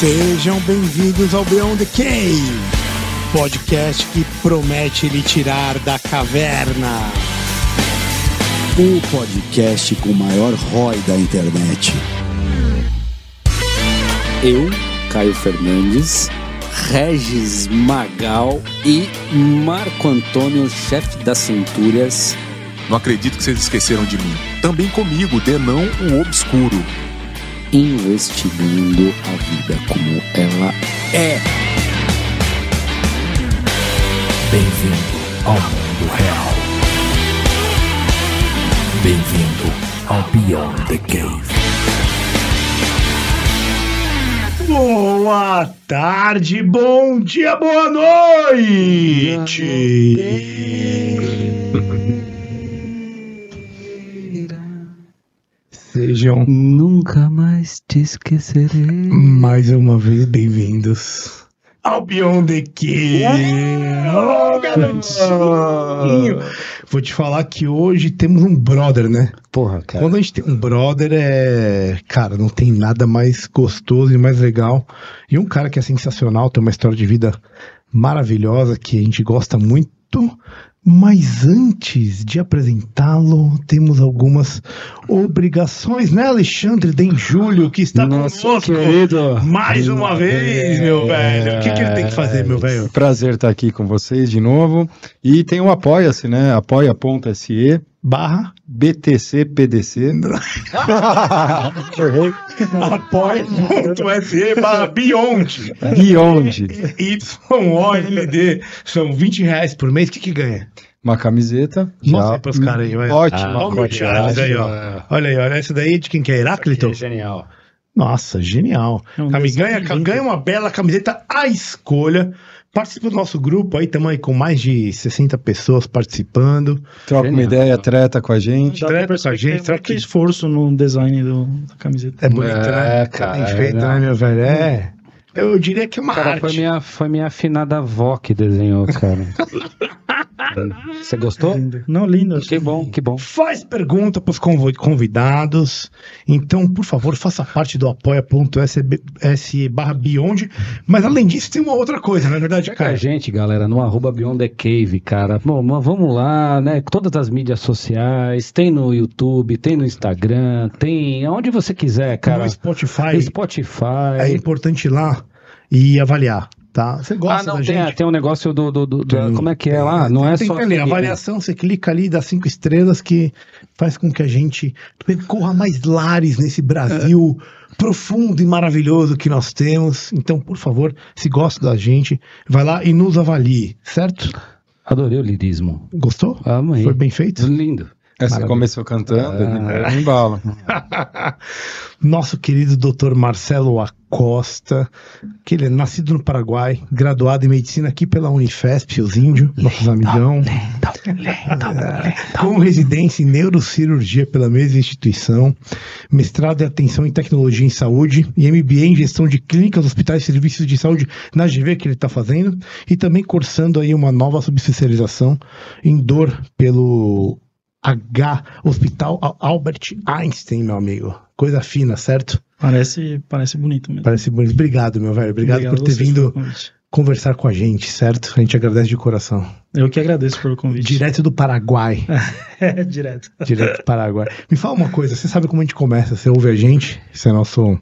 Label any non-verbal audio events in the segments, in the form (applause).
Sejam bem-vindos ao Beyond the Cave, podcast que promete lhe tirar da caverna. O podcast com o maior ROI da internet. Eu, Caio Fernandes, Regis Magal e Marco Antônio, chefe das Centúrias. Não acredito que vocês esqueceram de mim. Também comigo, Denão, o Obscuro. Investigando a vida como ela é. Bem-vindo ao mundo real. Bem-vindo ao Beyond the Cave. Boa tarde, bom dia, boa noite. Sejam Nunca mais te esquecerei. mais uma vez bem-vindos ao Beyond the Cave. Ô, garotinho! Vou te falar que hoje temos um brother, né? Porra, cara. Quando a gente tem um brother, é. Cara, não tem nada mais gostoso e mais legal. E um cara que é sensacional, tem uma história de vida maravilhosa que a gente gosta muito. Mas antes de apresentá-lo, temos algumas obrigações, né, Alexandre Den Júlio, que está Nosso conosco querido. mais uma vez, meu velho. O que, que ele tem que fazer, meu velho? Prazer estar aqui com vocês de novo. E tem o Apoia-se, né? Apoia.se Barra BTC PDC. apoia.se barra Beyond. Beyond. YOLD. São 20 reais por mês. O que, que ganha? Uma camiseta. Mostra pros caras aí, vai. Ótima. Olha o merchandising aí, ó. Olha aí, olha essa daí de quem que é? Heráclito? Genial. Nossa, genial. Cami, ganha, ganha uma bela camiseta à escolha. Participa do nosso grupo aí, estamos aí com mais de 60 pessoas participando. Troca uma ideia, treta com a gente. Treta com a gente, muito que- esforço no design do, da camiseta. É bonito, né? É, cara, Bem feito, né, meu velho? É. Eu diria que é uma Cara, arte. foi minha, foi minha afinada avó que desenhou, cara. (laughs) Você gostou? Lindo. Não, lindo. Que bom, que bom. Faz pergunta para os convidados. Então, por favor, faça parte do apoia.se barra Beyond. Mas além disso, tem uma outra coisa, não é verdade, Chega a cara? gente, galera, no arroba Beyond the Cave, cara. Bom, mas vamos lá, né? Todas as mídias sociais, tem no YouTube, tem no Instagram, tem aonde você quiser, cara. No Spotify, Spotify. é importante ir lá e avaliar, tá? Você Ah, gosta não, da tem, gente? tem um negócio do. do, do- Tem- como é que é lá? Não é tem só. ali, seguir, né? avaliação, você clica ali, dá cinco estrelas que faz com que a gente percorra mais lares nesse Brasil profundo e maravilhoso que nós temos. Então, por favor, se gosta da gente, vai lá e nos avalie, certo? Adorei o lirismo. Gostou? Amei. Foi bem feito? Lindo. Essa Maravilha. começou cantando, Ah. embalo. (laughs) Nosso querido Dr. Marcelo Acosta, que ele é nascido no Paraguai, graduado em medicina aqui pela Unifesp, os índios, nossos amigão. É, Com residência em neurocirurgia pela mesma instituição, mestrado em atenção em tecnologia em saúde e MBA em gestão de clínicas, hospitais e serviços de saúde na GV que ele está fazendo, e também cursando aí uma nova subespecialização em dor pelo H Hospital Al- Albert Einstein, meu amigo. Coisa fina, certo? Parece, parece bonito mesmo. Parece bonito. Obrigado, meu velho. Obrigado, por ter vindo conversar com a gente, certo? A gente agradece de coração. Eu que agradeço pelo convite. Direto do Paraguai. (laughs) É, direto. Direto do Paraguai. Me fala uma coisa, você sabe como a gente começa? Você ouve a gente, você é nosso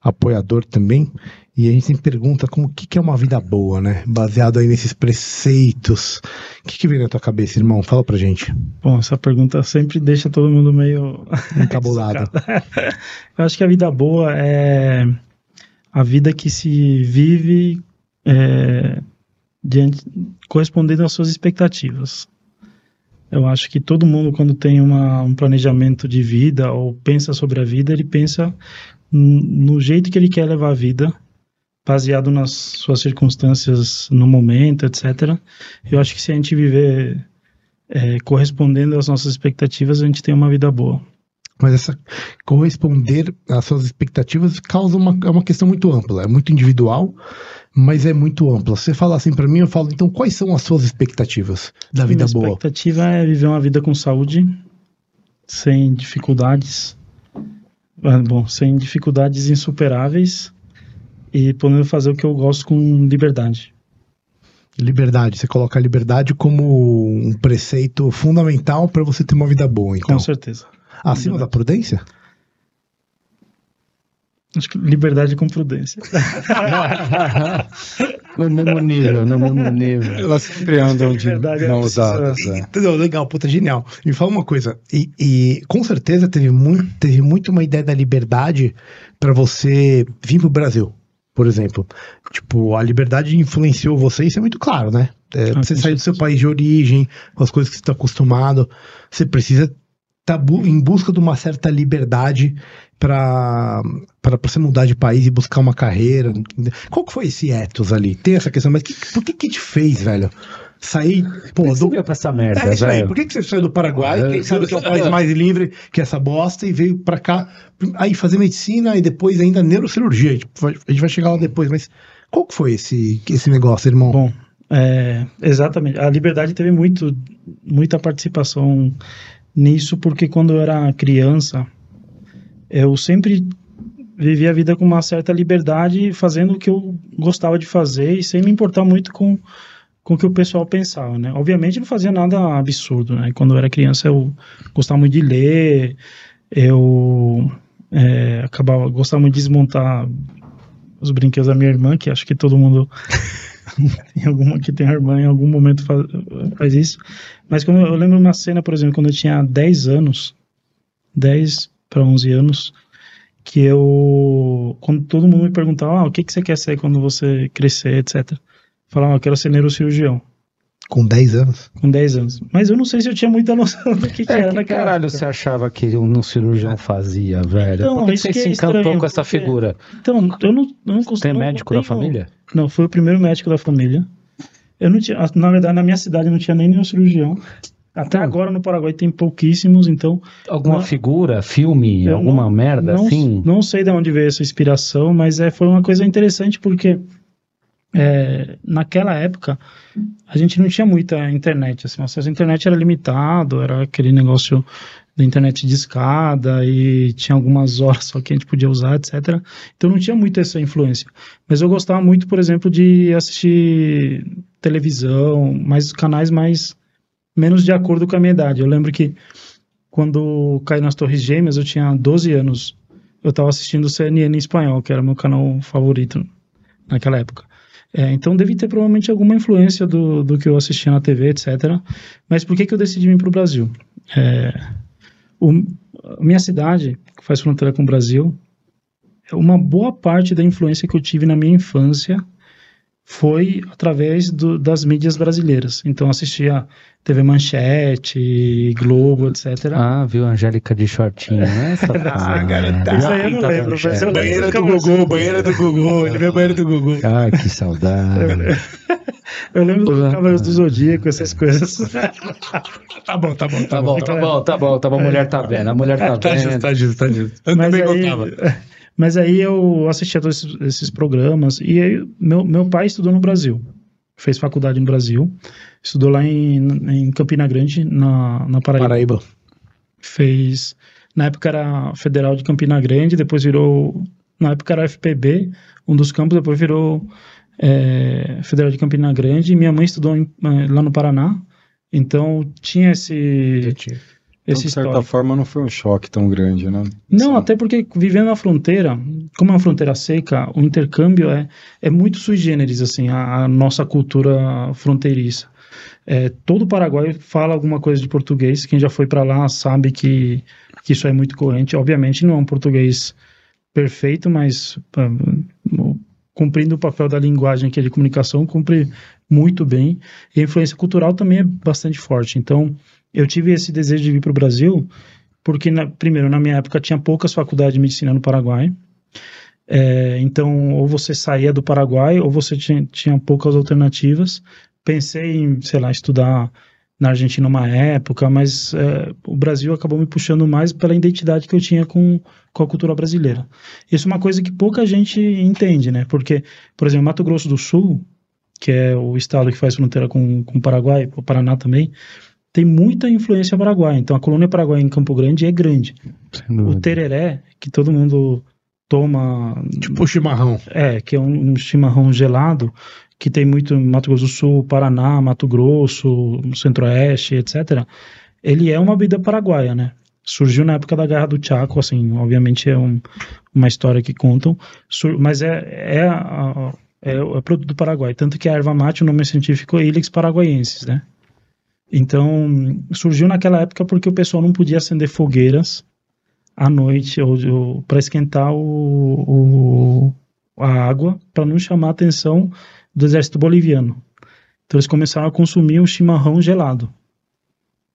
apoiador também. E a gente sempre pergunta como o que, que é uma vida boa, né? Baseado aí nesses preceitos. O que, que vem na tua cabeça, irmão? Fala pra gente. Bom, essa pergunta sempre deixa todo mundo meio (laughs) Encabulado. Eu acho que a vida boa é a vida que se vive é, diante, correspondendo às suas expectativas. Eu acho que todo mundo, quando tem uma, um planejamento de vida ou pensa sobre a vida, ele pensa no jeito que ele quer levar a vida, baseado nas suas circunstâncias no momento, etc. Eu acho que se a gente viver é, correspondendo às nossas expectativas, a gente tem uma vida boa. Mas essa corresponder às suas expectativas causa uma, é uma questão muito ampla, é muito individual, mas é muito ampla. Você falar assim pra mim, eu falo, então quais são as suas expectativas da vida Minha boa? expectativa é viver uma vida com saúde, sem dificuldades, ah, bom, sem dificuldades insuperáveis e podendo fazer o que eu gosto com liberdade. Liberdade. Você coloca a liberdade como um preceito fundamental para você ter uma vida boa, então. Com certeza. Acima da prudência? Acho que liberdade com prudência. (laughs) No mesmo nível, no mesmo nível. Elas sempre andam de é mãos dadas. é. Entendeu? Legal, puta, genial. Me fala uma coisa, e, e com certeza teve muito, teve muito uma ideia da liberdade para você vir pro Brasil, por exemplo. Tipo, a liberdade influenciou você, isso é muito claro, né? É, Ah, você sair do seu país de origem, com as coisas que você está acostumado, você precisa estar em busca de uma certa liberdade para para você mudar de país e buscar uma carreira. Qual que foi esse ethos ali? Tem essa questão, mas que, por que que te fez, velho? Sair, pô, do, pra essa merda, é isso aí. Por que, que você saiu do Paraguai? Ah, Quem sabe que é o país mais livre que essa bosta e veio pra cá aí fazer medicina e depois ainda neurocirurgia. A gente vai, chegar lá depois, mas qual que foi esse, esse negócio, irmão? Bom, é, exatamente. A liberdade teve muito, muita participação nisso, porque quando eu era criança, eu sempre vivi a vida com uma certa liberdade, fazendo o que eu gostava de fazer e sem me importar muito com, com o que o pessoal pensava, né? Obviamente não fazia nada absurdo, né? Quando eu era criança eu gostava muito de ler, eu é, acabava gostava muito de desmontar os brinquedos da minha irmã, que acho que todo mundo (laughs) (laughs) tem alguma que tem a irmã em algum momento faz, faz isso. Mas quando eu lembro uma cena, por exemplo, quando eu tinha 10 anos, 10 para 11 anos, que eu quando todo mundo me perguntava, ah, o que que você quer ser quando você crescer, etc. Ah, eu quero ser neurocirurgião Com 10 anos. com 10 anos. Mas eu não sei se eu tinha muita noção do que, que É, era que naquela caralho época. você achava que um cirurgião fazia, velho? Então, Por que isso você que é se encantou estranho, com essa porque- figura? Então, eu não, eu não costumo. Tem não médico da família? Não, foi o primeiro médico da família. Eu não tinha, na verdade, na minha cidade não tinha nem nenhum cirurgião. Até Então. agora no Paraguai tem pouquíssimos, então Alguma Não. figura, filme, eu alguma não- merda não, assim? Não sei de onde veio essa inspiração, mas é, foi uma coisa interessante porque é, naquela época a gente não tinha muita internet, assim, o internet era limitado, era aquele negócio da internet de escada e tinha algumas (laughs) horas só que a gente podia usar, etc. Então não tinha muito essa influência. Mas eu gostava muito, por exemplo, de assistir televisão, mais canais mais menos de acordo com a minha idade. Eu lembro que quando caí nas Torres Gêmeas, eu tinha 12 anos. Eu estava assistindo CNN em espanhol, que era meu canal favorito naquela época. É, então deve ter provavelmente alguma influência do, do que eu assistia na TV, etc. Mas por que, que eu decidi vir para o Brasil? É, o- a minha cidade, que faz fronteira com o Brasil, é uma boa parte da influência que eu tive na minha infância foi através do- das mídias brasileiras. Então eu assistia TV Manchete, Globo, etc. Ah, viu a Angélica de shortinho, né? (laughs) Ah, garota. Isso aí eu não lembro, mas eu lembro Banheira do eu- Gugu, banheira do Gugu, ele vê a banheira do Gugu. Ai, que saudade. (laughs) Eu lembro do Cavaleiros do Zodíaco, essas coisas. (laughs) Tá bom, tá bom, Tá bom, tá bom, tá bom, tá bom. A mulher tá vendo, a mulher tá Tá justo, vendo. tá justo, tá justo. Eu mas, também aí, gostava. Mas aí eu assistia todos esses, esses programas e aí meu, meu pai estudou no Brasil. Fez faculdade no Brasil. Estudou lá em, em Campina Grande, na, na Paraíba. Paraíba. Fez. Na época era Federal de Campina Grande, depois virou. Na época era FPB, um dos campos, depois virou é, Federal de Campina Grande. E minha mãe estudou em- eh, lá no Paraná. Então tinha esse. Então, esse de certa histórico. forma, não foi um choque tão grande, né? Não, Sim. até porque vivendo na fronteira, como é uma fronteira seca, o intercâmbio é, é muito sui generis, assim, a, a nossa cultura fronteiriça. É, todo o Paraguai fala alguma coisa de português, quem já foi para lá sabe que, que isso é muito corrente. Obviamente não é um português perfeito, mas no- cumprindo o papel da linguagem que é de comunicação, cumpre muito bem. E a influência cultural também é bastante forte. Então, eu tive esse desejo de vir para o Brasil porque, na- primeiro, na minha época tinha poucas faculdades de medicina no Paraguai. É, então, ou você saía do Paraguai, ou você tinha, tinha poucas alternativas. Pensei em, sei lá, estudar na Argentina uma época, mas é, o Brasil acabou me puxando mais pela identidade que eu tinha com, com a cultura brasileira. Isso é uma coisa que pouca gente entende, né? Porque, por exemplo, Mato Grosso do Sul, que é o estado que faz fronteira com, com o Paraguai, o Paraná também, tem muita influência paraguaia. Então, a colônia paraguaia em Campo Grande é grande. O tereré, que todo mundo toma Tipo chimarrão. é, que é um, um chimarrão gelado, que tem muito em Mato Grosso do Sul, Paraná, Mato Grosso, Centro-Oeste, etc. Ele é uma bebida paraguaia, né? Surgiu na época da Guerra do Chaco, assim, obviamente é um- uma história que contam, sur- mas é, é, a- é, é produto do Paraguai, tanto que a erva mate, o nome científico é Ilex paraguaiensis, né? Então, surgiu naquela época porque o pessoal não podia acender fogueiras à noite ou, para esquentar o, o- a água para não chamar a atenção do exército boliviano. Então eles começaram a consumir o chimarrão gelado.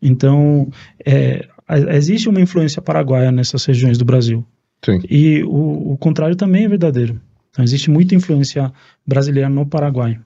Então é, existe uma influência paraguaia nessas regiões do Brasil. Sim. E o, o contrário também é verdadeiro. Então, existe muita influência brasileira no Paraguai.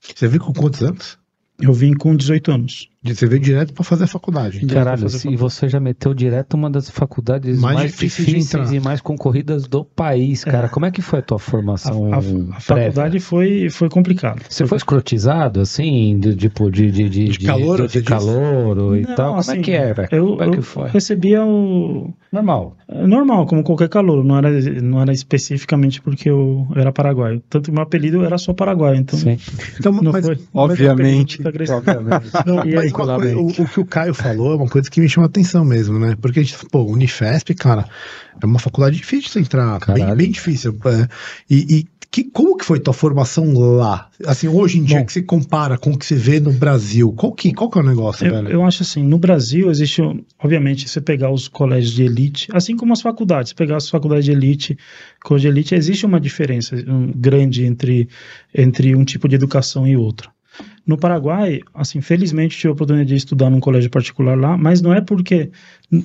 Você viu com quantos anos? Eu vim com 18 anos. Você veio direto pra fazer a faculdade. Caralho, fazer se você já meteu direto uma das faculdades Mais mais, difíceis e mais concorridas do país, cara. Como é que foi a tua A, formação a- a prévia? faculdade foi, foi complicada. Você foi escrotizado, assim, de, tipo, de, de, de, De calor, de, de calor e Não, tal? Como assim, é que era? Eu, Como é que eu foi? recebia o, Normal. É normal, como qualquer calor, não era, não era especificamente porque eu era paraguaio. Tanto que meu apelido era só paraguaio, então Sim. (laughs) Então, não mas, foi. obviamente, foi agressivo. (laughs) não, E mas uma coisa- o, o que o Caio falou é uma coisa que me chama atenção mesmo, né? Porque a gente, pô, Unifesp, cara, é uma faculdade difícil de entrar, bem, bem difícil. é. e e que, como que foi tua formação lá? Assim, hoje em dia, Bom. que você compara com o que você vê no Brasil, qual que, qual que é o negócio, Eu, velho? eu acho assim, no Brasil existe, obviamente, você pegar os colégios de elite, assim como as faculdades, pegar as faculdades de elite, colégio de elite, existe uma diferença um, grande entre, entre um tipo de educação e outro. No Paraguai, assim, felizmente tive a oportunidade de estudar num colégio particular lá, mas não é porque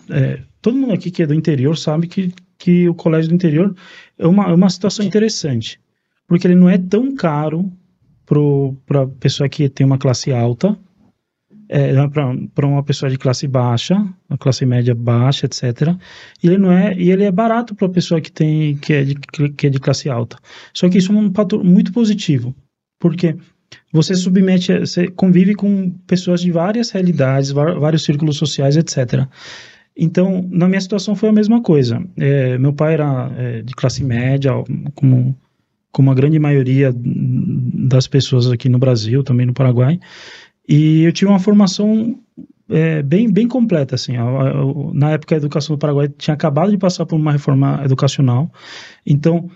é, todo mundo aqui que é do interior sabe que, que o colégio do interior é uma, é uma situação interessante, porque ele não é tão caro para pessoa que tem uma classe alta, é, para uma pessoa de classe baixa, classe média baixa, etc. E ele não é e ele é barato para a pessoa que tem que é de que é de classe alta. Só que isso é um fator muito positivo, porque você submete, você convive com pessoas de várias realidades, vários círculos sociais, etc. Então, na minha situação foi a mesma coisa. É, meu pai era é, de classe média, como, como a grande maioria das pessoas aqui no Brasil, também no Paraguai. E eu tive uma formação é, bem, bem completa, assim. A- a- Na época, a educação do Paraguai tinha acabado de passar por uma reforma educacional. Então,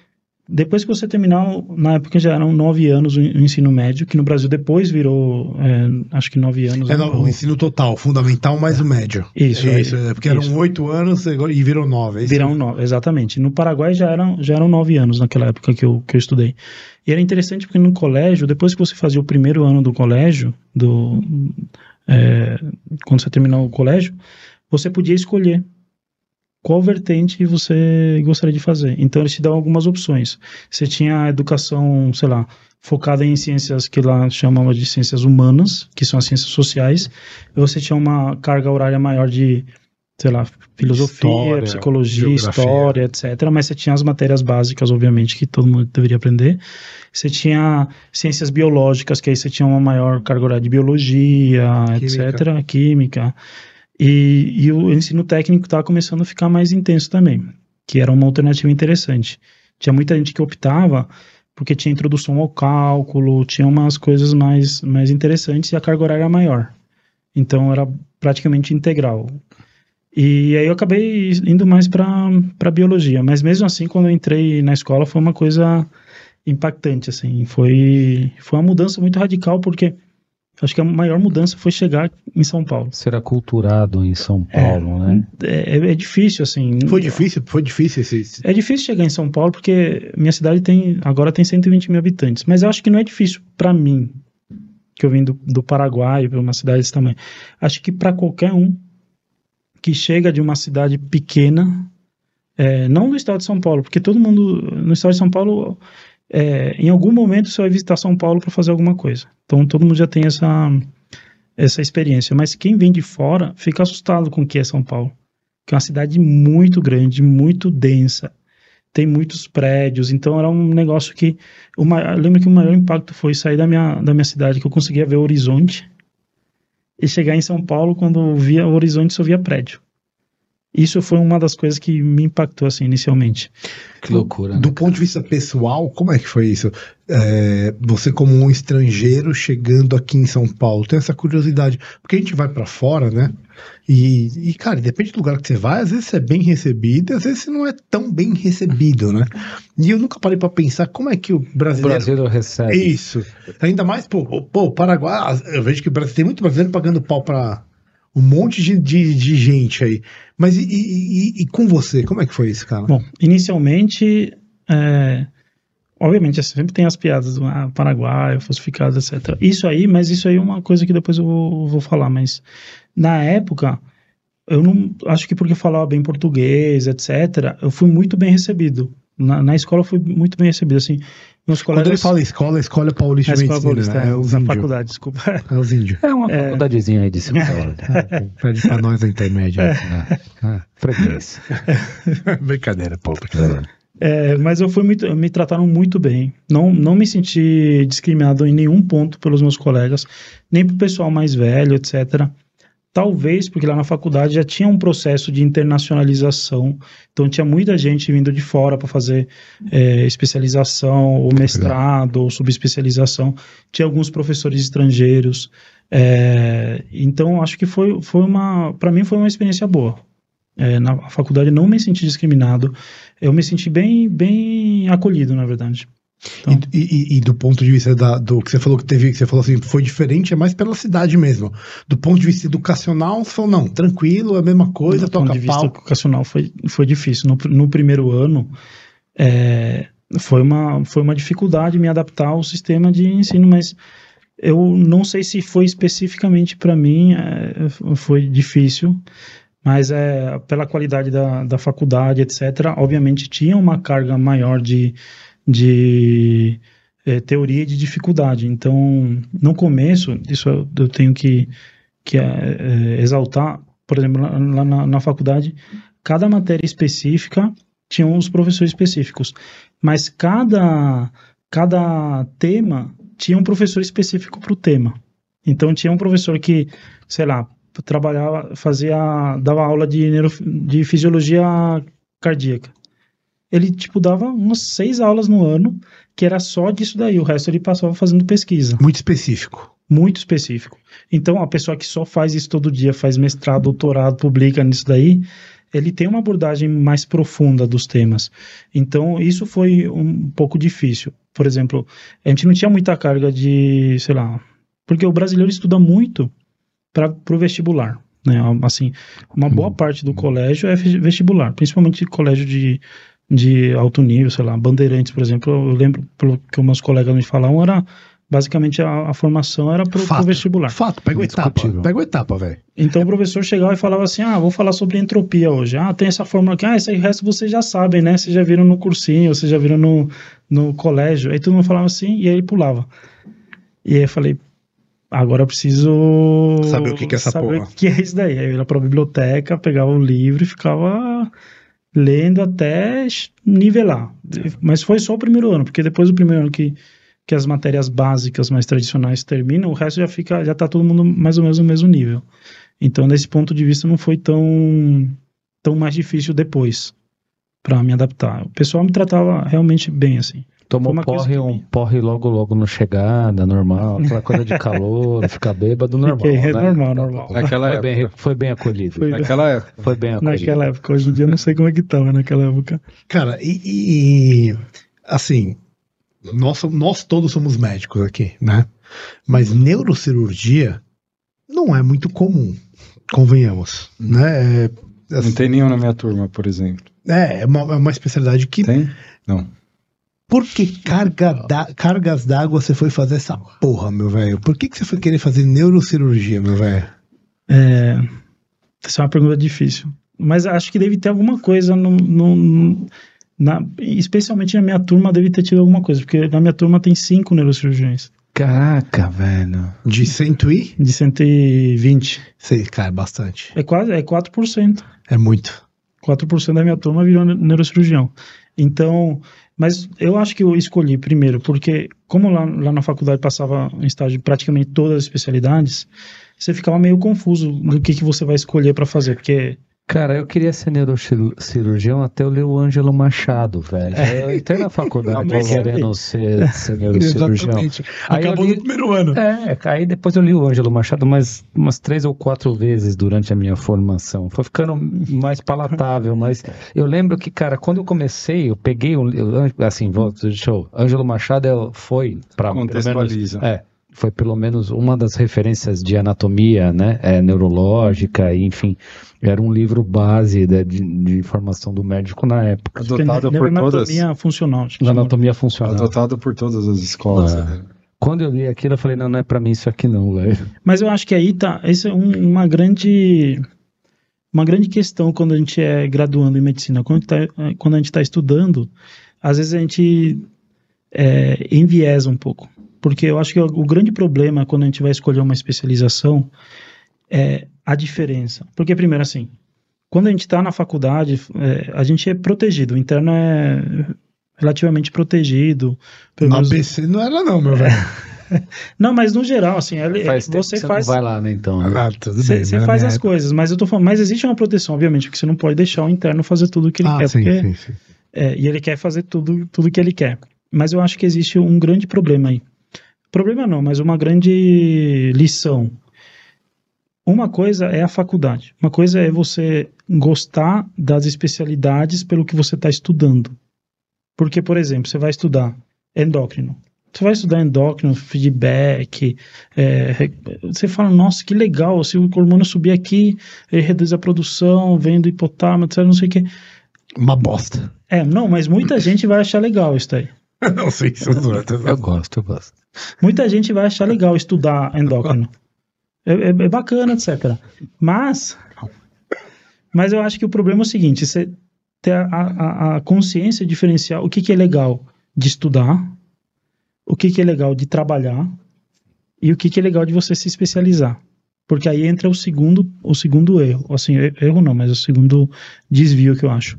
depois que você terminar, na época já eram nove anos o ensino médio, que no Brasil depois virou, é, acho que nove anos. É né? o ensino total, fundamental mais o médio. Isso, é é, isso, é, porque eram isso. oito anos e virou nove. É? Viram nove, exatamente. No Paraguai já eram, já eram nove anos naquela época que eu, que eu estudei. E era interessante porque no colégio, depois que você fazia o primeiro ano do colégio, do, é, quando você terminou o colégio, você podia escolher qual vertente você gostaria de fazer. Então eles te davam algumas opções. Você tinha a educação, sei lá, focada em ciências que lá chamam de ciências humanas, que são as ciências sociais. E você tinha uma carga horária maior de, sei lá, filosofia, História, psicologia, geografia. história, etc. Mas você tinha as matérias básicas, obviamente, que todo mundo deveria aprender. Você tinha ciências biológicas, que aí você tinha uma maior carga horária de biologia, Química. etc., química. E, e o ensino técnico estava começando a ficar mais intenso também, que era uma alternativa interessante. Tinha muita gente que optava porque tinha introdução ao cálculo, tinha umas coisas mais, mais interessantes e a carga horária era maior. Então era praticamente integral. E aí eu acabei indo mais para biologia, mas mesmo assim quando eu entrei na escola foi uma coisa impactante assim, foi foi uma mudança muito radical porque acho que a maior mudança foi chegar em São Paulo. Ser aculturado em São Paulo, né? É, é difícil assim. Foi difícil, foi difícil esse. esse- É difícil chegar em São Paulo porque minha cidade tem agora tem 120 mil habitantes, mas eu acho que não é difícil para mim que eu vim do, do Paraguai para uma cidade desse tamanho. Acho que para qualquer um que chega de uma cidade pequena, é, não no estado de São Paulo, porque todo mundo no estado de São Paulo, é, em algum momento você vai visitar São Paulo para fazer alguma coisa. Então todo mundo já tem essa essa experiência. Mas quem vem de fora fica assustado com o que é São Paulo, que é uma cidade muito grande, muito densa, tem muitos prédios. Então era um negócio que maior, eu lembro que o maior impacto foi sair da minha da minha cidade, que eu conseguia ver o horizonte e chegar em São Paulo quando via o horizonte só via prédio. Isso foi uma das coisas que me impactou assim inicialmente. Que loucura. né? Do ponto de vista pessoal, como é que foi isso? É, você como um estrangeiro chegando aqui em São Paulo, tem essa curiosidade, porque a gente vai pra fora, né? E, e, cara, depende do lugar que você vai, às vezes você é bem recebido, às vezes você não é tão bem recebido, né? E eu nunca parei pra pensar como é que o O brasileiro brasileiro recebe. Isso. Ainda mais, pô, o- pô, o Paraguai, eu vejo que o Brasil tem muito brasileiro pagando pau pra um monte de, de, de gente aí. Mas e, e- e- com você, como é que foi isso, cara? Bom, inicialmente, é, obviamente sempre tem as piadas do ah, Paraguai, falsificado, etc. Isso aí, mas isso aí é uma coisa que depois eu vou, vou falar, mas na época, eu não acho que porque eu falava bem português, etc., eu fui muito bem recebido. Na, na escola eu fui muito bem recebido, assim, meus Quando ele colegas... fala escola, a escola é paulista de escola medicina, paulista, né? é, É os na faculdade, desculpa. É os índios. É uma faculdadezinha aí de São Paulo. (laughs) Pede pra nós a intermédia. Ah, freguês. (laughs) Brincadeira, pô. brincadeira. É, mas eu fui muito, me trataram muito bem. Não, não me senti discriminado em nenhum ponto pelos meus colegas, nem pro pessoal mais velho, etc. Talvez porque lá na faculdade já tinha um processo de internacionalização, então tinha muita gente vindo de fora para fazer é, especialização, ou mestrado, ou subespecialização. Tinha alguns professores estrangeiros. é, então acho que foi, foi uma, para mim foi uma experiência boa. É, na faculdade não me senti discriminado eu me senti bem, bem acolhido, na verdade. Então- E, e- e do ponto de vista da- do que você falou que teve, que você falou assim, foi diferente, é mais pela cidade mesmo. Do ponto de vista educacional, você falou, não, tranquilo, é a mesma coisa, do ponto toca de vista pau. educacional foi, foi difícil. No, no primeiro ano, é, foi, uma, foi uma dificuldade me adaptar ao sistema de ensino, mas eu não sei se foi especificamente para mim, é, foi difícil, mas é, pela qualidade da, da faculdade, etc., obviamente tinha uma carga maior de, de é, teoria de dificuldade. Então, no começo, isso eu, tenho que, que é, é, exaltar, por exemplo, lá na, na faculdade, cada matéria específica tinha uns professores específicos, mas cada, cada tema tinha um professor específico para o tema. Então tinha um professor que, sei lá, trabalhava, fazia, dava aula de, neuro, de fisiologia cardíaca. Ele, tipo, dava umas seis aulas no ano, que era só disso daí, o resto ele passava fazendo pesquisa Muito específico. muito específico. Então, a pessoa que só faz isso todo dia, faz mestrado, doutorado, publica nisso daí, ele tem uma abordagem mais profunda dos temas. Então, isso foi um pouco difícil. Por exemplo, a gente não tinha muita carga de, sei lá, porque o brasileiro estuda muito para o vestibular. Né? Assim, uma boa parte do colégio é vestibular, principalmente colégio de, de alto nível, sei lá, Bandeirantes, por exemplo. Eu lembro pelo que meus colegas me falavam, era basicamente a, a formação era para o Fato. vestibular. Fato, pega o etapa. Pega o etapa, velho. Então o professor chegava e falava assim: Ah, vou falar sobre entropia hoje. Ah, tem essa fórmula aqui. Ah, esse resto vocês já sabem, né? Vocês já viram no cursinho, vocês já viram no, no colégio. Aí todo mundo falava assim e aí ele pulava. E aí eu falei: Agora eu preciso Saber o que que é essa saber porra. o que é isso daí. Aí eu ia pra biblioteca, pegava o livro e ficava lendo até nivelar. Mas foi só o primeiro ano, porque depois do primeiro ano que, que as matérias básicas mais tradicionais terminam, o resto já fica, já tá todo mundo mais ou menos no mesmo nível. Então, nesse ponto de vista, não foi tão, tão mais difícil depois para me adaptar. O pessoal me tratava realmente bem, assim. Tomou porre, que um me- porre logo logo no chegada, normal. Aquela coisa de calor, (laughs) ficar bêbado, normal. Fiquei- é né? normal, normal. Naquela Foi época. bem, foi bem acolhido. Foi- Naquela época. Foi bem acolhido. Naquela época, hoje em dia eu não sei como é que tava naquela época. Cara, e, e- assim, nós, nós todos somos médicos aqui, né? Mas neurocirurgia não é muito comum, convenhamos, né? É, Não tem nenhum na minha turma, por exemplo. é, é uma, é uma especialidade que Tem? Não. Por que carga da- cargas d'água você foi fazer essa porra, meu velho? Por que, que você foi querer fazer neurocirurgia, meu velho? É, essa é uma pergunta difícil. Mas acho que deve ter alguma coisa no, no- no- na, especialmente na minha turma deve ter tido alguma coisa, porque na minha turma tem cinco neurocirurgiões Caraca, velho. De cento e? de 120. Sei, cara, bastante. É quase é 4%. É muito. 4% da minha turma virou ne- neurocirurgião. Então, mas eu acho que eu escolhi primeiro, porque como lá, lá na faculdade passava em estágio praticamente todas as especialidades, você ficava meio confuso do que, que você vai escolher para fazer, porque Cara, eu queria ser neurocirurgião até eu ler o Ângelo Machado, velho. Eu entrei na faculdade (laughs) Mas querendo ser, ser (laughs) neurocirurgião. Exatamente. Aí Acabou li- no primeiro ano. É, aí depois eu li o Ângelo Machado mais umas três ou quatro vezes durante a minha formação. Foi ficando mais palatável, (laughs) mas eu lembro que, cara, quando eu comecei, eu peguei um. eu- Assim, vou, deixa eu. Ângelo Machado é- foi para Contextualiza. É, foi pelo menos uma das referências de anatomia, né, é, neurológica, enfim, era um livro base da- de, de formação do médico na época, Adotado por todas. Neuroanatomia funcional. anatomia funcional. Adotado por todas as escolas. Ah. né? Quando eu li aquilo, eu falei, não, não é pra mim isso aqui não, velho. Mas eu acho que aí tá. Essa é um- uma grande. Uma grande questão quando a gente é graduando em medicina. Quando, tá, quando a gente está estudando, às vezes a gente é, enviesa um pouco. Porque eu acho que o, grande problema quando a gente vai escolher uma especialização é a diferença. Porque, primeiro, assim, quando a gente está na faculdade, é, a gente é protegido. O interno é relativamente protegido. pelo Na menos- ABC não era não, meu velho. (laughs) Não, mas no geral, assim, ele- Faz você você faz. não vai lá, né, então. né? Ah, tudo Você bem. você faz as época- coisas, mas eu tô falando, mas existe uma proteção, obviamente, porque você não pode deixar o interno fazer tudo o que ele Ah, quer, sim, porque, sim, sim. é, e ele quer fazer tudo tudo que ele quer. Mas eu acho que existe um grande problema aí. Problema não, mas uma grande lição. Uma coisa é a faculdade, uma coisa é você gostar das especialidades pelo que você está estudando. Porque, por exemplo, você vai estudar endócrino. Você vai estudar endócrino, feedback, é, você fala, nossa, que legal, se o hormônio subir aqui, ele reduz a produção, vem do hipotálamo, etc, não sei o que. Uma bosta. É, não, mas muita gente vai achar legal isso aí. (laughs) não sei se eu tô- Eu gosto, eu gosto. Muita gente vai achar legal estudar endócrino. É, é- é bacana, etc. Mas, mas eu acho que o problema é o seguinte: você ter a, a, a consciência diferencial, o que, que é legal de estudar, o que, que é legal de trabalhar e o que, que é legal de você se especializar. Porque aí entra o segundo, o segundo erro. Assim, e- erro não, mas o segundo desvio que eu acho.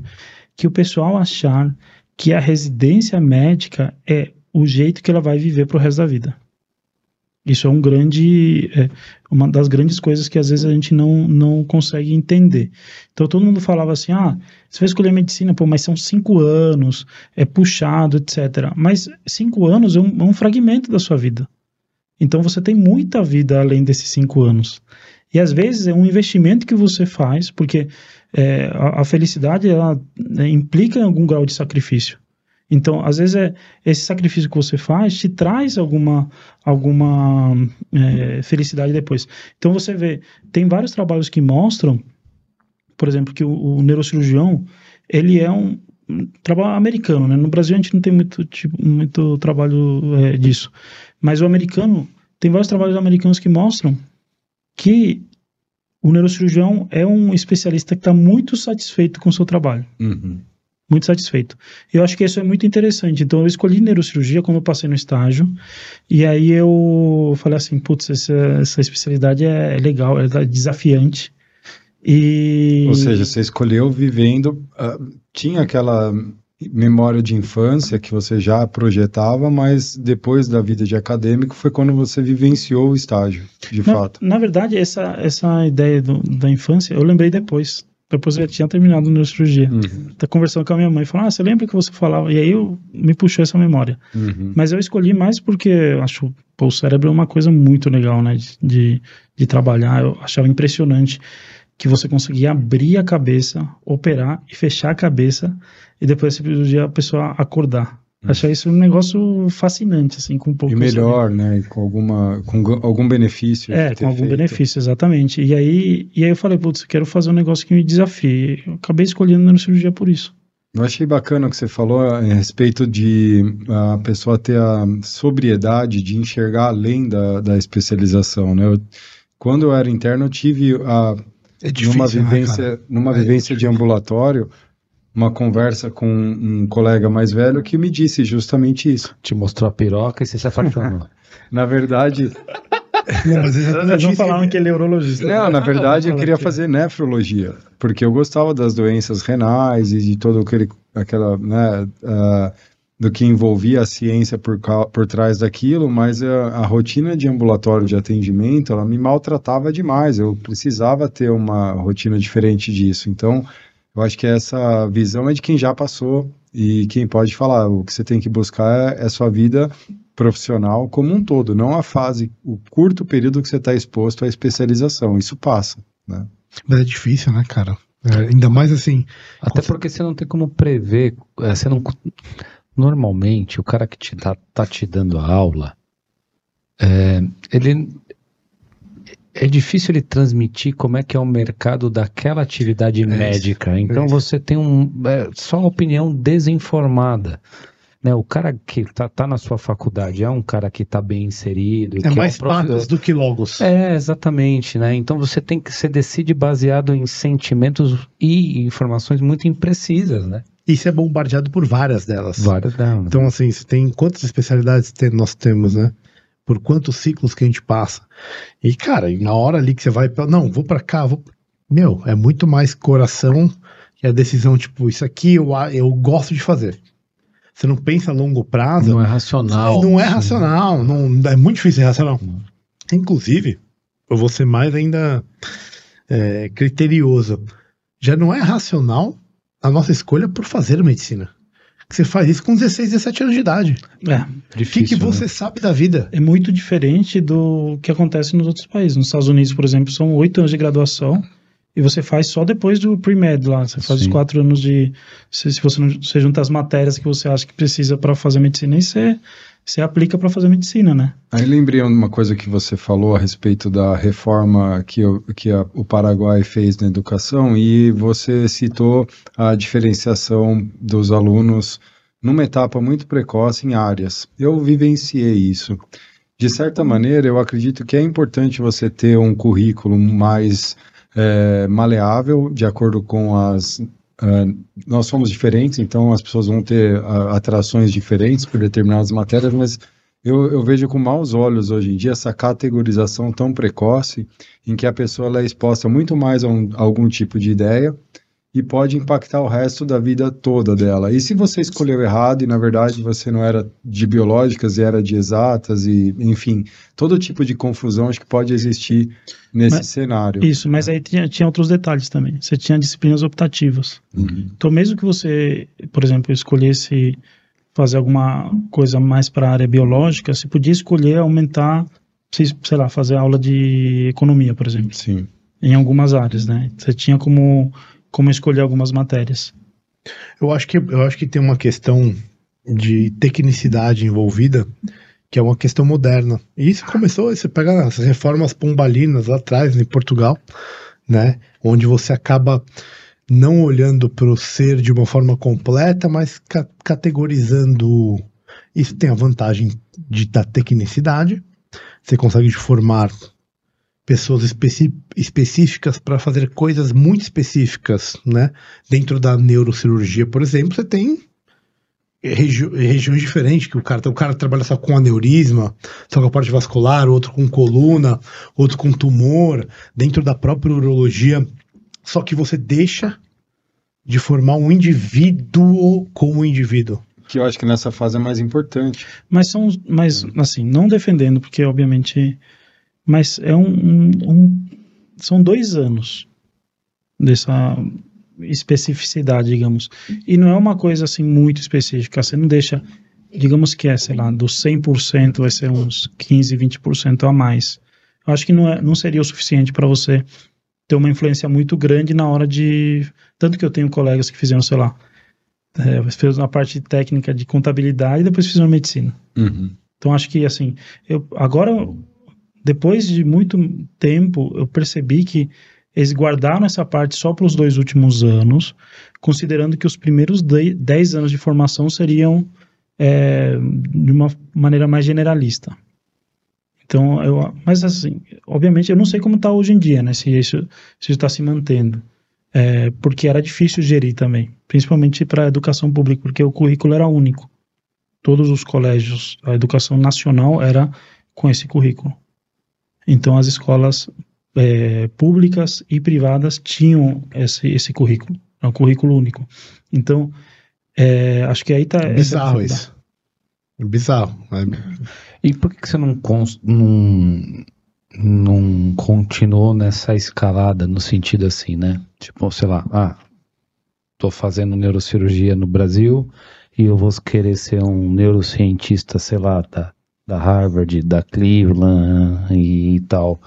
Que o pessoal achar que a residência médica é o jeito que ela vai viver pro resto da vida. Isso é um grande, é, uma das grandes coisas que às vezes a gente não, não consegue entender. Então todo mundo falava assim, ah, você vai escolher medicina, pô, mas são cinco anos, é puxado, etc. Mas cinco anos é um, é um fragmento da sua vida. Então você tem muita vida além desses cinco anos. E às vezes é um investimento que você faz, porque é, a, a felicidade ela né, implica em algum grau de sacrifício. Então, às vezes, é, esse sacrifício que você faz te traz alguma, alguma é, felicidade depois. Então, você vê, tem vários trabalhos que mostram, por exemplo, que o, o neurocirurgião, ele é um, um trabalho americano, né? No Brasil a gente não tem muito, tipo, muito trabalho é, disso. Mas o americano, tem vários trabalhos americanos que mostram que o neurocirurgião é um especialista que está muito satisfeito com o seu trabalho Uhum. Muito satisfeito. Eu acho que isso é muito interessante. Então, eu escolhi neurocirurgia quando eu passei no estágio. E aí eu falei assim, putz, essa, essa especialidade é, é legal, é desafiante. E... Ou seja, você escolheu vivendo. ah, tinha aquela memória de infância que você já projetava, mas depois da vida de acadêmico foi quando você vivenciou o estágio, de na, fato. na verdade, essa, essa ideia do- da infância, eu lembrei depois. Depois eu já tinha terminado a neurocirurgia. Uhum, Tá conversando com a minha mãe, falando, ah, você lembra que você falava? E aí eu, me puxou essa memória. uhum. Mas eu escolhi mais porque eu acho pô, o cérebro é uma coisa muito legal, né? De, de, trabalhar. Eu achava impressionante que você conseguia abrir a cabeça, operar e fechar a cabeça e depois da cirurgia a pessoa acordar. Achei isso um negócio fascinante, assim, com um pouco E melhor, né? Com, alguma, com gu- algum benefício. É, com algum feito. benefício, exatamente. E aí, e aí eu falei, putz, eu quero fazer um negócio que me desafie. Eu acabei escolhendo neurocirurgia por isso. Eu achei bacana o que você falou a respeito de a pessoa ter a sobriedade de enxergar além da, da especialização, né? Eu- quando eu era interno, eu tive a, É numa difícil, né, vivência, cara? numa É vivência de ambulatório, uma conversa com um colega mais velho que me disse justamente isso. Te mostrou a piroca e você se apaixonou. (laughs) Na verdade, Não, mas Eles não falaram que ele é urologista. não, na verdade eu queria que- fazer nefrologia, porque eu gostava das doenças renais e de todo aquele, aquela, né, ah, do que envolvia a ciência por, por trás daquilo, mas a, a rotina de ambulatório de atendimento, ela me maltratava demais. Eu precisava ter uma rotina diferente disso. Então, eu acho que essa visão é de quem já passou e quem pode falar. O que você tem que buscar é, é sua vida profissional como um todo, não a fase, o curto período que você está exposto à especialização. Isso passa, né? Mas é difícil, né, cara? É, ainda mais assim. Até porque você não tem como prever, é, você não normalmente o cara que te tá, tá te dando a aula, é, ele é difícil ele transmitir como é que é o mercado daquela atividade médica. Então isso. você tem um é, só opinião desinformada. Né, o cara que tá, tá na sua faculdade é um cara que tá bem inserido. É mais um profi- patos do que logos. É, exatamente, né? Então você tem que você decide baseado em sentimentos e informações muito imprecisas, né? E você é bombardeado por várias delas. Várias delas. Então, assim, você tem quantas especialidades tem- nós temos, né? Por quantos ciclos que a gente passa. E, cara, na hora ali que você vai, pra- não, vou pra cá, vou. Meu, é muito mais coração que a decisão, tipo, isso aqui eu, eu gosto de fazer. Você não pensa a longo prazo. Não é racional. Não é racional, não, é muito difícil ser racional. Inclusive, eu vou ser mais ainda é, criterioso. Já não é racional a nossa escolha por fazer medicina. Que você faz isso com 16, 17 anos de idade. É, O que, Difícil, que né? você sabe da vida? é muito diferente do que acontece nos outros países. Nos Estados Unidos, por exemplo, são oito anos de graduação e você faz só depois do pre-med lá. Você faz os Sim. quatro anos de. Se, se você não você junta as matérias que você acha que precisa para fazer medicina, e você, você aplica para fazer medicina, né? Aí lembrei uma coisa que você falou a respeito da reforma que, o- que a- o Paraguai fez na educação e você citou a diferenciação dos alunos numa etapa muito precoce em áreas. Eu vivenciei isso. De certa maneira, eu acredito que é importante você ter um currículo mais eh, maleável, de acordo com as. Ah, nós somos diferentes, então as pessoas vão ter ah, atrações diferentes por determinadas matérias, mas eu, eu vejo com maus olhos hoje em dia essa categorização tão precoce, em que a pessoa é exposta muito mais a, um- a algum tipo de ideia e pode impactar o resto da vida toda dela. E se você escolheu errado e na verdade você não era de biológicas e era de exatas e enfim, todo tipo de confusão acho que pode existir nesse Mas- cenário. Isso, mas aí tinha, tinha outros detalhes também. Você tinha disciplinas optativas. Uhum. Então, mesmo que você, por exemplo, escolhesse fazer alguma coisa mais para a área biológica, você podia escolher aumentar, se- sei lá, fazer aula de economia, por exemplo, Sim. em algumas áreas, né? Você tinha como, como escolher algumas matérias. Eu acho que, eu acho que tem uma questão de tecnicidade envolvida, que é uma questão moderna. E isso começou, você pega as reformas pombalinas lá atrás, em Portugal, né? Onde você acaba não olhando para o ser de uma forma completa, mas ca- categorizando. Isso tem a vantagem de, da tecnicidade. Você consegue formar pessoas especi- específicas para fazer coisas muito específicas, né? Dentro da neurocirurgia, por exemplo, você tem regi- regiões diferentes que o cara, o cara trabalha só com aneurisma, só com a parte vascular, outro com coluna, outro com tumor, dentro da própria urologia. Só que você deixa de formar um indivíduo como indivíduo. Que eu acho que nessa fase é mais importante. Mas são, mas assim, não defendendo, porque obviamente, mas é um, um- um- são dois anos dessa especificidade, digamos. E não é uma coisa assim muito específica. Você não deixa, digamos que é, sei lá, dos 100% vai ser uns 15, 20% a mais. Eu acho que não, é, não seria o suficiente para você ter uma influência muito grande na hora de. Tanto que eu tenho colegas que fizeram, sei lá, é, fez uma parte técnica de contabilidade e depois fizeram medicina. Uhum. Então acho que assim, eu agora depois de muito tempo eu percebi que eles guardaram essa parte só para os dois últimos anos, considerando que os primeiros de- 10 anos de formação seriam é, de uma maneira mais generalista. Então, eu, mas assim, obviamente eu não sei como está hoje em dia, né? Se isso está se mantendo, É, porque era difícil gerir também, principalmente para a educação pública, porque o currículo era único todos os colégios, a educação nacional era com esse currículo. Então, as escolas é, públicas e privadas tinham esse, esse currículo, é um currículo único. Então, É, acho que aí tá. essa Bizarro isso. Bizarro. É, E por que, que você não, cons- não, não continuou nessa escalada no sentido assim, né? Tipo, sei lá, ah, tô fazendo neurocirurgia no Brasil e eu vou querer ser um neurocientista, sei lá, da, da Harvard, da Cleveland e, tal.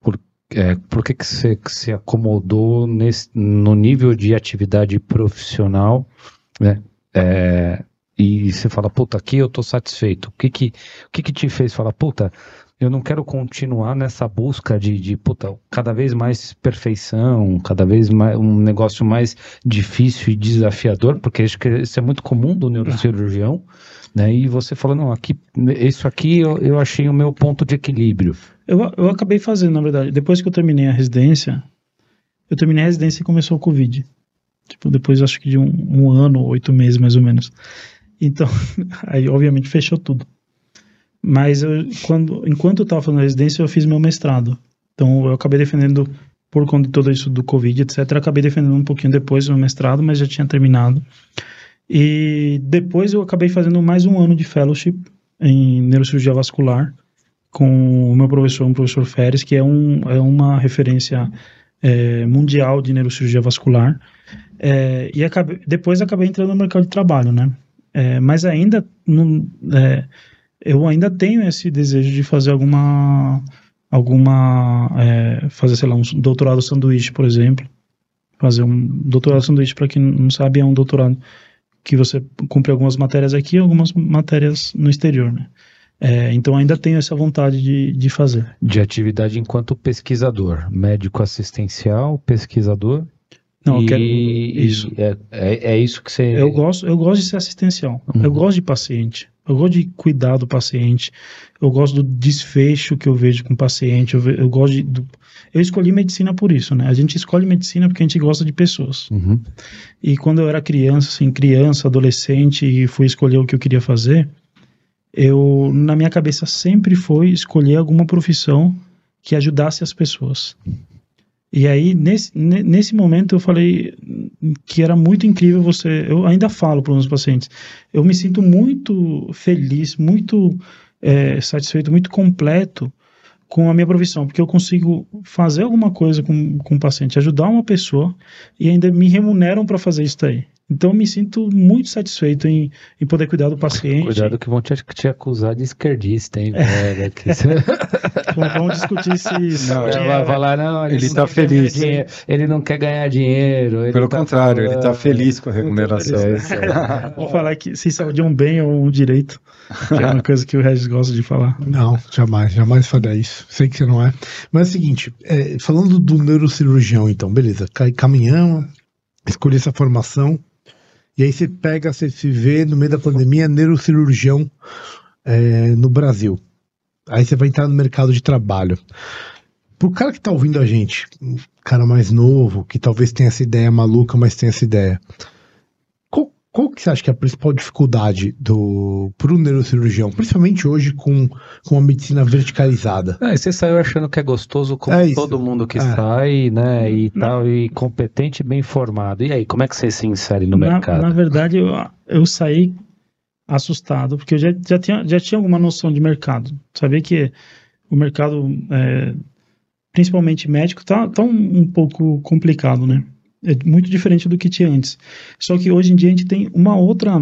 Por, é, por que, que você que se acomodou nesse, no nível de atividade profissional, né? É, e você fala, puta, aqui eu tô satisfeito. O que que, o que que te fez falar, puta, eu não quero continuar nessa busca de, de puta, cada vez mais perfeição, cada vez mais um negócio mais difícil e desafiador, porque acho que isso é muito comum do neurocirurgião, né? E você falou, não, aqui, isso aqui eu, eu achei o meu ponto de equilíbrio. Eu, eu acabei fazendo, na verdade. Depois que eu terminei a residência, eu terminei a residência e começou o Covid. Tipo, depois acho que de um, um ano, oito meses mais ou menos. Então, (laughs) aí obviamente fechou tudo. Mas eu, quando, enquanto eu estava fazendo residência, eu fiz meu mestrado. Então eu acabei defendendo, por conta de tudo isso do Covid, etc., acabei defendendo um pouquinho depois o meu mestrado, mas já tinha terminado. E depois eu acabei fazendo mais um ano de fellowship em neurocirurgia vascular com o meu professor, o professor Feres, que é, um, é uma referência é, mundial de neurocirurgia vascular. É, e acabei, depois acabei entrando no mercado de trabalho, né? É, mas ainda não, é, eu ainda tenho esse desejo de fazer alguma alguma é, fazer sei lá um doutorado sanduíche por exemplo fazer um doutorado sanduíche para quem não sabe é um doutorado que você cumpre algumas matérias aqui e algumas matérias no exterior né é, então ainda tenho essa vontade de, de fazer De atividade enquanto pesquisador, médico assistencial, pesquisador. não eu quero isso É, é, é isso que você. Eu gosto, eu gosto de ser assistencial. Uhum. Eu gosto de paciente. Eu gosto de cuidar do paciente. Eu gosto do desfecho que eu vejo com o paciente. Eu, ve- eu gosto de. do- eu escolhi medicina por isso, né? A gente escolhe medicina porque a gente gosta de pessoas. Uhum. E quando eu era criança, assim, criança, adolescente, e fui escolher o que eu queria fazer, eu, na minha cabeça, sempre foi escolher alguma profissão que ajudasse as pessoas. E aí, nesse, ne- nesse momento, eu falei que era muito incrível você. Eu ainda falo para os meus pacientes. Eu me sinto muito feliz, muito eh, satisfeito, muito completo com a minha profissão, porque eu consigo fazer alguma coisa com, com o paciente, ajudar uma pessoa e ainda me remuneram para fazer isso daí. Então, eu me sinto muito satisfeito em, em poder cuidar do paciente. Cuidado que vão te, te acusar de esquerdista, hein, velho? (laughs) Vamos, discutir se. Não, se- Já vai falar, não, Ele não tá feliz. dinheiro, Ele não quer ganhar dinheiro. ele Pelo tá contrário, ele tá falando- feliz com a remuneração. É isso aí. Vamos falar que se saúde é um bem ou um direito, que é uma coisa que o Regis gosta de falar. Não, jamais, jamais faria isso. Sei que você não é. Mas é o seguinte, é, falando do neurocirurgião, então, beleza, cai- caminhamos, escolhi essa formação, e aí você pega, você se vê no meio da pandemia, neurocirurgião é, no Brasil. Aí você vai entrar no mercado de trabalho. Pro cara que tá ouvindo a gente, um cara mais novo, que talvez tenha essa ideia maluca, mas tem essa ideia. Qual, que você acha que é a principal dificuldade do pro neurocirurgião, principalmente hoje com, com a medicina verticalizada? Ah, e você saiu achando que é gostoso como É todo mundo que É. sai, né? E tal, e competente e bem formado. E aí, como é que você se insere no na, mercado? na verdade, eu, eu saí assustado, porque eu já, já, tinha, já tinha alguma noção de mercado. Sabia que o mercado, é, principalmente médico, tá, tá um, um pouco complicado, né? É muito diferente do que tinha antes. Só que hoje em dia a gente tem uma outra,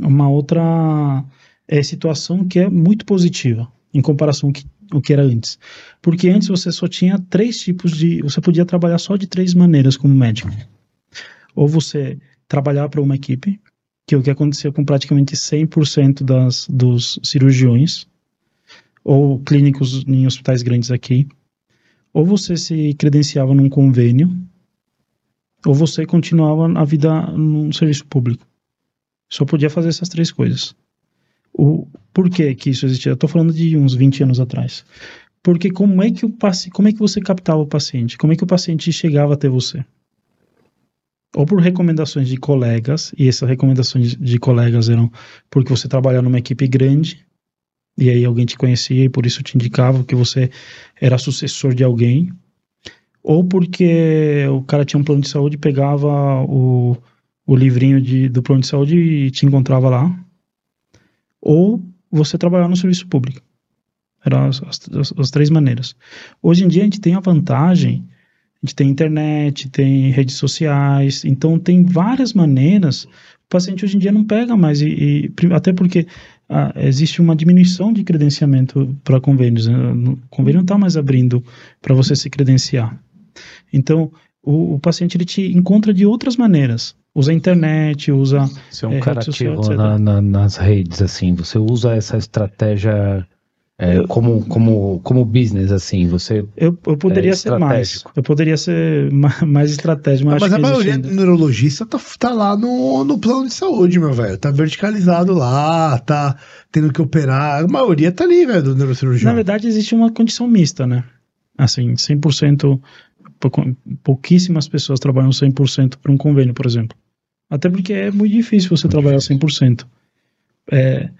uma outra é, situação que é muito positiva em comparação que, o que era antes. Porque antes você só tinha três tipos de. Você podia trabalhar só de três maneiras como médico. Ou você trabalhar para uma equipe, que é o que acontecia com praticamente 100% das, dos cirurgiões, ou clínicos em hospitais grandes aqui. Ou você se credenciava num convênio, ou você continuava a vida no serviço público. Só podia fazer essas três coisas. O, por que que isso existia? Tô falando de uns 20 anos atrás. Porque como é que o paci- como é que você captava o paciente? Como é que o paciente chegava até você? Ou por recomendações de colegas, e essas recomendações de colegas eram porque você trabalhava numa equipe grande, e aí alguém te conhecia e por isso te indicava que você era sucessor de alguém, ou porque o cara tinha um plano de saúde pegava o, o livrinho de, do plano de saúde e te encontrava lá, ou você trabalhar no serviço público. Eram as, as, as três maneiras. Hoje em dia a gente tem a vantagem, a gente tem internet, tem redes sociais, então tem várias maneiras. O paciente hoje em dia não pega mais, e, e até porque ah, existe uma diminuição de credenciamento para convênios. Né? O convênio não está mais abrindo para você se credenciar. Então, o, o, paciente ele te encontra de outras maneiras. Usa a internet, usa. Você é um é, cara ativo na, na, nas redes, assim. Você usa essa estratégia é, eu, como, como, como business, assim, você. Eu, eu poderia é ser mais. Eu poderia ser (laughs) mais estratégico, mas, mas a maioria do neurologista tá, tá lá no, no plano de saúde, meu velho. Tá verticalizado lá, tá tendo que operar. A maioria tá ali, velho, do neurocirurgião. Na verdade, existe uma condição mista, né? Assim, 100%. Pouquíssimas pessoas trabalham 100% para um convênio, por exemplo. Até porque é muito difícil você trabalhar 100%. É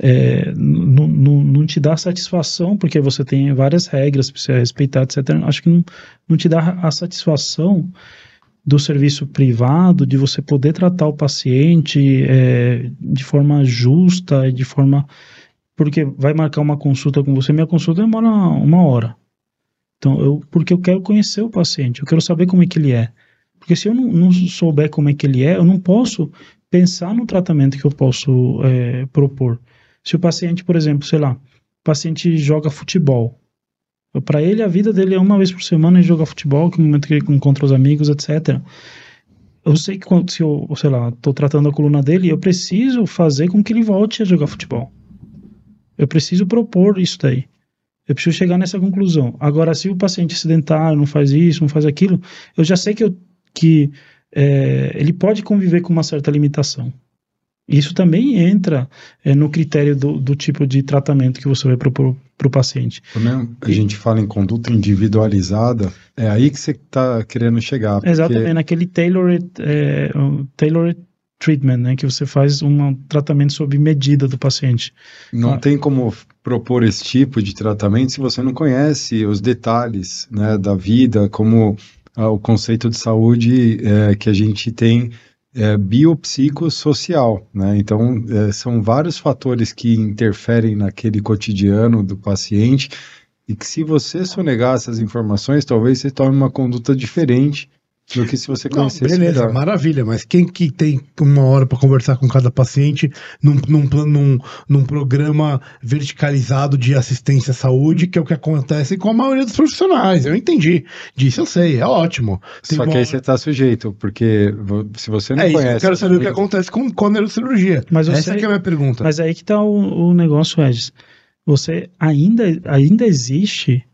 é, não, te dá satisfação, porque você tem várias regras para você respeitar, etc. Acho que não, não te dá a satisfação do serviço privado, de você poder tratar o paciente é, de forma justa de forma. Porque vai marcar uma consulta com você, minha consulta demora uma hora. Então, eu, porque eu quero conhecer o paciente, eu quero saber como é que ele é. Porque se eu não, não souber como é que ele é, eu não posso pensar no tratamento que eu posso é, propor. Se o paciente, por exemplo, sei lá, o paciente joga futebol. Para ele, a vida dele é uma vez por semana jogar futebol, que é o momento que ele encontra os amigos, etc. Eu sei que quando, se eu, sei lá, estou tratando a coluna dele, eu preciso fazer com que ele volte a jogar futebol. Eu preciso propor isso daí. Eu preciso chegar nessa conclusão. Agora, se o paciente é sedentário não faz isso, não faz aquilo, eu já sei que, eu, que é, ele pode conviver com uma certa limitação. Isso também entra é, no critério do, do, tipo de tratamento que você vai propor para o paciente. Quando a gente fala em conduta individualizada, é aí que você está querendo chegar. Exatamente, naquele tailored, é, tailored treatment, né, que você faz um tratamento sob medida do paciente. Não ah. tem como propor esse tipo de tratamento se você não conhece os detalhes né, da vida, como ah, o conceito de saúde é, que a gente tem é, biopsicossocial, né? Então, é, são vários fatores que interferem naquele cotidiano do paciente e que se você sonegar essas informações, talvez você tome uma conduta diferente do que se você conhecesse Não, beleza, melhor. maravilha, mas quem que tem uma hora para conversar com cada paciente num, num, num, num, programa verticalizado de assistência à saúde, que é o que acontece com a maioria dos profissionais. Eu entendi. Disso eu sei, é ótimo. Tem Só que aí você está sujeito, porque se você não é conhece... Isso, eu quero saber o que acontece com, com a neurocirurgia. Mas Essa é, é a minha pergunta. Mas aí que está o, o negócio, Regis. Você ainda, ainda existe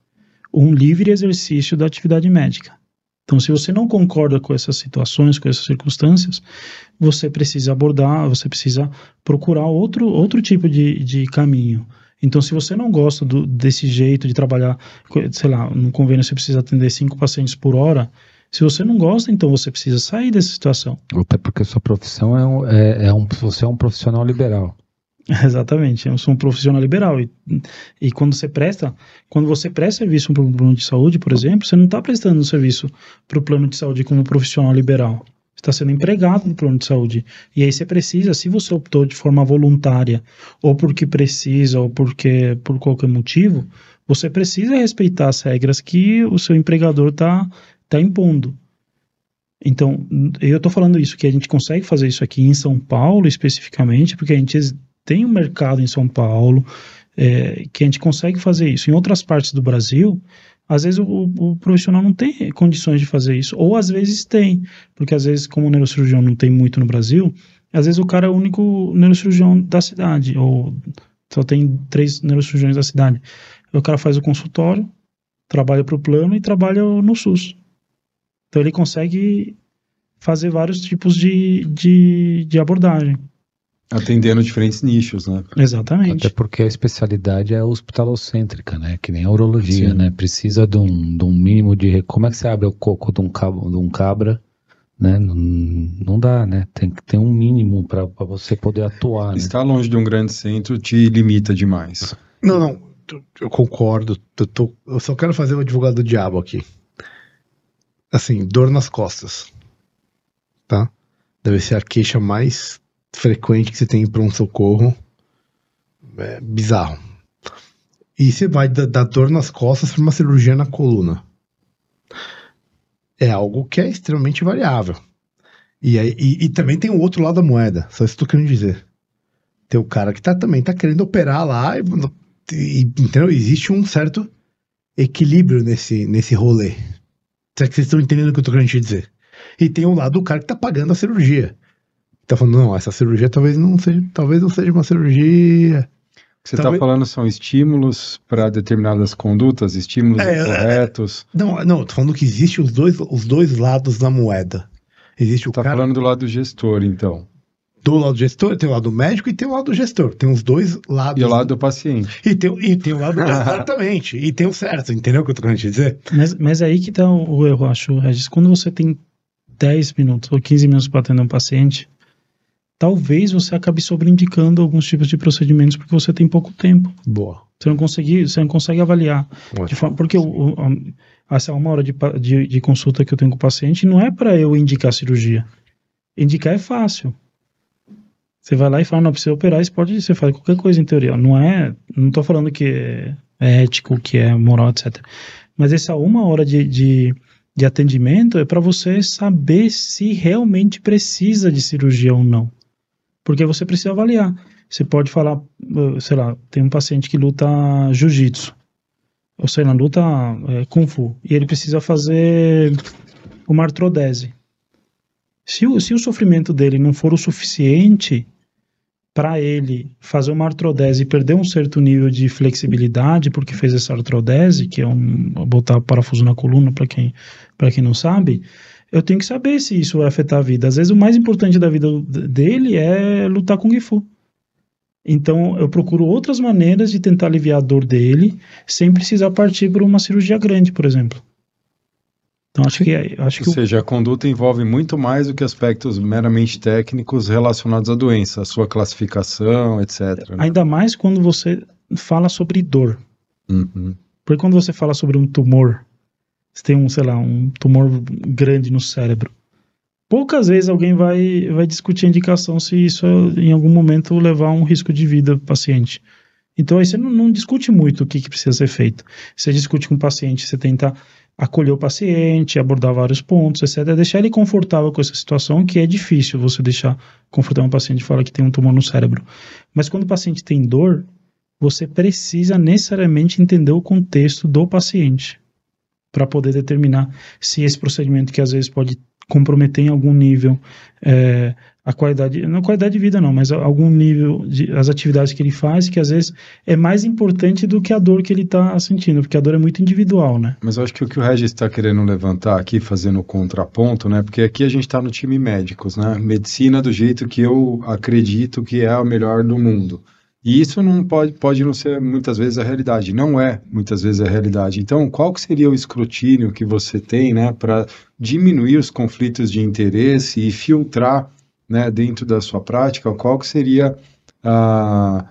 um livre exercício da atividade médica. Então, se você não concorda com essas situações, com essas circunstâncias, você precisa abordar, você precisa procurar outro, outro tipo de, de caminho. Então, se você não gosta do, desse jeito de trabalhar, sei lá, no convênio você precisa atender cinco pacientes por hora, se você não gosta, então você precisa sair dessa situação. Até porque sua profissão é um, é, é um você é um profissional liberal. (laughs) Exatamente, eu sou um profissional liberal e, e quando você presta, quando você presta serviço para um plano de saúde, por exemplo, você não está prestando um serviço para o plano de saúde como profissional liberal. Está sendo empregado no plano de saúde. E aí você precisa, se você optou de forma voluntária, ou porque precisa, ou porque por qualquer motivo, você precisa respeitar as regras que o seu empregador está tá impondo. Então, eu estou falando isso, que a gente consegue fazer isso aqui em São Paulo, especificamente, porque a gente tem um mercado em São Paulo é, que a gente consegue fazer isso. Em outras partes do Brasil, às vezes o, o, profissional não tem condições de fazer isso, ou às vezes tem, porque às vezes, como o neurocirurgião não tem muito no Brasil, às vezes o cara é o único neurocirurgião da cidade, ou só tem três neurocirurgiões da cidade. O cara faz o consultório, trabalha para o plano e trabalha no SUS. Então ele consegue fazer vários tipos de, de, de abordagem. Atendendo diferentes nichos, né? Exatamente. Até porque a especialidade é hospitalocêntrica, né? Que nem a urologia, Sim. né? Precisa de um, de um mínimo de. Como é que você abre o coco de um, cabo, de um cabra? Né? Não, não dá, né? Tem que ter um mínimo para você poder atuar. Né? Estar longe de um grande centro te limita demais. Não, não. Eu concordo. Eu, tô, eu só quero fazer o advogado do diabo aqui. Assim, dor nas costas. Tá? Deve ser a queixa mais frequente que você tem para um socorro. É bizarro. E você vai da, da dor nas costas para uma cirurgia na coluna. É algo que é extremamente variável. E, aí, e, e também tem o outro lado da moeda, só isso que eu querendo dizer. Tem o cara que tá, também tá querendo operar lá, e, e, entendeu? Existe um certo equilíbrio nesse, nesse rolê. Será que vocês estão entendendo o que eu tô querendo te dizer? E tem o lado do cara que tá pagando a cirurgia. Tá falando, não, essa cirurgia talvez não seja, talvez não seja uma cirurgia. O que você está Talvez- falando são estímulos para determinadas condutas, estímulos É, é, corretos. Não, não, tô falando que existe os dois, os dois lados da moeda. Existe o Tá cara falando do lado do gestor, então. do lado do gestor, tem o lado do médico e tem o lado do gestor. Tem os dois lados. E o lado do paciente. E tem, e tem o lado. (laughs) exatamente. E tem o certo, entendeu o que eu tô querendo te dizer? Mas, mas aí que tá o, o erro, acho, Regis. Quando você tem 10 minutos ou 15 minutos para atender um paciente, talvez você acabe sobreindicando alguns tipos de procedimentos porque você tem pouco tempo. Boa. Você não consegue, você não consegue avaliar. Forma- porque o, essa uma hora de, de, de consulta que eu tenho com o paciente não é para eu indicar cirurgia. Indicar é fácil. Você vai lá e fala, não, precisa operar, você pode, você faz qualquer coisa em teoria. Não é, não tô falando que é, é ético, que é moral, etc. Mas essa uma hora de, de, de atendimento é para você saber se realmente precisa de cirurgia ou não. Porque você precisa avaliar. Você pode falar, uh, sei lá, tem um paciente que luta jiu-jitsu, ou sei lá, luta é, kung fu, e ele precisa fazer uma artrodese. Se o, se o sofrimento dele não for o suficiente para ele fazer uma artrodese e perder um certo nível de flexibilidade, porque fez essa artrodese, que é um botar parafuso na coluna, para quem, quem não sabe, eu tenho que saber se isso vai afetar a vida. Às vezes o mais importante da vida dele é lutar com Gifu. Então eu procuro outras maneiras de tentar aliviar a dor dele, sem precisar partir para uma cirurgia grande, por exemplo. Então acho que é- acho que Ou o- seja, a conduta envolve muito mais do que aspectos meramente técnicos relacionados à doença, a sua classificação, etc. né? ainda mais quando você fala sobre dor. Uhum. Porque quando você fala sobre um tumor, você tem um, sei lá, um tumor grande no cérebro. Poucas vezes alguém vai, vai discutir a indicação se isso em algum momento levar um risco de vida do paciente. Então aí você não, não discute muito o que, que precisa ser feito. Você discute com o paciente, você tenta acolher o paciente, abordar vários pontos, etc. Deixar ele confortável com essa situação, que é difícil você deixar confortável um paciente e falar que tem um tumor no cérebro. Mas quando o paciente tem dor, você precisa necessariamente entender o contexto do paciente para poder determinar se esse procedimento que às vezes pode comprometer em algum nível é, a qualidade, não qualidade de vida não, mas algum nível de as atividades que ele faz que às vezes é mais importante do que a dor que ele está sentindo, porque a dor é muito individual, né? Mas eu acho que o que o Regis está querendo levantar aqui, fazendo o contraponto, né? Porque aqui a gente está no time médicos, né? Medicina do jeito que eu acredito que é a melhor do mundo. E isso não pode, pode não ser muitas vezes a realidade, não é muitas vezes a realidade. Então, qual que seria o escrutínio que você tem, né, para diminuir os conflitos de interesse e filtrar, né, dentro da sua prática, qual que seria a,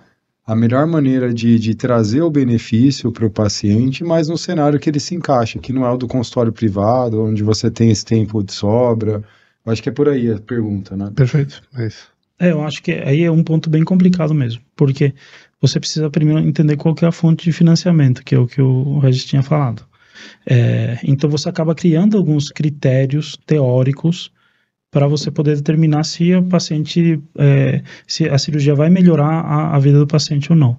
a melhor maneira de, de trazer o benefício para o paciente, mas no cenário que ele se encaixa, que não é o do consultório privado, onde você tem esse tempo de sobra. Eu acho que é por aí a pergunta, né? Perfeito. É isso. É, eu acho que aí é um ponto bem complicado mesmo, porque você precisa primeiro entender qual que é a fonte de financiamento, que é o que o Regis tinha falado. É, então você acaba criando alguns critérios teóricos para você poder determinar se o paciente, é, se a cirurgia vai melhorar a, a vida do paciente ou não.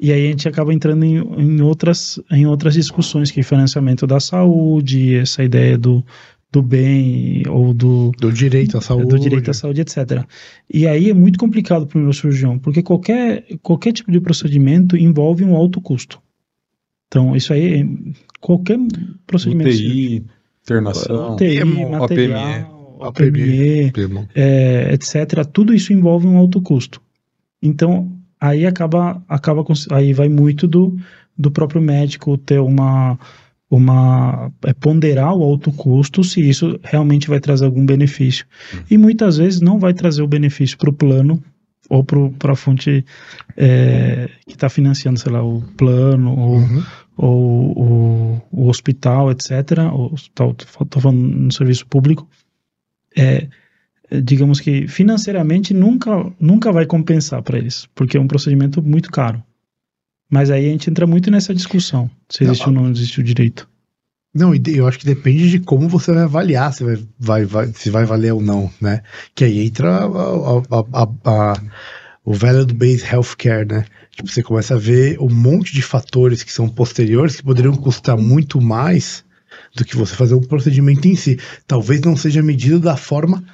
E aí a gente acaba entrando em, em outras, em outras discussões, que é financiamento da saúde, essa ideia do, do bem ou do, Do direito à saúde. do direito à saúde, etc. E aí é muito complicado para o neurocirurgião, porque qualquer, qualquer tipo de procedimento envolve um alto custo. Então, isso aí, qualquer procedimento. UTI, internação. UTI, OPME, material, OPME. OPME, é, etc. Tudo isso envolve um alto custo. Então, aí acaba, acaba aí vai muito do, do próprio médico ter uma uma é, ponderar o alto custo se isso realmente vai trazer algum benefício e muitas vezes não vai trazer o benefício para o plano ou para a fonte é, que está financiando sei lá o plano ou, Uhum. ou o, o hospital etc tô falando no serviço público é, digamos que financeiramente nunca, nunca vai compensar para eles, porque é um procedimento muito caro. Mas aí a gente entra muito nessa discussão, se existe ou não existe o direito. Não, e eu acho que depende de como você vai avaliar se vai, vai, vai- se vai valer ou não, né? Que aí entra a- a- a- o value-based healthcare, né? Tipo, você começa a ver um monte de fatores que são posteriores que poderiam custar muito mais do que você fazer o procedimento em si. Talvez não seja medido da forma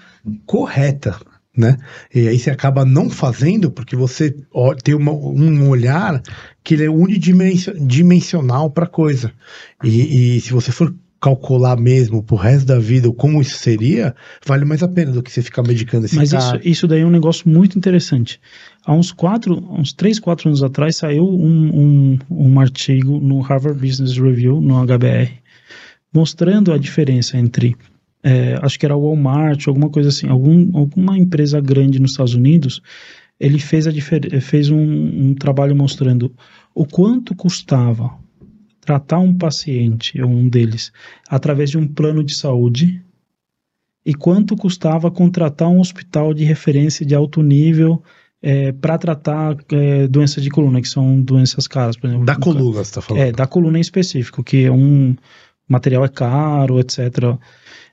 correta, né? E aí você acaba não fazendo porque você tem uma- um olhar que ele é unidimensional para coisa. E, e se você for calcular mesmo pro resto da vida como isso seria, vale mais a pena do que você ficar medicando esse Mas isso, cara. isso daí é um negócio muito interessante. Há uns quatro, uns três, quatro anos atrás saiu um, um, um artigo no Harvard Business Review, no HBR, mostrando a diferença entre, é, acho que era Walmart, alguma coisa assim, algum, alguma empresa grande nos Estados Unidos, ele fez, a fez um, um trabalho mostrando o quanto custava tratar um paciente, ou um deles, através de um plano de saúde, e quanto custava contratar um hospital de referência de alto nível para tratar é, doenças de coluna, que são doenças caras, por exemplo. Da coluna, você tá falando. É, da coluna em específico, que é um material é caro, etc.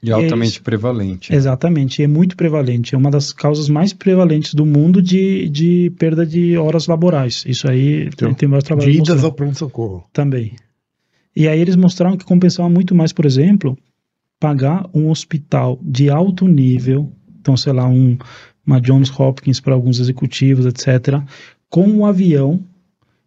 E altamente isso. prevalente. Exatamente, e é muito prevalente. É uma das causas mais prevalentes do mundo de, de perda de horas laborais. Isso aí Então, tem, vários De trabalhos idas ao pronto-socorro. também. E aí eles mostraram que compensava muito mais, por exemplo, pagar um hospital de alto nível, então, sei lá, um, uma Johns Hopkins para alguns executivos, etc., com um avião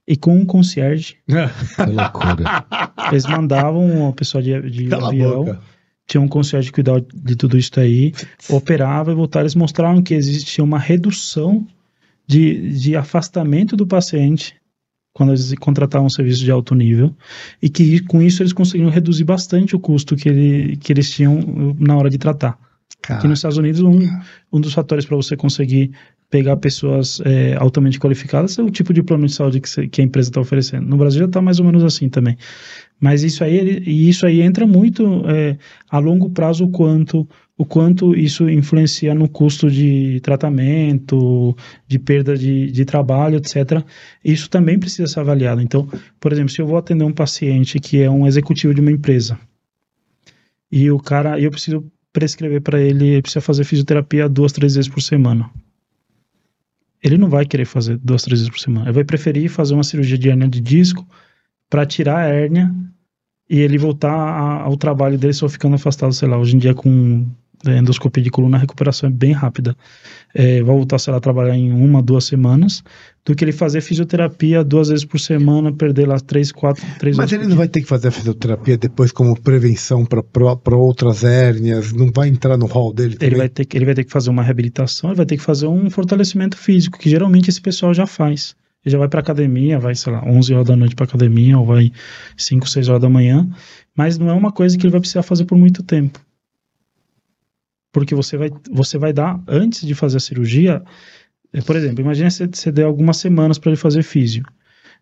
e com um concierge. (laughs) Que loucura. Eles mandavam uma pessoa de, de Cala avião, boca. Tinha um concierge que cuidava de tudo isso aí, operava e voltava. Eles mostraram que existia uma redução de, de afastamento do paciente quando eles contratavam um serviço de alto nível e que com isso eles conseguiram reduzir bastante o custo que, ele, que eles tinham uh, na hora de tratar. Cara, Aqui nos Estados Unidos, um, um dos fatores para você conseguir pegar pessoas é, altamente qualificadas é o tipo de plano de saúde que, que a empresa está oferecendo. No Brasil já está mais ou menos assim também. Mas isso aí, isso aí entra muito é, a longo prazo o quanto, o quanto isso influencia no custo de tratamento, de perda de, de trabalho, etc. Isso também precisa ser avaliado. Então, por exemplo, se eu vou atender um paciente que é um executivo de uma empresa e o cara, eu preciso prescrever para ele, ele precisa fazer fisioterapia duas, três vezes por semana. Ele não vai querer fazer duas, três vezes por semana. Ele vai preferir fazer uma cirurgia de hérnia de disco para tirar a hérnia e ele voltar a- ao trabalho dele só ficando afastado, sei lá, hoje em dia com é, endoscopia de coluna a recuperação é bem rápida. É, vai voltar, sei lá, a trabalhar em uma, duas semanas, do que ele fazer fisioterapia duas vezes por semana, perder lá três, quatro, três Mas ele não vai ter que fazer a fisioterapia depois como prevenção para outras hérnias, não vai entrar no hall dele Ele também? vai, ter que, ele vai ter que fazer uma reabilitação, ele vai ter que fazer um fortalecimento físico, que geralmente esse pessoal já faz. Ele já vai para academia, vai, sei lá, 11 horas da noite para academia, ou vai 5, 6 horas da manhã, mas não é uma coisa que ele vai precisar fazer por muito tempo. Porque você vai, você vai dar, antes de fazer a cirurgia, eh, por exemplo, imagina se você der algumas semanas para ele fazer físio.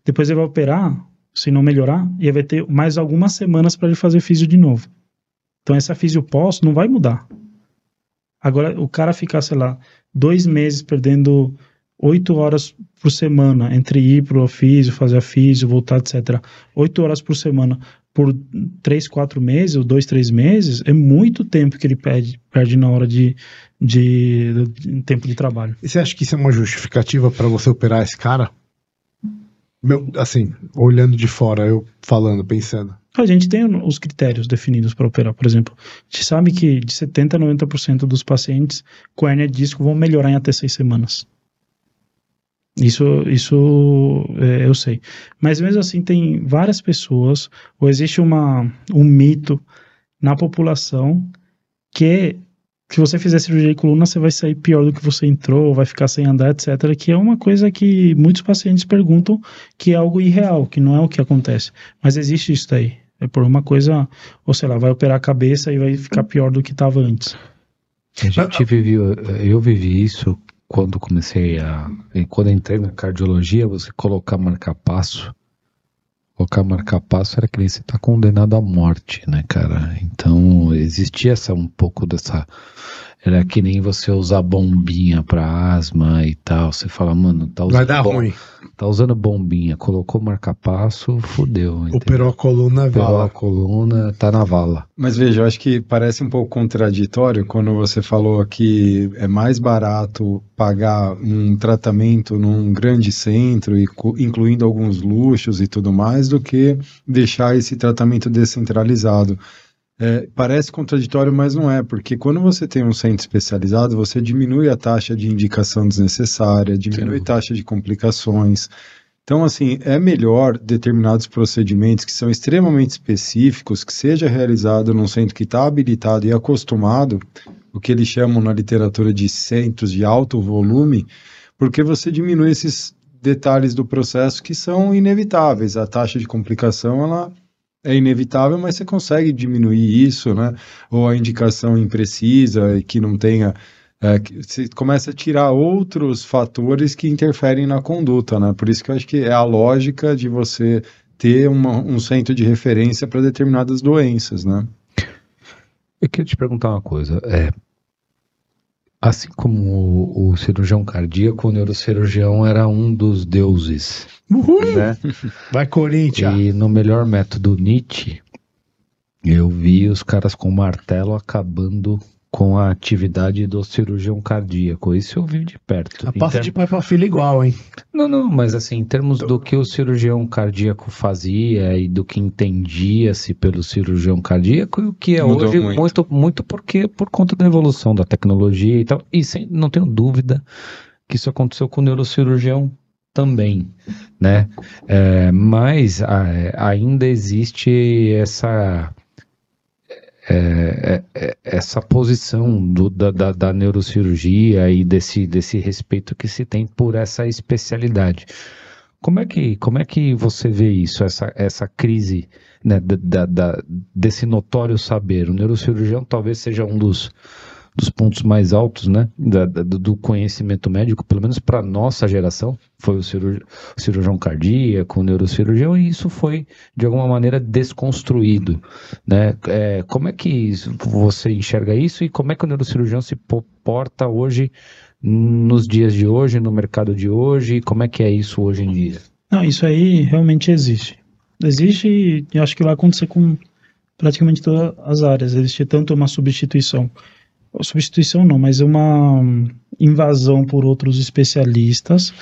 Depois ele vai operar, se não melhorar, e vai ter mais algumas semanas para ele fazer físio de novo. Então essa físio pós não vai mudar. Agora, o cara ficar, sei lá, dois meses perdendo oito horas por semana entre ir pro físio, fazer a físio, voltar, etc. Oito horas por semana por três, quatro meses, ou dois, três meses, é muito tempo que ele perde, perde na hora de, de, de tempo de trabalho. E você acha que isso é uma justificativa para você operar esse cara? Meu, assim, olhando de fora, eu falando, pensando. A gente tem os critérios definidos para operar, por exemplo. A gente sabe que de 70% a 90% dos pacientes com hernia de disco vão melhorar em até seis semanas. Isso, isso é, eu sei. Mas mesmo assim, tem várias pessoas, ou existe uma, um mito na população que se você fizer cirurgia de coluna, você vai sair pior do que você entrou, vai ficar sem andar, etc. Que é uma coisa que muitos pacientes perguntam que é algo irreal, que não é o que acontece. Mas existe isso daí. É por uma coisa, ou sei lá, vai operar a cabeça e vai ficar pior do que estava antes. A gente viveu, eu vivi isso quando comecei a. Quando entrei na cardiologia, você colocar marca-passo. Colocar marca-passo era que nem você tá condenado à morte, né, cara? Então existia essa um pouco dessa Era que nem você usar bombinha pra asma e tal. Você fala, mano, tá usando, Vai dar bom- ruim. tá usando bombinha, colocou marca-passo, fudeu. Operou a coluna, Operou a coluna, tá na vala. Mas veja, eu acho que parece um pouco contraditório quando você falou que é mais barato pagar um tratamento num grande centro, e incluindo alguns luxos e tudo mais, do que deixar esse tratamento descentralizado. É, parece contraditório, mas não é, porque quando você tem um centro especializado, você diminui a taxa de indicação desnecessária, diminui a taxa de complicações. Então, assim, é melhor determinados procedimentos que são extremamente específicos, que seja realizado num centro que está habilitado e acostumado, o que eles chamam na literatura de centros de alto volume, porque você diminui esses detalhes do processo que são inevitáveis. A taxa de complicação, ela é inevitável, mas você consegue diminuir isso, né? Ou a indicação imprecisa e que não tenha é, você começa a tirar outros fatores que interferem na conduta, né? Por isso que eu acho que é a lógica de você ter uma- um centro de referência para determinadas doenças, né? Eu queria te perguntar uma coisa. É, assim como o, o cirurgião cardíaco, o neurocirurgião era um dos deuses, Uhul. né? (laughs) Vai, Corinthians. E no melhor método Nietzsche, eu vi os caras com martelo acabando com a atividade do cirurgião cardíaco. Isso eu vi de perto. A Em passa termos- de pai pra filho igual, hein? Não, não, mas assim, em termos do que o cirurgião cardíaco fazia e do que entendia-se pelo cirurgião cardíaco, e o que é Mudou hoje muito. muito, muito porque por conta da evolução da tecnologia e tal. E sem, não tenho dúvida que isso aconteceu com o neurocirurgião também, né? É, mas a- ainda existe essa é, é, é, essa posição do- da, da, da neurocirurgia e desse, desse respeito que se tem por essa especialidade. Como é que, como é que você vê isso, essa, essa crise né, da, da- desse notório saber? O neurocirurgião talvez seja um dos, dos pontos mais altos né, da- da- do conhecimento médico, pelo menos para nossa geração, foi o, cirurgi- o cirurgião cardíaco, o neurocirurgião, e isso foi, de alguma maneira, desconstruído né? É, como é que você enxerga isso e como é que o neurocirurgião se po- porta hoje nos dias de hoje, no mercado de hoje? Como é que é isso hoje em dia? Não, isso aí realmente existe. Existe e acho que vai acontecer com praticamente todas as áreas. Existe tanto uma substituição, substituição não, mas uma hum, invasão por outros especialistas,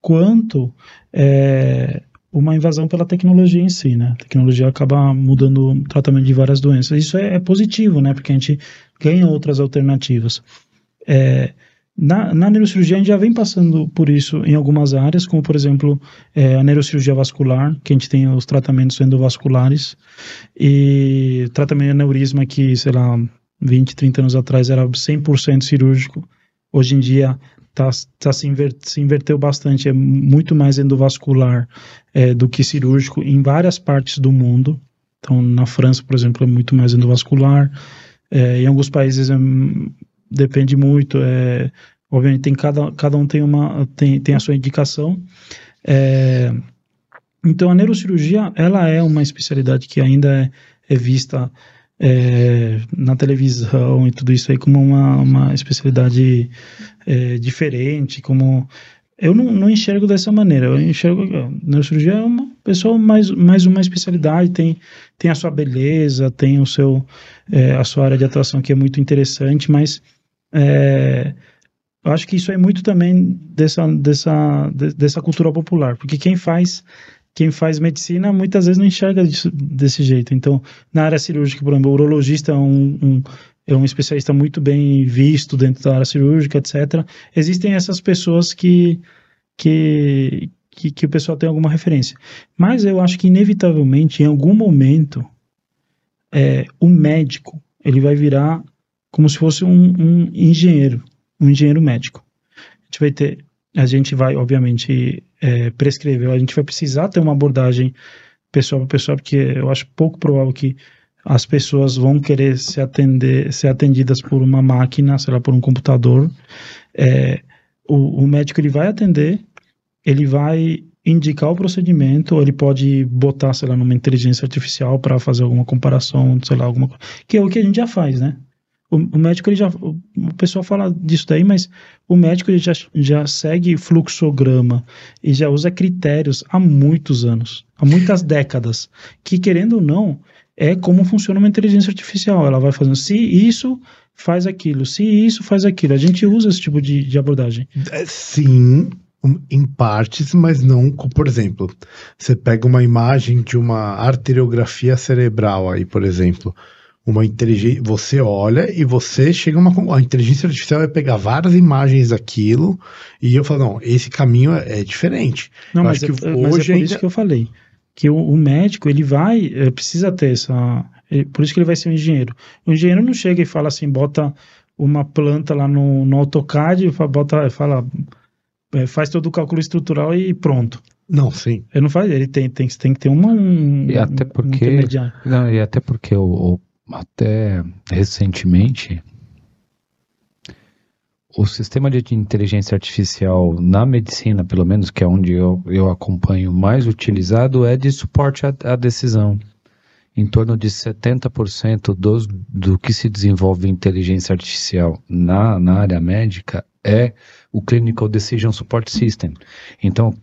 quanto é, uma invasão pela tecnologia em si, né? A tecnologia acaba mudando o tratamento de várias doenças. Isso é, é positivo, né? Porque a gente ganha outras alternativas. É, na, na neurocirurgia, a gente já vem passando por isso em algumas áreas, como, por exemplo, é, a neurocirurgia vascular, que a gente tem os tratamentos endovasculares, e tratamento de aneurisma que, sei lá, 20, 30 anos atrás era 100% cirúrgico, hoje em dia tá, tá se, se inverteu bastante, é muito mais endovascular é, do que cirúrgico em várias partes do mundo. Então, na França, por exemplo, é muito mais endovascular. É, em alguns países é, depende muito. É, obviamente, tem cada, cada um tem, uma, tem, tem a sua indicação. É, então, a neurocirurgia, ela é uma especialidade que ainda é, é vista é, na televisão e tudo isso aí como uma, uma especialidade é, diferente, como... Eu não, não enxergo dessa maneira, eu enxergo neurocirurgia é uma pessoa mais, mais uma especialidade, tem, tem a sua beleza, tem o seu, é, a sua área de atuação que é muito interessante, mas é, eu acho que isso é muito também dessa, dessa, de- dessa cultura popular, porque quem faz quem faz medicina muitas vezes não enxerga disso- desse jeito. Então, na área cirúrgica, por exemplo, o urologista é um, um- é um especialista muito bem visto dentro da área cirúrgica, etc. Existem essas pessoas que, que, que, que o pessoal tem alguma referência. Mas eu acho que, inevitavelmente, em algum momento, é, o médico ele vai virar como se fosse um, um engenheiro, um engenheiro médico. A gente vai ter, a gente vai, obviamente, é, prescrever, a gente vai precisar ter uma abordagem pessoal para pessoa, porque eu acho pouco provável que as pessoas vão querer se atender, ser atendidas por uma máquina, sei lá, por um computador. É, o, o médico ele vai atender, ele vai indicar o procedimento, ou ele pode botar, sei lá, numa inteligência artificial para fazer alguma comparação, sei lá, alguma coisa. Que é o que a gente já faz, né? O, o médico, ele já. O, pessoal fala disso daí, mas o médico ele já, já segue fluxograma e já usa critérios há muitos anos, há muitas (laughs) décadas. Que, querendo ou não, é como funciona uma inteligência artificial. Ela vai fazendo se isso faz aquilo, se isso faz aquilo. A gente usa esse tipo de, de abordagem. É, Sim, em partes, mas não, por exemplo, você pega uma imagem de uma arteriografia cerebral aí, por exemplo, uma inteligência, você olha e você chega a uma a inteligência artificial vai pegar várias imagens daquilo e eu falo, não, esse caminho é, é diferente. Não, Eu mas, acho que é, mas é por hoje ainda- isso que eu falei. Que o, o médico, ele vai, é, precisa ter essa. ele- por isso que ele vai ser um engenheiro. O engenheiro não chega e fala assim, bota uma planta lá no, no AutoCAD, e bota, fala, é, faz todo o cálculo estrutural e pronto. Não, sim. Ele não faz, ele tem, tem, tem que ter uma, um, E até um porque- intermediário. Não, e até porque o, o- até recentemente o sistema de inteligência artificial na medicina, pelo menos que é onde eu, eu acompanho mais utilizado, é de suporte à, à decisão. Em torno de 70% dos, do que se desenvolve em inteligência artificial na, na área médica é o Clinical Decision Support System. Então,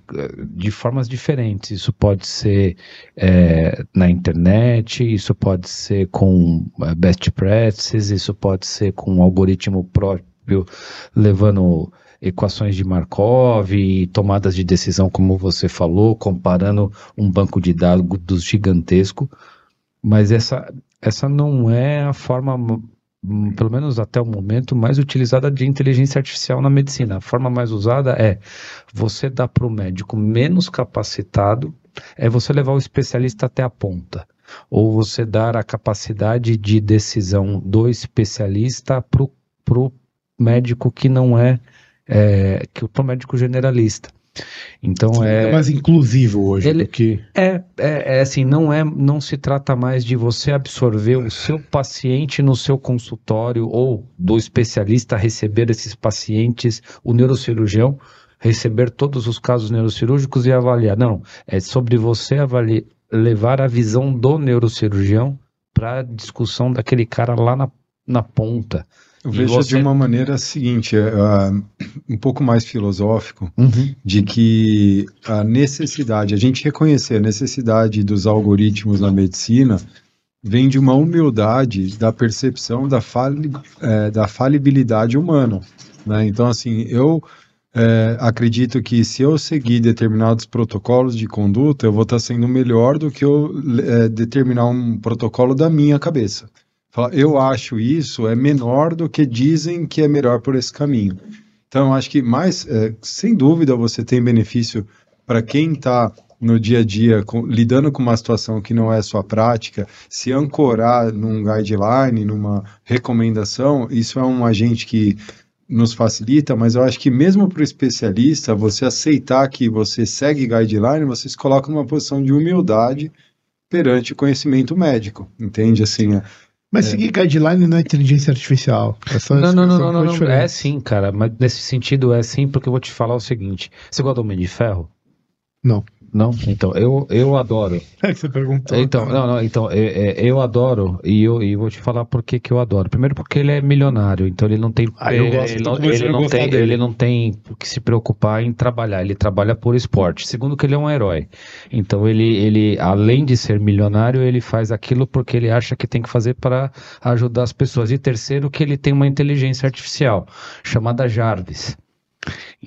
de formas diferentes, isso pode ser é, na internet, isso pode ser com eh, best practices, isso pode ser com um algoritmo próprio levando equações de Markov e tomadas de decisão, como você falou, comparando um banco de dados gigantesco. Mas essa, essa não é a forma, pelo menos até o momento, mais utilizada de inteligência artificial na medicina. A forma mais usada é você dar para o médico menos capacitado, é você levar o especialista até a ponta. Ou você dar a capacidade de decisão do especialista para o médico que não é, é que o médico generalista. Então É é, mais inclusivo hoje Ele- do que. é, é, é assim, não é, não se trata mais de você absorver o seu paciente no seu consultório ou do especialista receber esses pacientes, o neurocirurgião receber todos os casos neurocirúrgicos e avaliar. Não, é sobre você avaliar, levar a visão do neurocirurgião para a discussão daquele cara lá na, na ponta. Eu vejo você- de uma maneira seguinte, é, ah, um pouco mais filosófico, Uhum. de que a necessidade, a gente reconhecer a necessidade dos algoritmos na medicina vem de uma humildade da percepção da, fali, eh, da falibilidade humana. Né? Então, assim, eu eh, acredito que se eu seguir determinados protocolos de conduta, eu vou estar sendo melhor do que eu eh, determinar um protocolo da minha cabeça. Falar, eu acho isso é menor do que dizem que é melhor por esse caminho. Então, acho que mais, eh, sem dúvida, você tem benefício para quem está no dia a dia com- lidando com uma situação que não é sua prática, se ancorar num guideline, numa recomendação, isso é um agente que nos facilita, mas eu acho que mesmo para o especialista, você aceitar que você segue guideline, você se coloca numa posição de humildade perante o conhecimento médico, entende? Assim, é- Mas seguir guideline não é inteligência artificial. É só Não, não, não, não, não, não. É sim, cara, mas nesse sentido é sim, porque eu vou te falar o seguinte. Você gosta do Homem de Ferro? Não. Não? Então, eu, eu adoro. (laughs) É que você perguntou. Então, não, não, então, é- é, eu adoro e eu, e vou te falar por que eu adoro. Primeiro porque ele é milionário, então ele não tem Ah, eu gosto, ele, não, ele não tem dele. ele não tem que se preocupar em trabalhar, ele trabalha por esporte. Segundo que ele é um herói. Então ele ele além de ser milionário, ele faz aquilo porque ele acha que tem que fazer para ajudar as pessoas. E terceiro que ele tem uma inteligência artificial chamada Jarvis.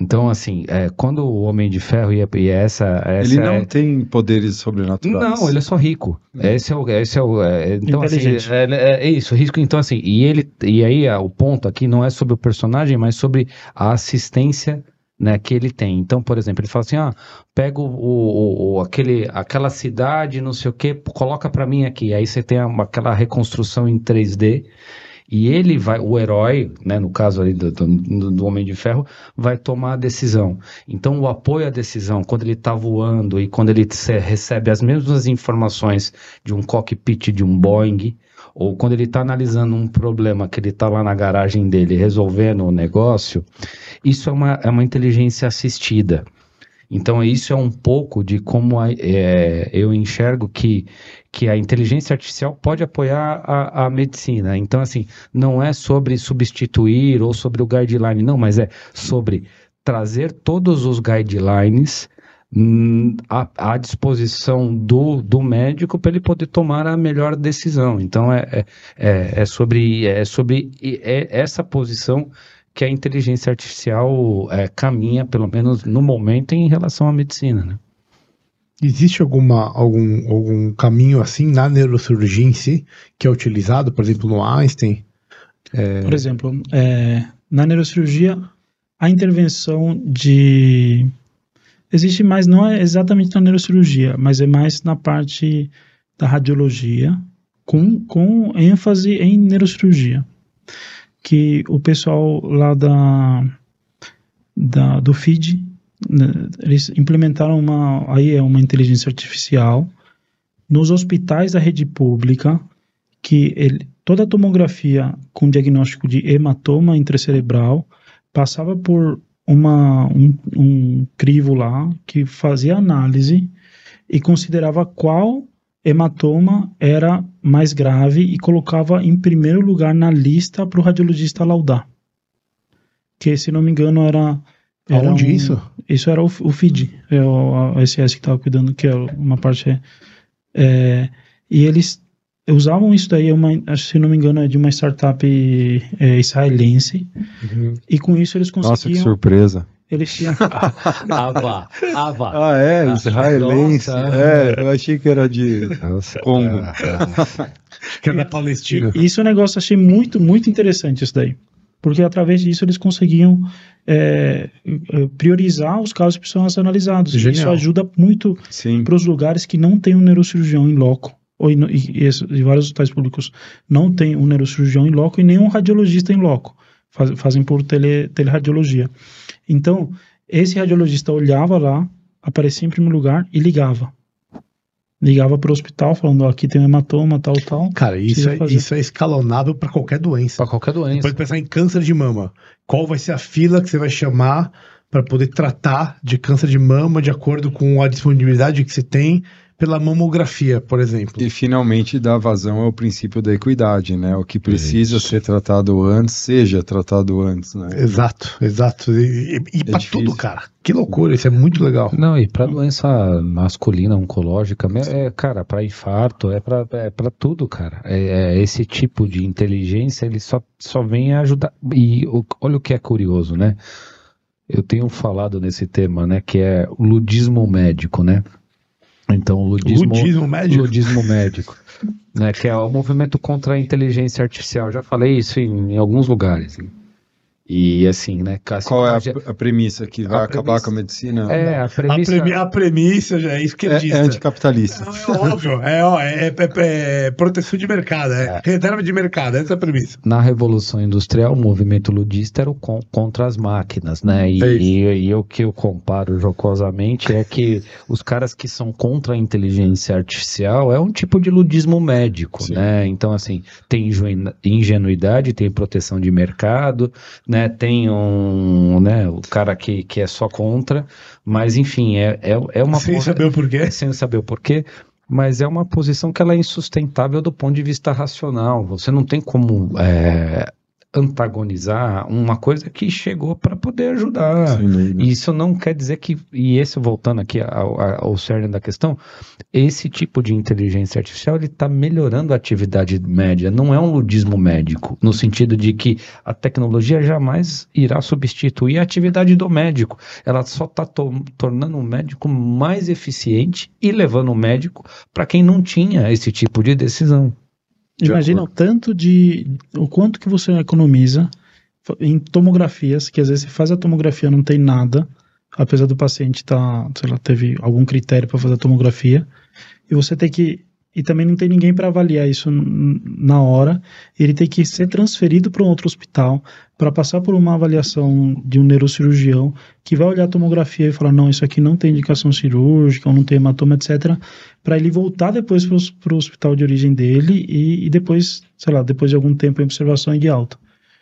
Então, assim, é, quando o Homem de Ferro ia, e essa, essa ele não é- tem poderes sobrenaturais. não, ele é só rico. Esse é o, esse é o, é, então assim, é, é- é isso, risco. Então assim, e ele, e aí ah, o ponto aqui não é sobre o personagem, mas sobre a assistência, né, que ele tem. Então, por exemplo, ele fala assim, ah, pega o, o- o- aquele, aquela cidade, não sei o que, coloca pra mim aqui. Aí você tem uma- aquela reconstrução em 3D. E ele vai, o herói, né, no caso ali do, do, do Homem de Ferro, vai tomar a decisão. Então, o apoio à decisão, quando ele está voando e quando ele recebe as mesmas informações de um cockpit de um Boeing, ou quando ele está analisando um problema que ele está lá na garagem dele resolvendo o negócio, isso é uma, é uma inteligência assistida. Então, isso é um pouco de como a- é, eu enxergo que, que a inteligência artificial pode apoiar a, a medicina. Então, assim, não é sobre substituir ou sobre o guideline, não, mas é sobre trazer todos os guidelines hum, à, disposição do, do médico para ele poder tomar a melhor decisão. Então, é, é, é, é sobre, é sobre é essa posição que a inteligência artificial é, caminha, pelo menos no momento, em relação à medicina. Né? Existe alguma, algum, algum caminho assim na neurocirurgia em si que é utilizado, por exemplo, no Einstein? Por exemplo, é, na neurocirurgia, a intervenção de. Existe mais, não é exatamente na neurocirurgia, mas é mais na parte da radiologia, com, com ênfase em neurocirurgia. Que o pessoal lá da, da, do FID, né, eles implementaram uma, aí é uma inteligência artificial nos hospitais da rede pública, que ele, toda a tomografia com diagnóstico de hematoma intracerebral passava por uma, um, um crivo lá que fazia análise e considerava qual hematoma era mais grave e colocava em primeiro lugar na lista para o radiologista laudar. Que, se não me engano, era. era Aonde um- isso? Isso era o, o FID, é o a SS que estava cuidando, que é uma parte. é, é, e eles usavam isso daí, é uma, acho que, se não me engano, é de uma startup é, israelense. E com isso eles Nossa, que conseguiam. surpresa. Eles tinham. (laughs) Ava, Ava. Ah, é? Ah, Israelense. nossa. É, eu achei que era de Congo. Que é da Palestina. E isso é um negócio, achei muito, muito interessante isso daí. Porque através disso eles conseguiam é, priorizar os casos que precisam ser analisados. Genial. Isso ajuda muito Sim. para os lugares que não tem um neurocirurgião em loco. Ou em, e, e e vários hospitais públicos não tem um neurocirurgião em loco e nem um radiologista em loco. Faz- fazem por tele, teleradiologia. Então, esse radiologista olhava lá, aparecia em primeiro lugar e ligava. Ligava para o hospital falando, ó, aqui tem um hematoma, tal, tal. Cara, isso é, fazer. isso é escalonável para qualquer doença. Para qualquer doença. Pode pensar em câncer de mama. Qual vai ser a fila que você vai chamar para poder tratar de câncer de mama de acordo com a disponibilidade que você tem pela mamografia, por exemplo? E finalmente dá vazão ao princípio da equidade, né? O que precisa Isso. ser tratado antes, seja tratado antes, né? Exato, exato. E, e, e pra difícil. tudo, cara. Que loucura, isso é muito legal. Não, e para doença masculina oncológica, é, cara, para infarto, é para é pra tudo, cara. É, é esse tipo de inteligência, ele só, só vem ajudar. E o- olha o que é curioso, né? Eu tenho falado nesse tema, né, que é o ludismo médico, né? Então, o ludismo, Ludismo médico. ludismo médico, (laughs) né, que é o movimento contra a inteligência artificial. Já falei isso em, em alguns lugares. E assim, né, Cássio, Qual é a, a premissa? Que vai A acabar premissa- com a medicina? É, a A, premissa... premi- a premissa já é É, esquerdista. é anticapitalista. Não, é óbvio, é, ó, é, é- é proteção de mercado, é, reserva de mercado, essa é a premissa. na Revolução Industrial, o movimento ludista era o con- contra as máquinas, né? E, É e, e o que eu comparo jocosamente é que (laughs) os caras que são contra a inteligência artificial é um tipo de ludismo médico, Sim. né? Então, assim, tem ingenu- ingenuidade, tem proteção de mercado, né? Tem um, né, o cara que, que é só contra, mas enfim, é, é, é uma... Sem porra- saber o porquê. (laughs) sem saber o porquê, mas é uma posição que ela é insustentável do ponto de vista racional. Você não tem como é, antagonizar uma coisa que chegou para poder ajudar. Dúvida. Isso não quer dizer que, e esse voltando aqui ao, ao cerne da questão, esse tipo de inteligência artificial ele está melhorando a atividade média, não é um ludismo médico, no sentido de que a tecnologia jamais irá substituir a atividade do médico, ela só está tornando o médico mais eficiente e levando o médico para quem não tinha esse tipo de decisão. Imagina o tanto de. o quanto que você economiza em tomografias, que às vezes você faz a tomografia não tem nada, apesar do paciente tá, sei lá, teve algum critério para fazer a tomografia, e você tem que. E também não tem ninguém para avaliar isso na hora, ele tem que ser transferido para um outro hospital para passar por uma avaliação de um neurocirurgião que vai olhar a tomografia e falar: não, isso aqui não tem indicação cirúrgica, ou não tem hematoma, etc para ele voltar depois para o hospital de origem dele e, e depois, sei lá, depois de algum tempo em observação e de alta.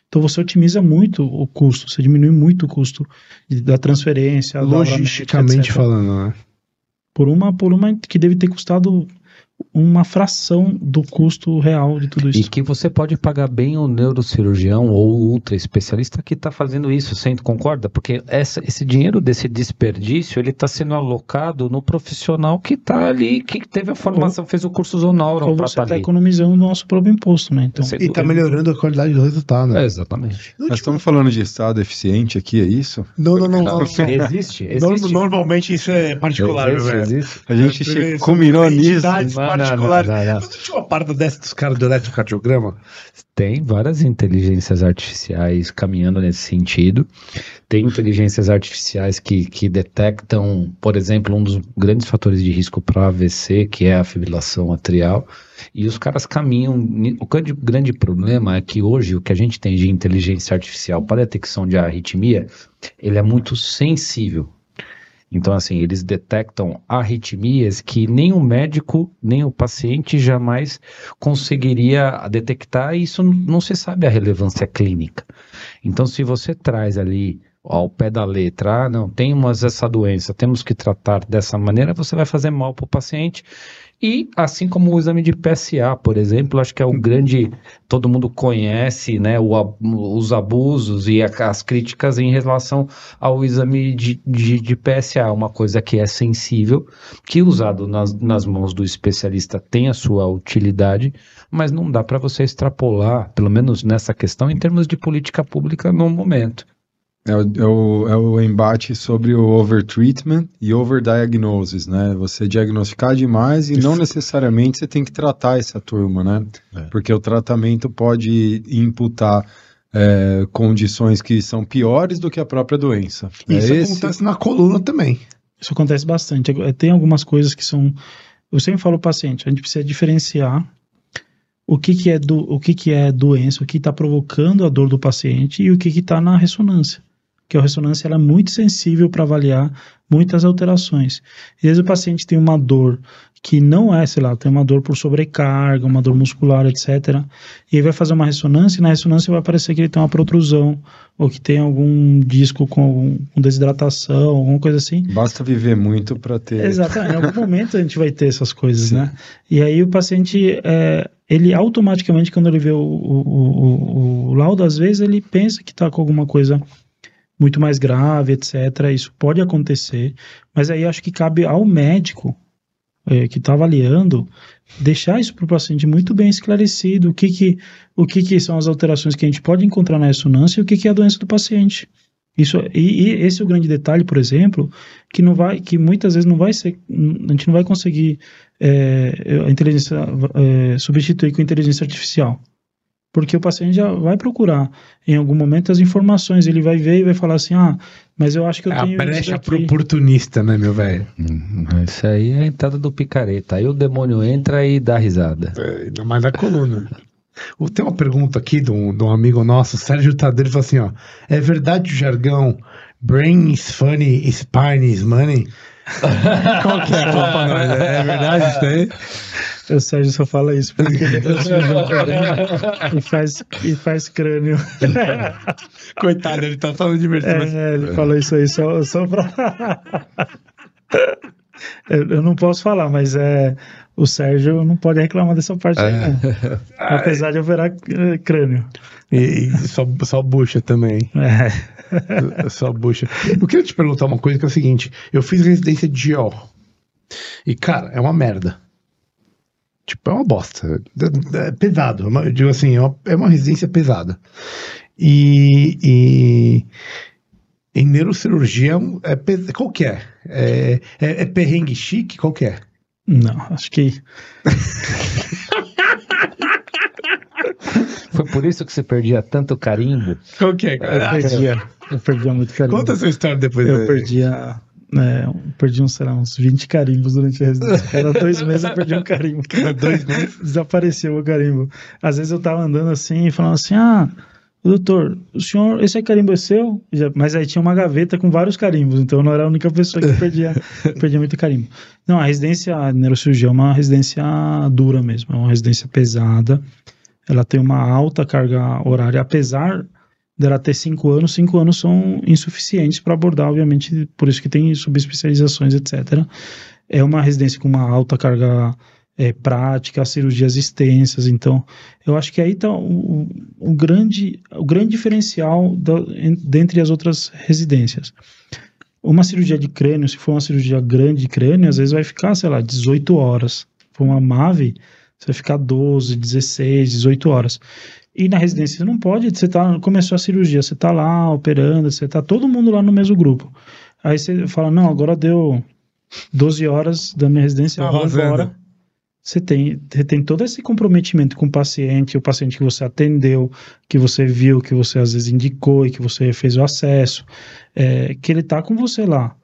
Então você otimiza muito o custo, você diminui muito o custo da transferência, Logisticamente etc. falando, né? por uma por uma que deve ter custado uma fração do custo real de tudo E isso. que você pode pagar bem o neurocirurgião ou o ultra especialista que está fazendo isso, você concorda? Porque essa- esse dinheiro desse desperdício, ele está sendo alocado no profissional que está ali, que teve a formação, fez o curso Zonauron Ou para você está ali. economizando o nosso próprio imposto, né? Então, E tá dúvida. melhorando a qualidade do resultado. É, né? exatamente. Nós estamos falando de estado eficiente aqui, é isso? Não, não, não. não, não. Existe, existe. Normalmente isso é particular, Existe, velho. existe. A gente che- tenho combinou nisso. Não, não, não, não, não. Tinha uma parada dessa dos caras do eletrocardiograma? Tem várias inteligências artificiais caminhando nesse sentido. Tem inteligências artificiais que, que detectam, por exemplo, um dos grandes fatores de risco para AVC, que é a fibrilação atrial. E os caras caminham. O grande, grande problema é que hoje o que a gente tem de inteligência artificial para detecção de arritmia, ele é muito sensível. Então, assim, eles detectam arritmias que nem o médico, nem o paciente jamais conseguiria detectar, e isso não se sabe a relevância clínica. Então, se você traz ali ao pé da letra, ah, não, temos essa doença, temos que tratar dessa maneira, você vai fazer mal para o paciente. E assim como o exame de PSA, por exemplo, acho que é o grande, todo mundo conhece, né, o os abusos e as críticas em relação ao exame de, de, de PSA, uma coisa que é sensível, que usado nas, nas mãos do especialista tem a sua utilidade, mas não dá para você extrapolar, pelo menos nessa questão, em termos de política pública no momento. É o, é o, é o embate sobre o overtreatment e overdiagnosis, né? Você diagnosticar demais e não necessariamente você tem que tratar essa turma, né? Porque o tratamento pode imputar é, condições que são piores do que a própria doença. Isso é esse, acontece na coluna também. Isso acontece bastante. Tem algumas coisas que são. Eu sempre falo ao paciente, a gente precisa diferenciar o que, que, é, do, o que, que é doença, o que está provocando a dor do paciente e o que está na ressonância. Porque a ressonância ela é muito sensível para avaliar muitas alterações. E às vezes o paciente tem uma dor que não é, sei lá, tem uma dor por sobrecarga, uma dor muscular, etc. E aí vai fazer uma ressonância e na ressonância vai aparecer que ele tem uma protrusão ou que tem algum disco com, com desidratação, alguma coisa assim. Basta viver muito para ter. Exatamente. Em algum momento a gente vai ter essas coisas, né? E aí o paciente, é, ele automaticamente, quando ele vê o, o, o, o laudo, às vezes ele pensa que está com alguma coisa muito mais grave, etc. Isso pode acontecer, mas aí acho que cabe ao médico é, que está avaliando deixar isso para o paciente muito bem esclarecido, o que que, o que que são as alterações que a gente pode encontrar na ressonância e o que que é a doença do paciente. Isso, e, e esse é o grande detalhe, por exemplo, que não vai, que muitas vezes não vai ser, a gente não vai conseguir é, a inteligência é, substituir com inteligência artificial, porque o paciente já vai procurar em algum momento as informações, ele vai ver e vai falar assim, ah, mas eu acho que eu É a tenho isso brecha pro oportunista, né, meu velho? Isso aí é a entrada do picareta. Aí o demônio entra e dá risada. É, ainda mais na coluna. O- Tem uma pergunta aqui de um, de um amigo nosso, Sérgio Tadeiro, falou assim, ó. É verdade o jargão brain is funny, spine is money? (laughs) Qual que é? Fala pra nós, É é verdade isso aí? O Sérgio só fala isso porque ele (laughs) e faz, e faz crânio. (laughs) Coitado, ele tá falando de diversão. mas- É, ele falou isso aí só, só pra. (laughs) eu, eu não posso falar, mas é. O Sérgio não pode reclamar dessa parte aí, não. Apesar de operar eh, crânio. E, e só, só bucha também. É. Só bucha. Eu queria te perguntar uma coisa que é o seguinte: eu fiz residência de GO. E, cara, é uma merda. Tipo, é uma bosta. É, é pesado. É uma- eu digo assim, é uma, é uma residência pesada. E, e em neurocirurgia é é, pes- qual que é? É, é, é perrengue chique? Qual que é? Não, acho que. (laughs) Foi por isso que você perdia tanto carimbo? Qual que é, Eu cara? perdia, eu perdia muito carimbo. Conta essa história depois. Eu aí. perdia. É, perdi uns, sei lá, uns 20 carimbos durante a residência. Cada dois meses eu perdi um carimbo. (laughs) Cada dois meses? Desapareceu o carimbo. Às vezes eu tava andando assim e falando assim: ah, doutor, o senhor, esse carimbo é seu? Mas aí tinha uma gaveta com vários carimbos, então eu não era a única pessoa que perdia, (laughs) perdia muito carimbo. Não, a residência a neurocirurgia é uma residência dura mesmo, é uma residência pesada. Ela tem uma alta carga horária, apesar dela ter cinco anos, cinco anos são insuficientes para abordar, obviamente, por isso que tem subespecializações, etc. É uma residência com uma alta carga é, prática, cirurgias extensas, então eu acho que aí está o, o, o grande, o grande diferencial da, en, dentre as outras residências. Uma cirurgia de crânio, se for uma cirurgia grande de crânio, às vezes vai ficar, sei lá, 18 horas. Se for uma MAVE, você vai ficar 12, 16, 18 horas. E na residência você não pode, você tá, começou a cirurgia, você tá lá operando, você tá todo mundo lá no mesmo grupo. Aí você fala, não, agora deu 12 horas da minha residência, eu vou embora. Você tem, você tem todo esse comprometimento com o paciente, o paciente que você atendeu, que você viu, que você às vezes indicou e que você fez o acesso, é, que ele tá com você lá.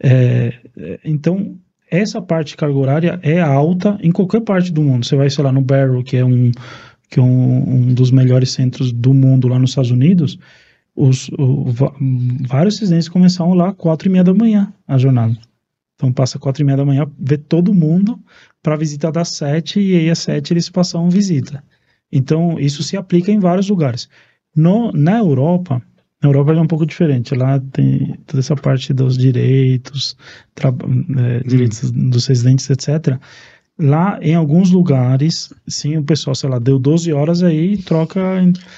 É, é então, essa parte de carga horária é alta em qualquer parte do mundo. Você vai, sei lá, no Barrow, que é um que é um, um dos melhores centros do mundo lá nos Estados Unidos, os, o, vários residentes começaram lá quatro e meia da manhã a jornada. Então passa quatro e meia da manhã, vê todo mundo para visita das sete e aí às sete eles passam visita. Então isso se aplica em vários lugares. No, na Europa, na Europa é um pouco diferente. Lá tem toda essa parte dos direitos, é, direitos hum. dos residentes, etc. Lá, em alguns lugares, sim, o pessoal, sei lá, deu 12 horas aí troca.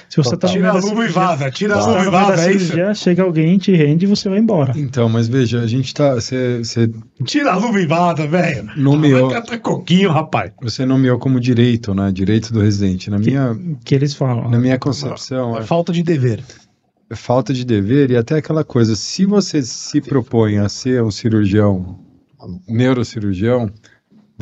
Se você tá tira a luva e vaza, tira a luva e vaza, é isso. Chega alguém, te rende e você vai embora. Então, mas veja, a gente tá. Cê, cê tira a luva e vaza, velho. Nomeou. Catar coquinho, rapaz. Você nomeou como direito, né? Direito do residente. Na minha. Que, que eles falam. Na minha concepção. É, é falta de dever. É falta de dever e até aquela coisa. Se você se propõe a ser um cirurgião, neurocirurgião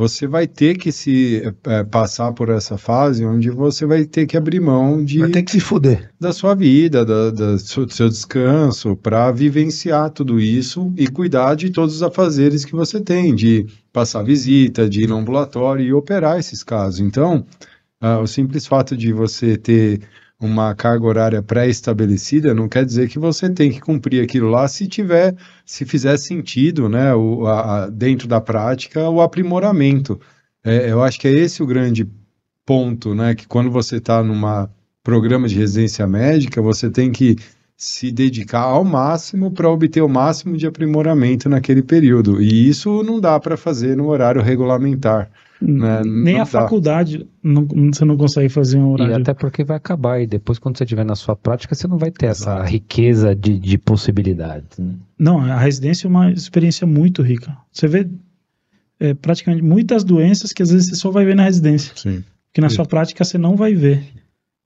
você vai ter que se é, passar por essa fase onde você vai ter que abrir mão de vai ter que se fuder da sua vida, da, da do seu descanso, para vivenciar tudo isso e cuidar de todos os afazeres que você tem, de passar visita, de ir no ambulatório e operar esses casos. Então, uh, o simples fato de você ter uma carga horária pré-estabelecida, não quer dizer que você tem que cumprir aquilo lá se tiver, se fizer sentido, né, o, a, dentro da prática, o aprimoramento. É, eu acho que é esse o grande ponto, né, que quando você está numa programa de residência médica, você tem que se dedicar ao máximo para obter o máximo de aprimoramento naquele período. E isso não dá para fazer no horário regulamentar. Né? Nem não a dá. faculdade não, você não consegue fazer um horário. E até porque vai acabar, e depois, quando você estiver na sua prática, você não vai ter essa riqueza de, de possibilidades. Né? Não, a residência é uma experiência muito rica. Você vê é, praticamente muitas doenças que às vezes você só vai ver na residência. Sim. Que na sua prática você não vai ver.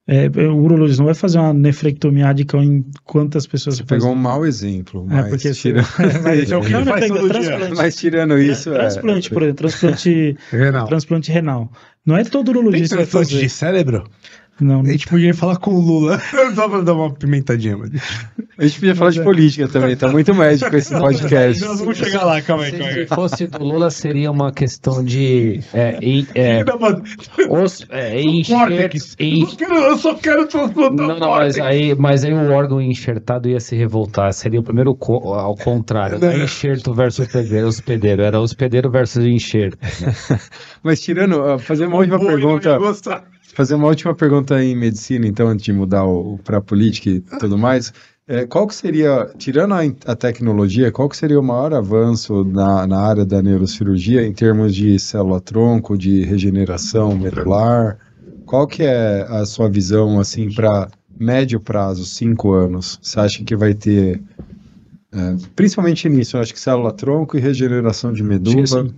É, o urologista não vai fazer uma nefrectomia em quantas pessoas você pegou um mau exemplo é, mas, porque tira... mas, é (laughs) o que não, faz transplante. mas tirando isso é, transplante, por exemplo, transplante (laughs) renal. transplante renal. Não é todo urologista Tem transplante de cérebro não, a gente podia falar com o Lula (laughs) só pra dar uma pimentadinha. Mas... A gente podia falar de política também, tá muito médico esse podcast. Nós vamos chegar lá, calma aí, calma aí. Se fosse do Lula, seria uma questão de. É, é, os, é, (laughs) enxer, enx... Eu só quero transplantar. Não, não, mas aí, mas aí o órgão enxertado ia se revoltar. Seria o primeiro co ao contrário. Não é enxerto versus hospedeiro, hospedeiro. Era hospedeiro versus enxerto. (laughs) mas tirando, fazer uma última pergunta fazer uma última pergunta em medicina, então, antes de mudar para política e tudo mais. É, qual que seria, tirando a, a, tecnologia, qual que seria o maior avanço na, na área da neurocirurgia em termos de célula-tronco, de regeneração medular? Qual que é a sua visão, assim, para médio prazo, cinco anos? Você acha que vai ter, é, principalmente nisso, eu acho que célula-tronco e regeneração de medula? Sim, sim.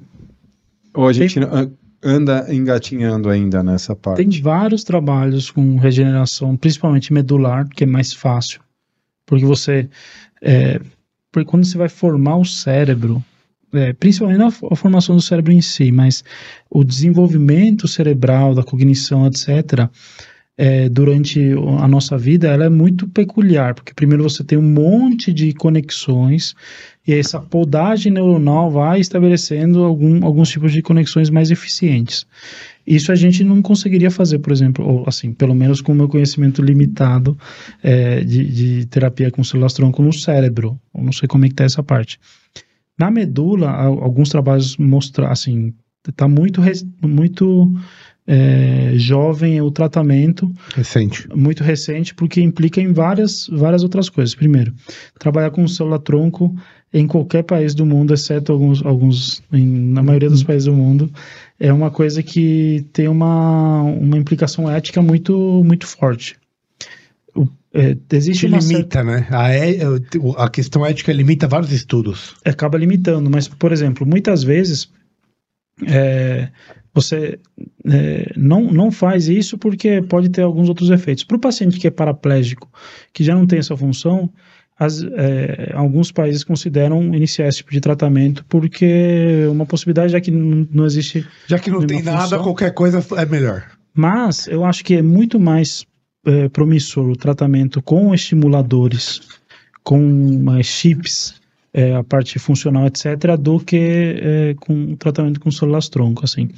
Ou a gente... Tem anda engatinhando ainda nessa parte? Tem vários trabalhos com regeneração, principalmente medular, que é mais fácil. Porque você. É, porque quando você vai formar o cérebro, é, principalmente a formação do cérebro em si, mas o desenvolvimento cerebral, da cognição, etc., é, durante a nossa vida, ela é muito peculiar, porque primeiro você tem um monte de conexões e essa podagem neuronal vai estabelecendo algum, alguns tipos de conexões mais eficientes. Isso a gente não conseguiria fazer, por exemplo, ou assim, pelo menos com o meu conhecimento limitado é, de, de, terapia com células-tronco no cérebro. Eu não sei como é que está essa parte. Na medula, alguns trabalhos mostram, assim, está muito, muito é, jovem o tratamento, Recente. muito recente, porque implica em várias, várias outras coisas. Primeiro, trabalhar com célula-tronco em qualquer país do mundo, exceto alguns, alguns em, na maioria dos países do mundo, é uma coisa que tem uma, uma implicação ética muito, muito forte. O- é, existe Te uma certa- limita, né? A, é- a questão ética limita vários estudos. acaba limitando. Mas, por exemplo, muitas vezes é, você é, não, não faz isso porque pode ter alguns outros efeitos. Para o paciente que é paraplégico, que já não tem essa função, as- é, alguns países consideram iniciar esse tipo de tratamento porque é uma possibilidade, já que não, não existe Já que não tem nada, função. qualquer coisa é melhor. Mas eu acho que é muito mais é, promissor o tratamento com estimuladores, com mais chips, é, a parte funcional, etc., do que é, com tratamento com células tronco. Assim.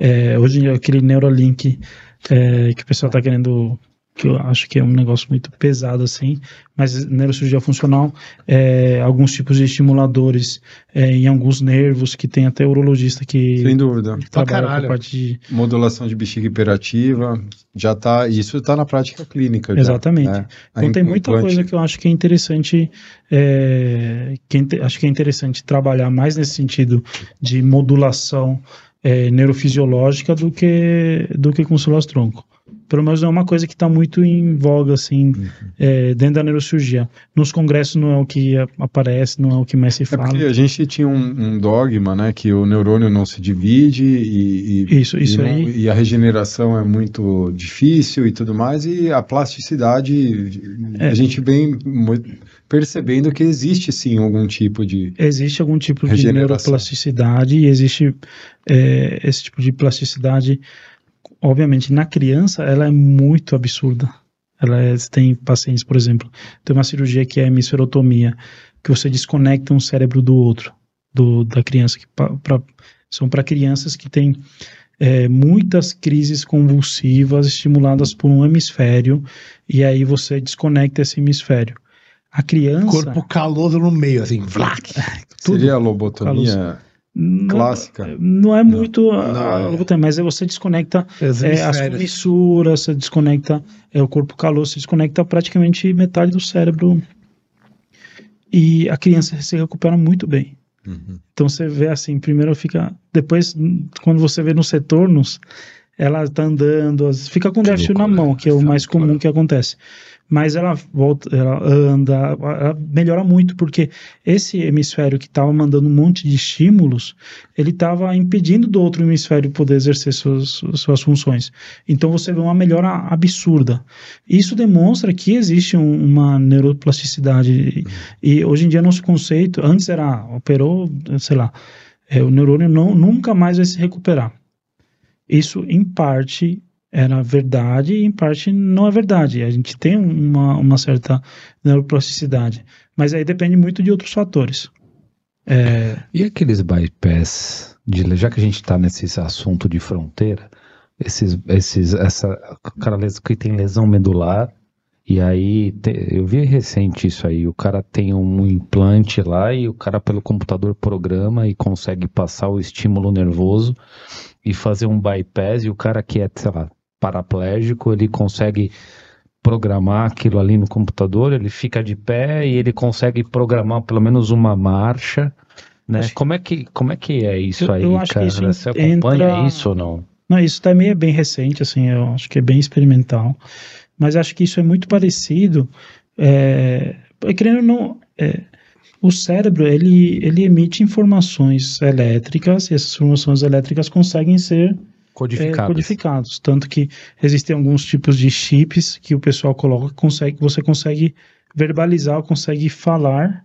É, hoje em dia, aquele Neuralink é, que o pessoal está querendo, que eu acho que é um negócio muito pesado, assim, mas neurocirurgia funcional, é, alguns tipos de estimuladores é, em alguns nervos, que tem até urologista que Sem dúvida. trabalha com a parte de Modulação de bexiga hiperativa, já tá, isso está na prática clínica. já, Exatamente. né? Então A tem muita coisa que eu acho que é interessante, é, que é acho que é interessante trabalhar mais nesse sentido de modulação é, neurofisiológica do que do que com células tronco. Pelo menos é uma coisa que está muito em voga assim Uhum. é, dentro da neurocirurgia. Nos congressos não é o que aparece, não é o que mais se É fala. porque a gente tinha um, um dogma, né, que o neurônio não se divide e, e- Isso, isso e, não- aí. e a regeneração é muito difícil e tudo mais, e a plasticidade, É. a gente vem percebendo que existe sim algum tipo de... existe algum tipo de neuroplasticidade e existe é, esse tipo de plasticidade, obviamente, na criança ela é muito absurda. Ela é, você tem pacientes, por exemplo, tem uma cirurgia que é a hemisferotomia, que você desconecta um cérebro do outro, do, da criança, que pa- pra- são para crianças que têm é, muitas crises convulsivas estimuladas por um hemisfério, e aí você desconecta esse hemisfério. A criança. Corpo caloso no meio, assim, vlac. (laughs) tudo. Seria a lobotomia Não- clássica? Não é muito a- Não, a é. lobotomia, mas aí você desconecta Os é, as hemisférios. comissuras, você desconecta é, o corpo caloso, você desconecta praticamente metade do cérebro. E a criança se recupera muito bem. Uhum. Então você vê assim, primeiro fica. Depois, quando você vê nos retornos, ela tá andando, fica com déficit na mão, que é o mais comum que acontece. Mas ela volta, ela anda, ela melhora muito, porque esse hemisfério que estava mandando um monte de estímulos, ele estava impedindo do outro hemisfério poder exercer suas, suas funções. Então você vê uma melhora absurda. Isso demonstra que existe um- uma neuroplasticidade. E hoje em dia, nosso conceito, antes era, operou, sei lá, é, o neurônio não, nunca mais vai se recuperar. Isso, em parte, era verdade e, em parte, não é verdade. A gente tem uma, uma certa neuroplasticidade, mas aí depende muito de outros fatores. É, E aqueles bypass, de, já que a gente está nesse assunto de fronteira, esses, esses, essa, o cara que tem lesão medular, e aí te- eu vi recente isso aí, o cara tem um implante lá e o cara pelo computador programa e consegue passar o estímulo nervoso e fazer um bypass, e o cara que é, sei lá, paraplégico, ele consegue programar aquilo ali no computador, ele fica de pé e ele consegue programar pelo menos uma marcha, né? Acho- Como é que como é que é isso Eu- aí, eu que cara? isso Você acompanha entra- isso ou não? Não, isso também é bem recente, assim, eu acho que é bem experimental, mas acho que isso é muito parecido, é, querendo ou não, é, o cérebro, ele, ele emite informações elétricas, e essas informações elétricas conseguem ser é, Codificado. codificados, tanto que existem alguns tipos de chips que o pessoal coloca, que consegue, você consegue verbalizar, consegue falar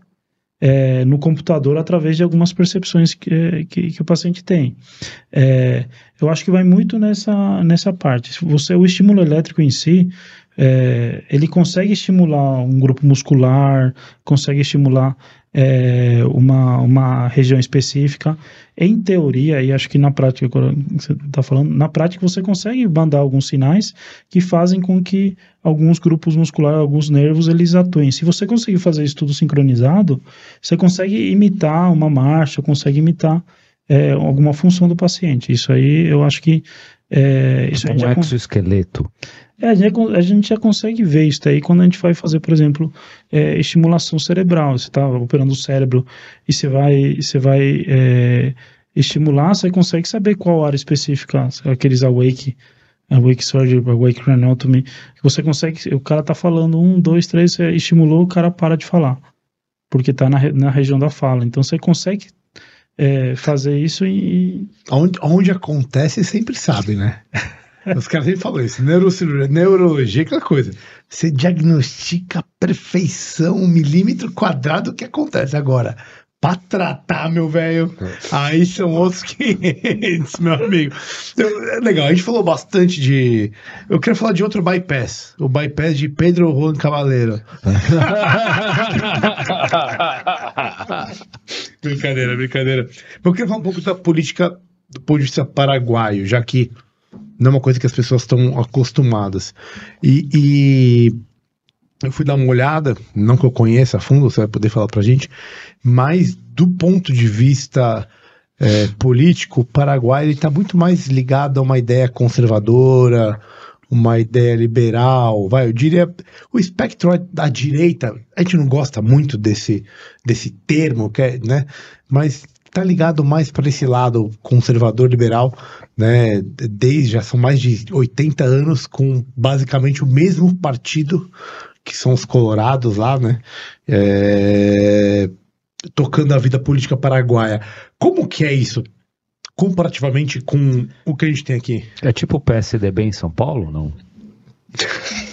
é, no computador através de algumas percepções que, que, que o paciente tem. É, eu acho que vai muito nessa, nessa parte. Você, o estímulo elétrico em si, é, ele consegue estimular um grupo muscular, consegue estimular é, uma, uma região específica. Em teoria, e acho que na prática, agora você está falando, na prática você consegue mandar alguns sinais que fazem com que alguns grupos musculares, alguns nervos, eles atuem. Se você conseguir fazer isso tudo sincronizado, você consegue imitar uma marcha, consegue imitar é, alguma função do paciente. Isso aí eu acho que É, isso gente Um já exoesqueleto. é, a, gente, já consegue ver isso daí quando a gente vai fazer, por exemplo, é, estimulação cerebral. Você está operando o cérebro e você vai, você vai é, estimular, você consegue saber qual área específica, aqueles awake, awake surgery, awake craniotomy, você consegue, o cara tá falando um, dois, três, você estimulou, o cara para de falar, porque tá na, na região da fala. Então você consegue é, fazer isso e, Onde, onde acontece, sempre sabe, né? (laughs) Os caras sempre falam isso. Neurocirurgia, neurologia, é aquela coisa. Você diagnostica a perfeição, um milímetro quadrado o que acontece. Agora, pra tratar, meu velho, aí são outros 500, meu amigo. Então, é legal, a gente falou bastante de. Eu quero falar de outro bypass. O bypass de Pedro Juan Cavaleiro. (laughs) brincadeira, brincadeira. Eu queria falar um pouco da política do ponto de vista paraguaio, já que não é uma coisa que as pessoas estão acostumadas. E, e eu fui dar uma olhada, não que eu conheça a fundo, você vai poder falar pra gente, mas do ponto de vista é, político, o Paraguai está muito mais ligado a uma ideia conservadora, uma ideia liberal, vai, eu diria, o espectro da direita, a gente não gosta muito desse, desse termo, que é, né, mas está ligado mais para esse lado conservador liberal, né, desde já são mais de 80 anos com basicamente o mesmo partido que são os colorados lá, né, é, tocando a vida política paraguaia. Como que é isso? Comparativamente com o que a gente tem aqui. É tipo o PSDB em São Paulo, não? (laughs)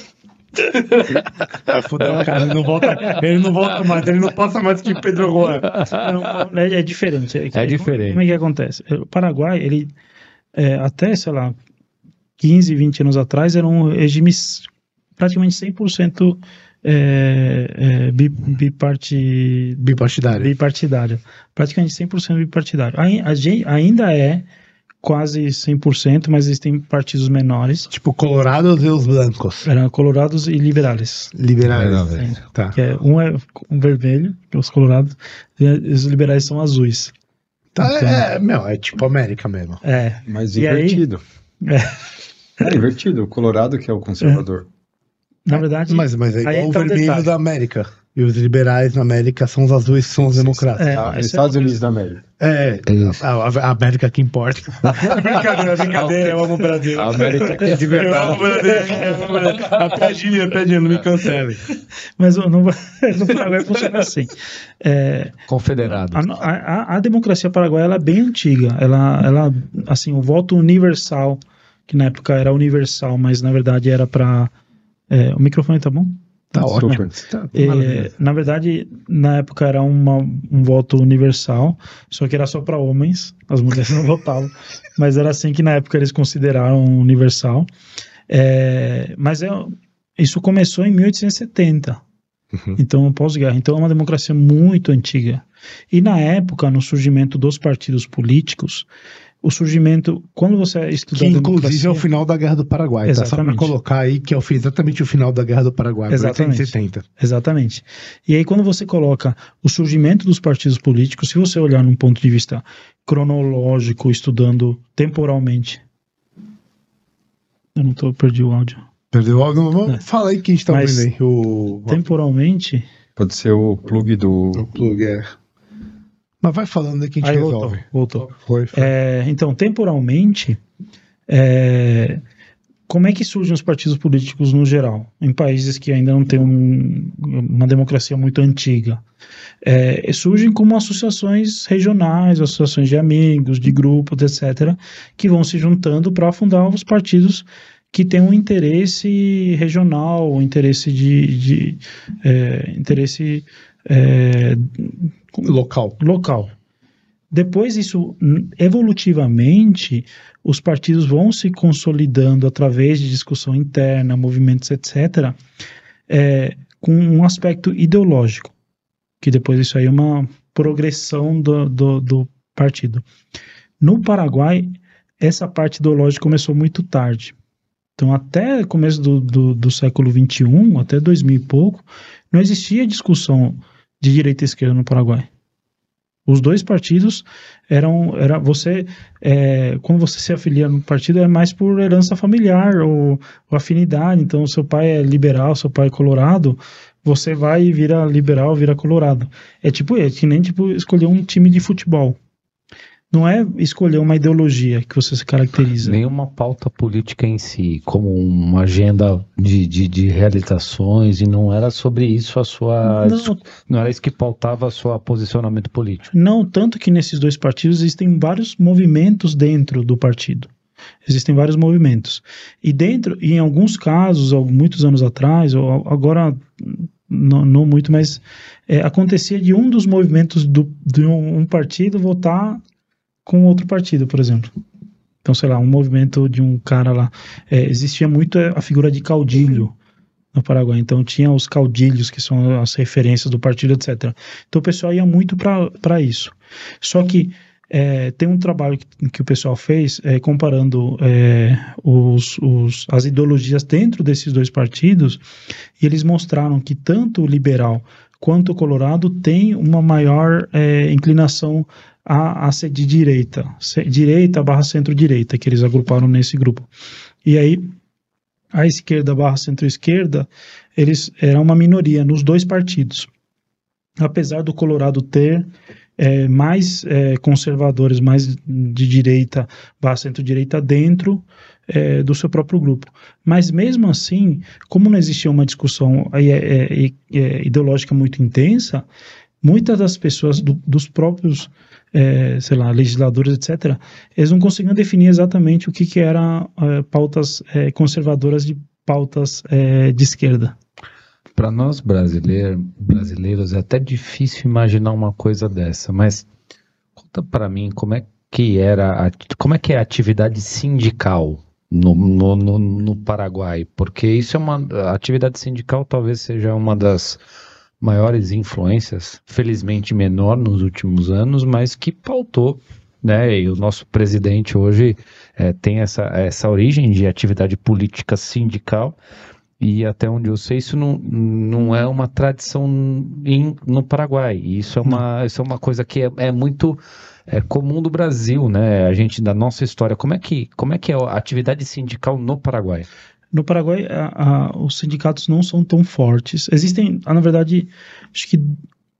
Fudeu, cara, ele não volta, ele não volta mais, ele não passa mais que Pedro Juan. Não, é, é diferente. que- É diferente. Como é que acontece? O Paraguai, ele, é, até, sei lá, 15, 20 anos atrás, era um regime praticamente 100% é, é, bi- biparti, Bipartidário. bipartidário. Praticamente 100% bipartidário. A gen- ainda é quase 100%, mas existem partidos menores. Tipo, colorados e os blancos. Eram colorados e liberais. Liberais. Sim. Tá. Que é, um é um vermelho, que é os colorados, e os liberais são azuis. Tá, Então- é, meu, é tipo América mesmo. É, Mas E aí? invertido. É invertido. O Colorado que é o conservador. Na verdade. Mas, mas é Aí igual o tá o vermelho detalhe. da América. E os liberais na América são os azuis, são os democratas. É, Ah, esse Estados é Unidos da América. É, a, a- a América que importa. (laughs) brincadeira, brincadeira, eu amo o Brasil. A América é de Eu verdade. amo o Brasil, eu amo o Brasil. A piadinha, a piadinha, não me cancele. Mas no, no Paraguai funciona assim. É, Confederado. a, a- a democracia paraguaia ela é bem antiga. Ela, ela, assim, o voto universal, que na época era universal, mas na verdade era para. O microfone tá bom? Tá Super. ótimo. Tá, É, na verdade, na época era uma, um voto universal, só que era só para homens, as mulheres não (laughs) votavam, mas era assim que na época eles consideraram universal. É, mas é, isso começou em 1870, Uhum. então pós-guerra. Então é uma democracia muito antiga. E na época, no surgimento dos partidos políticos, o surgimento, quando você estuda Que a inclusive é o final da Guerra do Paraguai, tá? Só pra Exatamente. colocar aí que é o, exatamente o final da Guerra do Paraguai, Exatamente. 1870. Exatamente. E aí, quando você coloca o surgimento dos partidos políticos, se você olhar num ponto de vista cronológico, estudando temporalmente. Eu não tô, perdi o áudio. Perdeu algo? Vamos- É. Fala aí que a gente tá Mas- ouvindo aí. O, Temporalmente. Pode ser o plug do. o plug, é. Mas vai falando aí que a gente Aí voltou. resolve. voltou. Foi, foi. É, então, temporalmente, é, como é que surgem os partidos políticos no geral, em países que ainda não têm um- uma democracia muito antiga? É, surgem como associações regionais, associações de amigos, de grupos, etc., que vão se juntando para fundar os partidos que têm um interesse regional, um interesse de, de é, interesse é, Local. local. Depois, isso, evolutivamente, os partidos vão se consolidando através de discussão interna, movimentos, etc., é, com um aspecto ideológico, que depois isso aí é uma progressão do, do, do partido. No Paraguai, essa parte ideológica começou muito tarde. Então, até começo do, do, do século XXI, até 2000 e pouco, não existia discussão de direita e esquerda no Paraguai. Os dois partidos eram, era você, é, quando você se afilia no partido é mais por herança familiar ou, ou afinidade. Então, seu pai é liberal, seu pai é colorado, você vai e vira liberal, vira colorado. É tipo, é que nem tipo escolher um time de futebol. Não é escolher uma ideologia que você se caracteriza. Nenhuma pauta política em si, como uma agenda de, de, de realizações, e não era sobre isso a sua. Não. Não era isso que pautava o seu posicionamento político. Não, tanto que nesses dois partidos existem vários movimentos dentro do partido. Existem vários movimentos. E dentro, e em alguns casos, muitos anos atrás, ou agora não, não muito, mas é, acontecia de um dos movimentos do, de um, um partido votar com outro partido, por exemplo. Então, sei lá, um movimento de um cara lá. É, existia muito a figura de caudilho no Paraguai. Então, tinha os caudilhos, que são as referências do partido, etc. Então, o pessoal ia muito para isso. Só que é, tem um trabalho que, que o pessoal fez é, comparando é, os, os, as ideologias dentro desses dois partidos, e eles mostraram que tanto o liberal quanto o colorado tem uma maior é, inclinação a, a ser de direita, direita barra centro-direita, que eles agruparam nesse grupo. E aí, a esquerda barra centro-esquerda, eles eram uma minoria nos dois partidos. Apesar do Colorado ter é, mais é, conservadores, mais de direita barra centro-direita dentro é, do seu próprio grupo. Mas mesmo assim, como não existia uma discussão é, é, é, ideológica muito intensa, muitas das pessoas do, dos próprios é, sei lá, legisladores, etc., eles não conseguiam definir exatamente o que, que eram é, pautas é, conservadoras de pautas é, de esquerda. Para nós brasileiro, brasileiros é até difícil imaginar uma coisa dessa, mas conta para mim como é que era, a, como é que é a atividade sindical no, no, no, no Paraguai, porque isso é uma a atividade sindical talvez seja uma das maiores influências, felizmente menor nos últimos anos, mas que pautou, né? E o nosso presidente hoje é, tem essa, essa origem de atividade política sindical. E até onde eu sei, isso não, não é uma tradição em, no Paraguai. Isso é uma, isso é uma coisa que é, é muito é comum do Brasil, né? A gente, da nossa história. Como é que, como é, que é a atividade sindical no Paraguai? No Paraguai, a, a, os sindicatos não são tão fortes. Existem, na verdade, acho que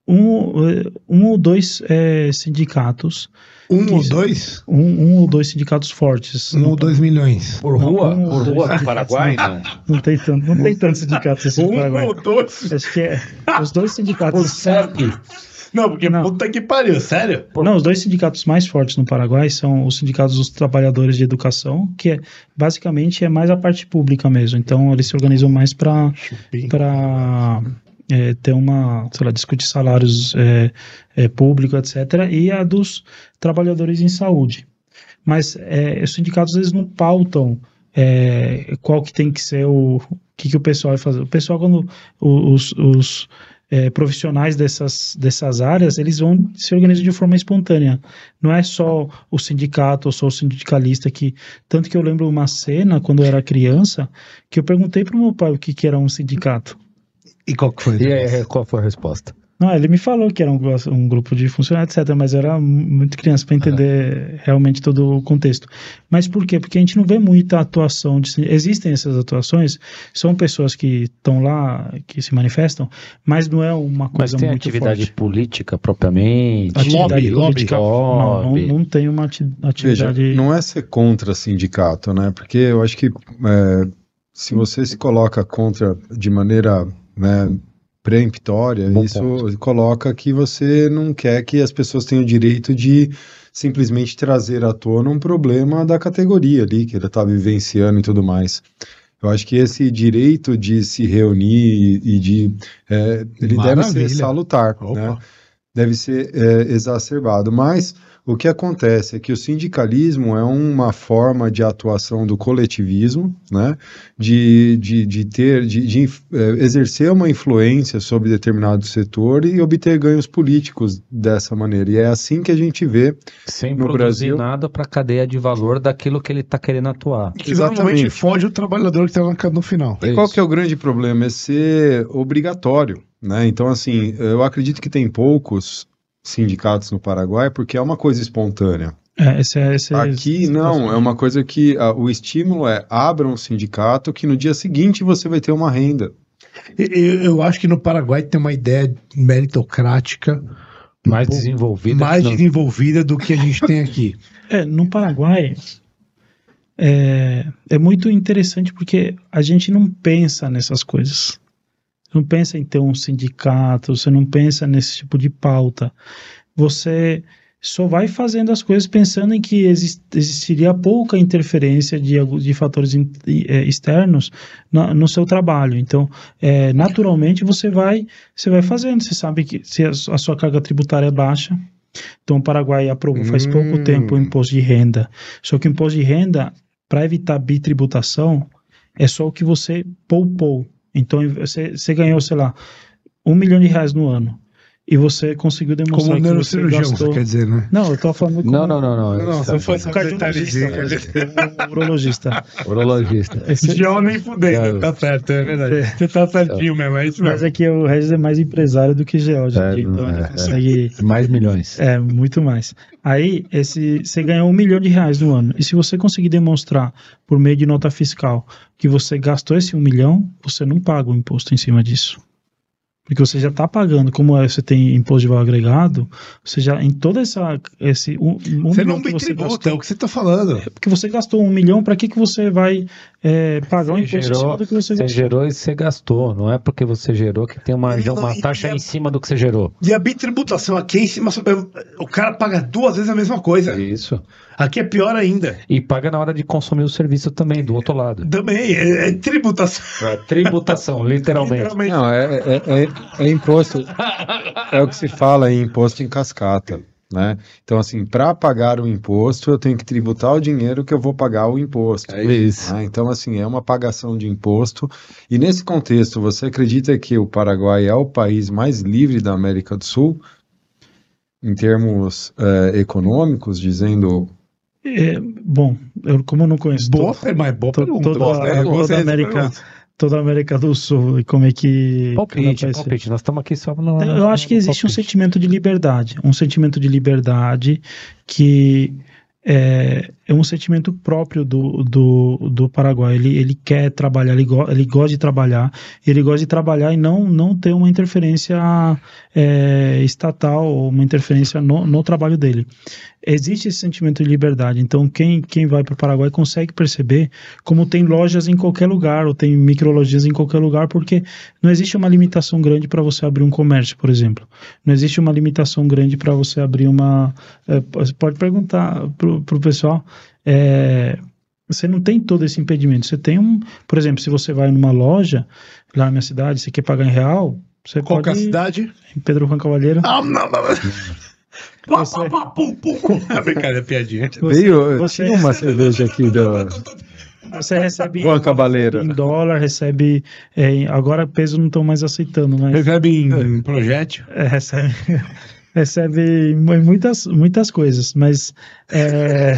um, eh, um ou dois é, sindicatos. Um ou dois? Um, um, ou dois sindicatos fortes. Um ou dois milhões. Por rua? Um por rua no Paraguai? Não, não, tem tanto, não tem tantos sindicatos assim no Paraguai. Um ou dois? Acho que é os dois sindicatos. Por certo. Não, porque não. puta que pariu, sério? Não, os dois sindicatos mais fortes no Paraguai são os sindicatos dos trabalhadores de educação, que é basicamente é mais a parte pública mesmo. Então eles se organizam mais para para é, ter uma, sei lá, discutir salários é, é, públicos, etc. E a dos trabalhadores em saúde. Mas é, os sindicatos eles não pautam é, qual que tem que ser o, o que, que o pessoal vai fazer. O pessoal quando os, os é, profissionais dessas, dessas áreas, eles vão se organizar de forma espontânea. Não é só o sindicato ou só o sindicalista que. Tanto que eu lembro uma cena, quando eu era criança, que eu perguntei para o meu pai o que, que era um sindicato. E qual que foi? E qual foi a resposta? Não, ele me falou que era um, um grupo de funcionários, etc. Mas eu era muito criança para entender é. realmente todo o contexto. Mas por quê? Porque a gente não vê muita atuação. De, existem essas atuações, são pessoas que estão lá, que se manifestam, mas não é uma coisa mas tem muito atividade forte. política propriamente? Atividade lobby, política, lobby. Não, não, não tem uma ati- atividade. Veja, não é ser contra sindicato, né? Porque eu acho que é, se você se coloca contra de maneira né, preemptória, Bom isso ponto. coloca que você não quer que as pessoas tenham o direito de simplesmente trazer à tona um problema da categoria ali, que ele está vivenciando e tudo mais. Eu acho que esse direito de se reunir e, de. é, ele deve Maravilha. ser salutar, né? deve ser é, exacerbado. Mas o que acontece é que o sindicalismo é uma forma de atuação do coletivismo, né? de, de, de ter, de, de é, exercer uma influência sobre determinado setor e obter ganhos políticos dessa maneira. E é assim que a gente vê Sem No produzir Brasil- nada para a cadeia de valor daquilo que ele está querendo atuar. Que normalmente Exatamente. foge o trabalhador que tá na- no final. E qual que é o grande problema? É ser obrigatório, né? Então, assim, eu acredito que tem poucos sindicatos no Paraguai porque é uma coisa espontânea. É, esse é, esse é- Aqui não, é uma coisa que ah, o estímulo é abra um sindicato que no dia seguinte você vai ter uma renda. Eu, eu acho que no Paraguai tem uma ideia meritocrática Mais um desenvolvida. mais não- desenvolvida do que a gente tem aqui. (laughs) É, no Paraguai é, é muito interessante porque a gente não pensa nessas coisas. Você não pensa em ter um sindicato, você não pensa nesse tipo de pauta. Você só vai fazendo as coisas pensando em que exis- existiria pouca interferência de, de fatores eh, externos na- no seu trabalho. Então, é, naturalmente, você vai, você vai fazendo. Você sabe que se a, su- a sua carga tributária é baixa, então o Paraguai aprovou faz pouco Hum. tempo o imposto de renda. Só que o imposto de renda, para evitar bitributação, é só o que você poupou. Então, você, você ganhou, sei lá, um milhão de reais no ano. E você conseguiu demonstrar Como que você neurocirurgião, gastou... você quer dizer, né? Não, eu tô falando como Não, não, não, não. Não, Esse- você foi um cardiologista, um urologista. Urologista. Esse- Já nem fudei, tá certo, é verdade. Você tá certinho mesmo, é isso Mas mesmo. aqui o Regis é mais empresário do que hoje em É, então é, ele é. consegue... Mais milhões. É, muito mais. Aí, esse, você ganhou um milhão de reais no ano. E se você conseguir demonstrar, por meio de nota fiscal, que você gastou esse um milhão, você não paga o imposto em cima disso. Porque você já está pagando, como é, você tem imposto de valor agregado, você já, em toda essa. Esse, um, um Você milhão não que me você tributa, é gastou, o que você tá falando. porque você gastou um milhão, para que, que você vai é, pagar o imposto gerou- que você Você gastou? gerou e você gastou. Não é porque você gerou que tem uma, Não, uma e- taxa e a- em cima do que você gerou. E a bitributação aqui é em cima, o cara paga duas vezes a mesma coisa. Isso. Aqui é pior ainda. E paga na hora de consumir o serviço também, do outro lado. Também, é, é tributação. Tributação, (laughs) literalmente. Literalmente. Não, é, é, é, é imposto. É o que se fala em imposto em cascata. Né? Então, assim, para pagar o imposto, eu tenho que tributar o dinheiro que eu vou pagar o imposto. É isso. né? Então, assim, é uma pagação de imposto. E nesse contexto, você acredita que o Paraguai é o país mais livre da América do Sul, em termos eh, econômicos, dizendo. É, bom, eu, como eu não conheço Boa, todo- mas boa to- pergunta. toda, Boa a- pergunta. toda América, pergunta. toda a América do Sul e como é que. Palpite, palpite. Nós estamos aqui só no. Eu acho que no existe um palpite. sentimento de liberdade, um sentimento de liberdade que é, é um sentimento próprio do, do, do Paraguai. Ele, ele quer trabalhar, ele, go, ele gosta de trabalhar, ele gosta de trabalhar e não, não ter uma interferência é, estatal ou uma interferência no, no trabalho dele. Existe esse sentimento de liberdade. Então, quem, quem vai para o Paraguai consegue perceber como tem lojas em qualquer lugar, ou tem micrologias em qualquer lugar, porque não existe uma limitação grande para você abrir um comércio, por exemplo. Não existe uma limitação grande para você abrir uma. é, pode perguntar para o pessoal. É, você não tem todo esse impedimento. Você tem um. Por exemplo, se você vai numa loja, lá na minha cidade, você quer pagar em real, você Qual que é a pode. cidade? Em Pedro Juan Cavalheiro. Ah, não, não. Pá, (laughs) pá, pá, pum, pum. (laughs) É brincadeira, piadinha. Você- Veio você- tinha uma cerveja aqui da (laughs) Você recebe Juan Cabaleira. em dólar, recebe. é, em- agora peso não estão mais aceitando, mas. Recebe em projétil. É, recebe, recebe mu- muitas, muitas coisas, mas é,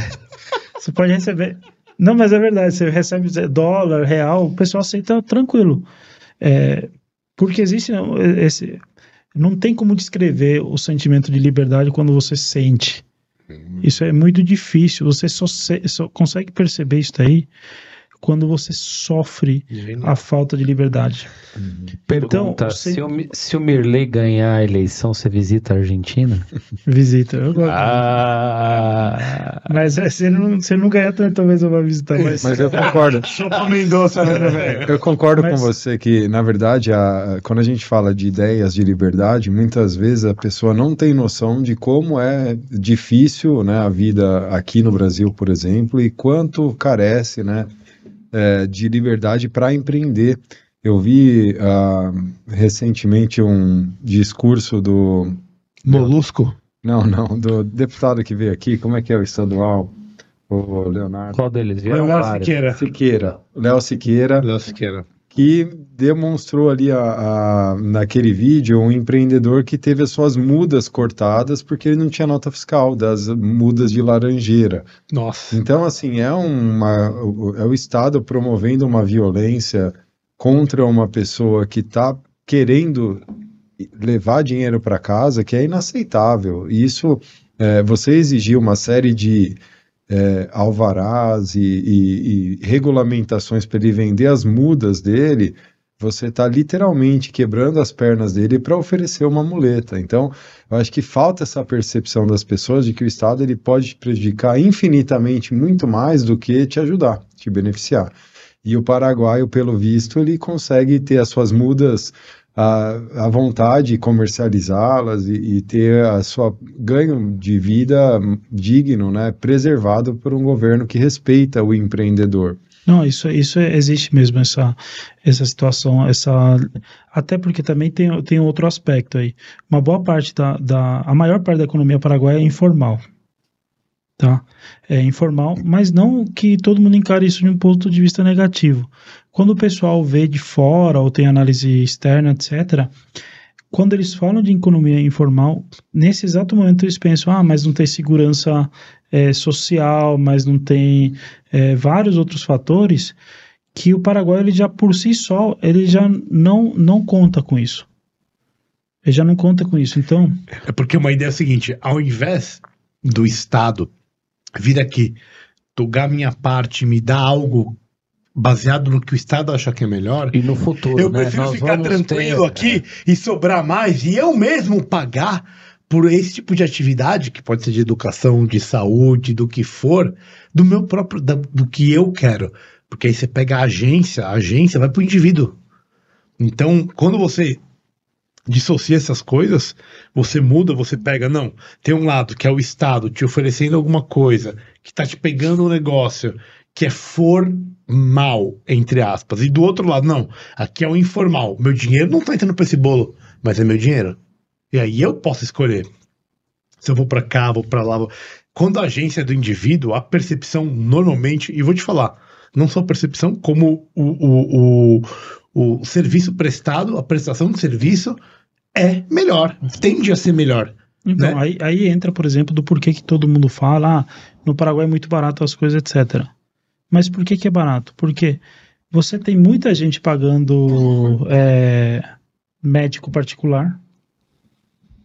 você pode receber. Não, mas é verdade, você recebe dólar, real, o pessoal aceita tranquilo. É, porque existe não, esse. Não tem como descrever o sentimento de liberdade quando você sente. Isso é muito difícil. Você só, se- só consegue perceber isso aí quando você sofre a falta de liberdade. Pergunta: Então, você- se, o, se o Mirley ganhar a eleição, você visita a Argentina? (laughs) Visita. Eu gosto. Ah! Mas é, se, ele não, se ele não ganhar, talvez eu vá visitar. Mas, Mas eu concordo. (laughs) Mendonça, né, velho? Eu concordo Mas- com você que, na verdade, a- quando a gente fala de ideias de liberdade, muitas vezes a pessoa não tem noção de como é difícil né, a vida aqui no Brasil, por exemplo, e quanto carece né, é, de liberdade para empreender. Eu vi ah, recentemente um discurso do. Molusco. Não, não, do deputado que veio aqui, como é que é o estadual? O Leonardo. Qual deles? Vários. Siqueira. Siqueira. Léo Siqueira. Léo Siqueira. Que demonstrou ali a, a- naquele vídeo um empreendedor que teve as suas mudas cortadas porque ele não tinha nota fiscal das mudas de laranjeira. Nossa. Então, assim, é uma é o Estado promovendo uma violência contra uma pessoa que está querendo levar dinheiro para casa que é inaceitável. E Isso, é, você exigir uma série de é, alvarás e, e- e regulamentações para ele vender as mudas dele, você está literalmente quebrando as pernas dele para oferecer uma muleta. Então, eu acho que falta essa percepção das pessoas de que o Estado ele pode te prejudicar infinitamente muito mais do que te ajudar, te beneficiar. E o paraguaio, pelo visto, ele consegue ter as suas mudas à, à vontade, comercializá-las e, e ter a sua ganho de vida digno, né, preservado por um governo que respeita o empreendedor. Não, isso, isso existe mesmo, essa, essa situação, essa, até porque também tem, tem outro aspecto aí. Uma boa parte da, da, a maior parte da economia paraguaia é informal, tá? É informal, mas não que todo mundo encare isso de um ponto de vista negativo. Quando o pessoal vê de fora ou tem análise externa, etc., quando eles falam de economia informal, nesse exato momento eles pensam, ah, mas não tem segurança eh, social, mas não tem eh, vários outros fatores que o Paraguai ele já por si só ele já não não conta com isso. Ele já não conta com isso. Então, É porque uma ideia é a seguinte: ao invés do Estado vir aqui, tocar minha parte, me dar algo baseado no que o Estado acha que é melhor, E no futuro, eu né? prefiro nós ficar tranquilo ter- aqui e sobrar mais e eu mesmo pagar por esse tipo de atividade, que pode ser de educação, de saúde, do que for, do meu próprio, da- do que eu quero. Porque aí você pega a agência, a agência vai pro indivíduo. Então, quando você dissocia essas coisas, você muda, você pega, não, tem um lado que é o Estado te oferecendo alguma coisa, que tá te pegando um negócio que é formal, entre aspas, e do outro lado, não, aqui é o informal, meu dinheiro não tá entrando pra esse bolo, mas é meu dinheiro. E aí eu posso escolher se eu vou pra cá, vou pra lá. vou- Quando a agência é do indivíduo, a percepção normalmente, e vou te falar, não só a percepção, como o, o, o, o serviço prestado, a prestação de serviço é melhor, tende a ser melhor. então Né? aí, aí entra, por exemplo, do porquê que todo mundo fala, ah, no Paraguai é muito barato as coisas, etc. Mas por que que é barato? Porque você tem muita gente pagando é, médico particular.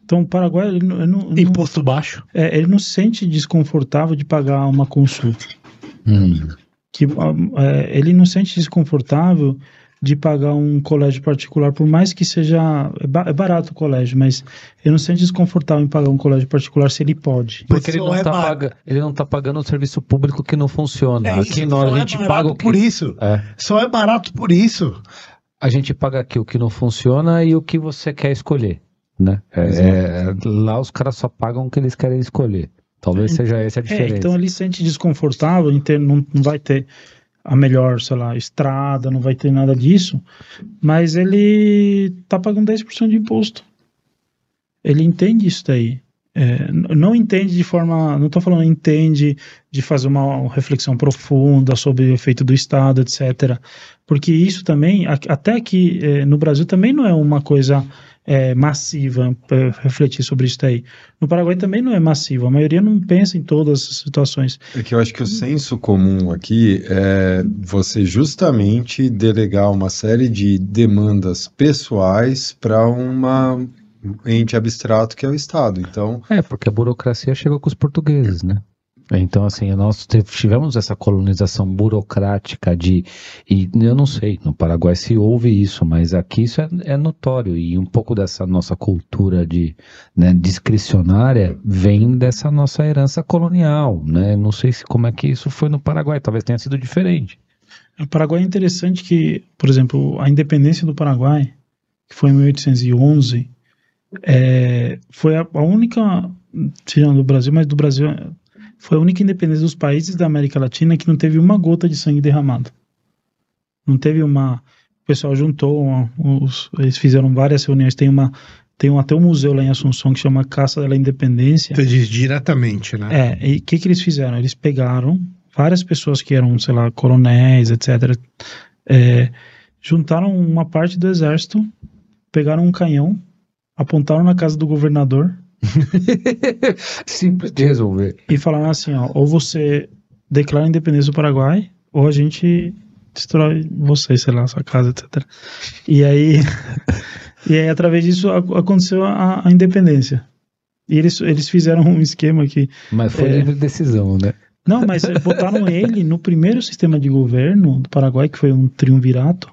Então, o Paraguai ele não, ele não- não- Imposto baixo. é, ele não se sente desconfortável de pagar uma consulta. Hum. que é, ele não se sente desconfortável de pagar um colégio particular, por mais que seja é, é barato o colégio, mas ele não se sente desconfortável em pagar um colégio particular se ele pode. Porque ele não, é tá bar- paga- ele não tá pagando um serviço público que não funciona. É aqui isso, nós só a é gente barato paga o que. por isso. É. Só é barato por isso. A gente paga aqui o que não funciona e o que você quer escolher. Né? É, é, lá os caras só pagam o que eles querem escolher. Talvez seja essa a É, diferença. então ele se sente desconfortável em ter, não, não vai ter a melhor, sei lá, estrada, não vai ter nada disso, mas ele tá pagando 10% de imposto. Ele entende isso daí. É, não entende de forma. Não estou falando entende de fazer uma reflexão profunda sobre o efeito do Estado, etc. Porque isso também, até aqui eh, no Brasil, também não é uma coisa eh, massiva para refletir sobre isso daí. No Paraguai também não é massivo. A maioria não pensa em todas as situações. É que eu acho que o senso comum aqui é você justamente delegar uma série de demandas pessoais para uma ente abstrato que é o Estado. Então, É, porque a burocracia chegou com os portugueses, né? Então, assim, nós tivemos essa colonização burocrática de. E eu não sei, no Paraguai se houve isso, mas aqui isso é, é notório. E um pouco dessa nossa cultura de né, discricionária vem dessa nossa herança colonial, né? Não sei se como é que isso foi no Paraguai, talvez tenha sido diferente. O Paraguai é interessante que, por exemplo, a independência do Paraguai, que foi em 1811, é, foi a, a única, tirando do Brasil, mas do Brasil, é, foi a única independência dos países da América Latina que não teve uma gota de sangue derramado. Não teve uma. O pessoal juntou, uma- os- eles fizeram várias reuniões. Tem uma. Tem um, até um museu lá em Assunção que chama Caça da Independência. Você diz diretamente, né? É, e o que, que eles fizeram? Eles pegaram várias pessoas que eram, sei lá, coronéis, etc. é, juntaram uma parte do exército, pegaram um canhão, apontaram na casa do governador (laughs) Simples de resolver. e falaram assim: ó, ou você declara a independência do Paraguai, ou a gente destrói você, sei lá, sua casa, etc. E aí (laughs) E aí, através disso, aconteceu a, a independência. E eles, eles fizeram um esquema que. Mas foi É. livre decisão, né? Não, mas botaram ele no primeiro sistema de governo do Paraguai, que foi um triunvirato.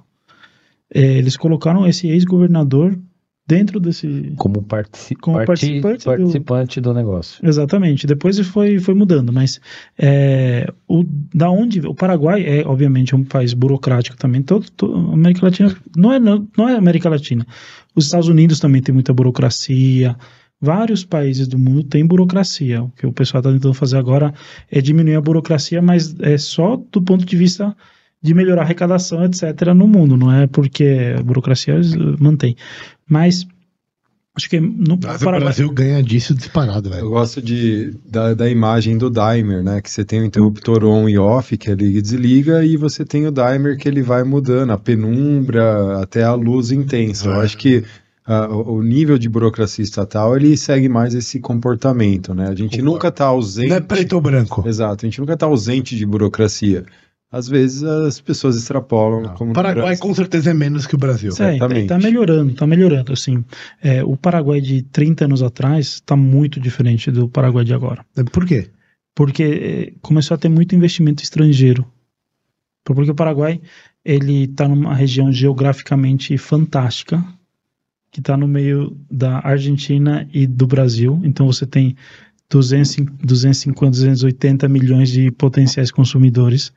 É, eles colocaram esse ex-governador dentro desse. Como, partici Como parti- participante do- participante do negócio. Exatamente. Depois foi, foi mudando, mas é, o, da onde o Paraguai é obviamente um país burocrático também. Todo, todo- América Latina não é não, não é América Latina. Os Estados Unidos também tem muita burocracia. Vários países do mundo têm burocracia. O que o pessoal está tentando fazer agora é diminuir a burocracia, mas é só do ponto de vista de melhorar a arrecadação, etc., no mundo. Não é porque a burocracia mantém. Mas acho que no Mas o Paraguai Brasil ganha disso disparado, Eu velho. gosto de, da, da imagem do dimer, né? Que você tem o interruptor on e off, que é liga e desliga, e você tem o dimer que ele vai mudando, a penumbra até a luz intensa. Eu É. acho que ah, o o nível de burocracia estatal, ele segue mais esse comportamento, né? A gente Concordo. nunca está ausente... Não é preto ou branco. Exato, a gente nunca está ausente de burocracia. Às vezes as pessoas extrapolam. como O no Paraguai com certeza é menos que o Brasil. Isso aí, tá, melhorando, tá melhorando, assim. É, o Paraguai de 30 anos atrás tá muito diferente do Paraguai de agora. Por quê? Porque é, começou a ter muito investimento estrangeiro. Porque o Paraguai, ele tá numa região geograficamente fantástica, que tá no meio da Argentina e do Brasil. Então você tem 200, 250, 280 milhões de potenciais consumidores.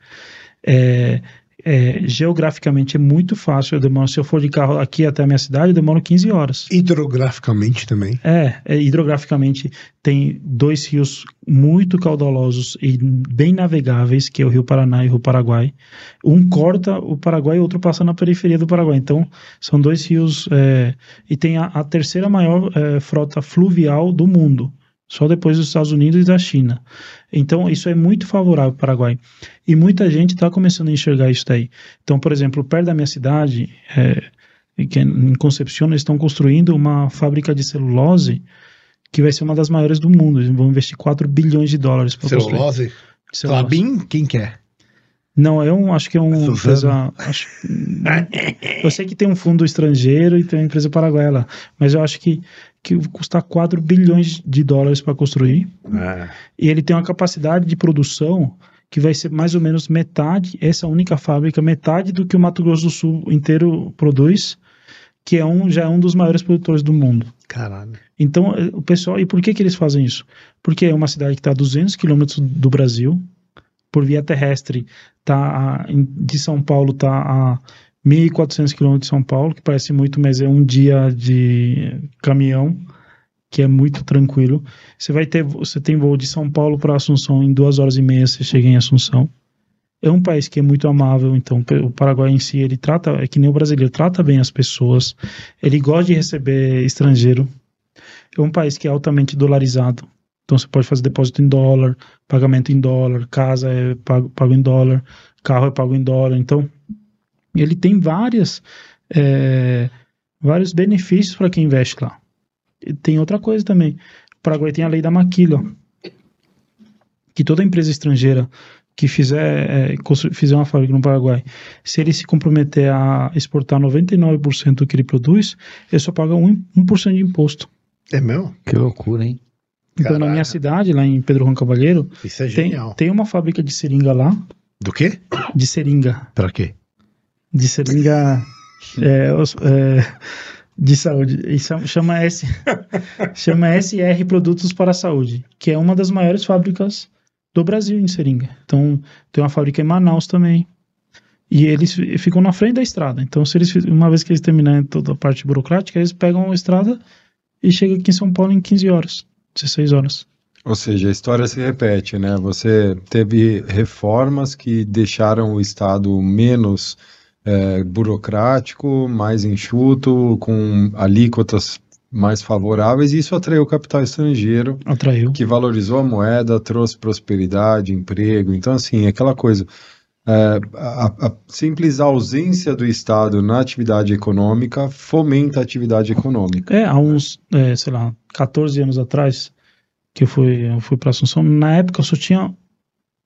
É, é, geograficamente é muito fácil. Eu demoro, se eu for de carro aqui até a minha cidade, eu demoro 15 horas. Hidrograficamente também. É, é, hidrograficamente tem dois rios muito caudalosos e bem navegáveis, que é o Rio Paraná e o Rio Paraguai. Um corta o Paraguai e o outro passa na periferia do Paraguai. Então, são dois rios. é, e tem a, a terceira maior é, frota fluvial do mundo, só depois dos Estados Unidos e da China. Então, isso é muito favorável para o Paraguai. E muita gente está começando a enxergar isso daí. Então, por exemplo, perto da minha cidade, é, é em Concepción, eles estão construindo uma fábrica de celulose que vai ser uma das maiores do mundo. Eles vão investir 4 bilhões de dólares para construir. Celulose. Clabin, quem quer? Não, é um, acho que é uma empresa. acho- (laughs) eu sei que tem um fundo estrangeiro e tem uma empresa paraguaia lá, mas eu acho que, que custar 4 bilhões de dólares para construir. E ele tem uma capacidade de produção que vai ser mais ou menos metade, essa única fábrica, metade do que o Mato Grosso do Sul inteiro produz, que é um, já é um dos maiores produtores do mundo. Caralho. Então, eh, o pessoal, e por que que eles fazem isso? Porque é uma cidade que está a 200 quilômetros do Brasil, por via terrestre, tá a- de São Paulo está a 1.400 quilômetros de São Paulo, que parece muito, mas é um dia de caminhão, que é muito tranquilo. Você vai ter, você tem voo de São Paulo para Assunção em duas horas e meia, você chega em Assunção. É um país que é muito amável, então o Paraguai em si, ele trata, é que nem o brasileiro, trata bem as pessoas, ele gosta de receber estrangeiro, é um país que é altamente dolarizado. Então você pode fazer depósito em dólar, pagamento em dólar, casa é pago, pago em dólar, carro é pago em dólar. Então ele tem várias, é, vários benefícios para quem investe lá. E tem outra coisa também. O Paraguai tem a lei da maquila, que toda empresa estrangeira que fizer, é, fizer uma fábrica no Paraguai, se ele se comprometer a exportar 99% do que ele produz, ele só paga 1%, 1 de imposto. É mesmo? Que loucura, hein? Então, na Caraca. minha cidade, lá em Pedro Juan Cavalheiro, Isso é tem, genial. tem uma fábrica de seringa lá, Do quê? de seringa, Pra quê? De seringa é, é, de saúde, e chama- S, (laughs) chama SR Produtos para a Saúde, que é uma das maiores fábricas do Brasil em seringa. Então, tem uma fábrica em Manaus também. E eles fi- ficam na frente da estrada. Então, se eles, uma vez que eles terminarem toda a parte burocrática, eles pegam a estrada e chegam aqui em São Paulo em 15 horas, 16 horas. Ou seja, a história se repete, né? Você teve reformas que deixaram o Estado menos eh, burocrático, mais enxuto, com alíquotas mais favoráveis, e isso atraiu capital estrangeiro, Atraiu. que valorizou a moeda, trouxe prosperidade, emprego. Então, assim, aquela coisa. eh, a, a simples ausência do Estado na atividade econômica fomenta a atividade econômica. É, há uns, é, sei lá, 14 anos atrás, que eu fui, eu fui para Assunção, na época só tinha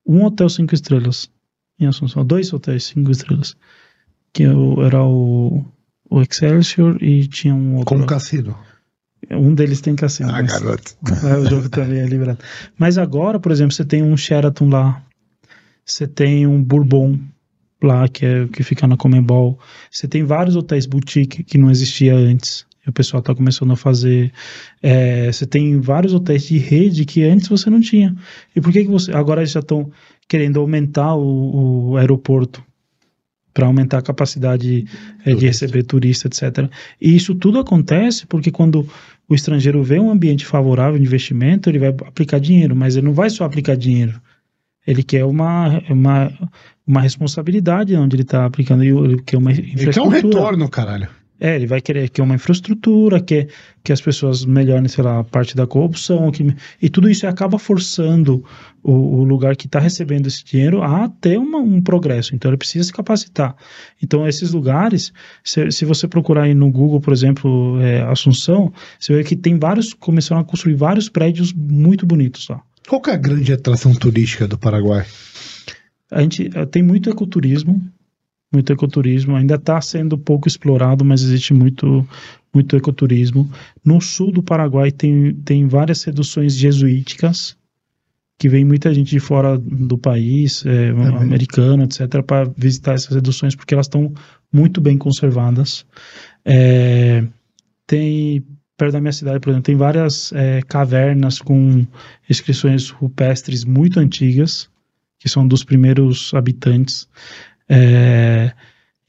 um hotel cinco estrelas em Assunção, dois hotéis cinco estrelas, que era o, o Excelsior e tinha um outro. Com cassino. Um deles tem cassino. Ah, mas- garoto. (laughs) É, o jogo também é liberado. Mas agora, por exemplo, você tem um Sheraton lá. Você tem um Bourbon lá, que é o que fica na Comembol. Você tem vários hotéis boutique que não existia antes. E o pessoal tá começando a fazer. É, você tem vários hotéis de rede que antes você não tinha. E por que, que você. Agora eles já estão querendo aumentar o, o aeroporto para aumentar a capacidade é, de receber turista, etc. E isso tudo acontece porque quando o estrangeiro vê um ambiente favorável de investimento, ele vai aplicar dinheiro, mas ele não vai só aplicar dinheiro. Ele quer uma, uma, uma responsabilidade onde ele está aplicando, ele quer uma Ele quer um infraestrutura. retorno, caralho. É, ele vai querer que uma infraestrutura, que, que as pessoas melhorem, sei lá, a parte da corrupção, que, e tudo isso acaba forçando o, o lugar que está recebendo esse dinheiro a ter uma- um progresso. Então ele precisa se capacitar. Então esses lugares, se, se você procurar aí no Google, por exemplo, é, Assunção, você vê que tem vários, começaram a construir vários prédios muito bonitos lá. Qual é a grande atração turística do Paraguai? A gente eh, tem muito ecoturismo, muito ecoturismo, ainda está sendo pouco explorado, mas existe muito, muito ecoturismo. No sul do Paraguai tem, tem várias reduções jesuíticas, que vem muita gente de fora do país, eh, mesmo? americano, etc., para visitar essas reduções, porque elas estão muito bem conservadas. Eh, tem, perto da minha cidade, por exemplo, tem várias eh, cavernas com inscrições rupestres muito antigas, que são dos primeiros habitantes. É,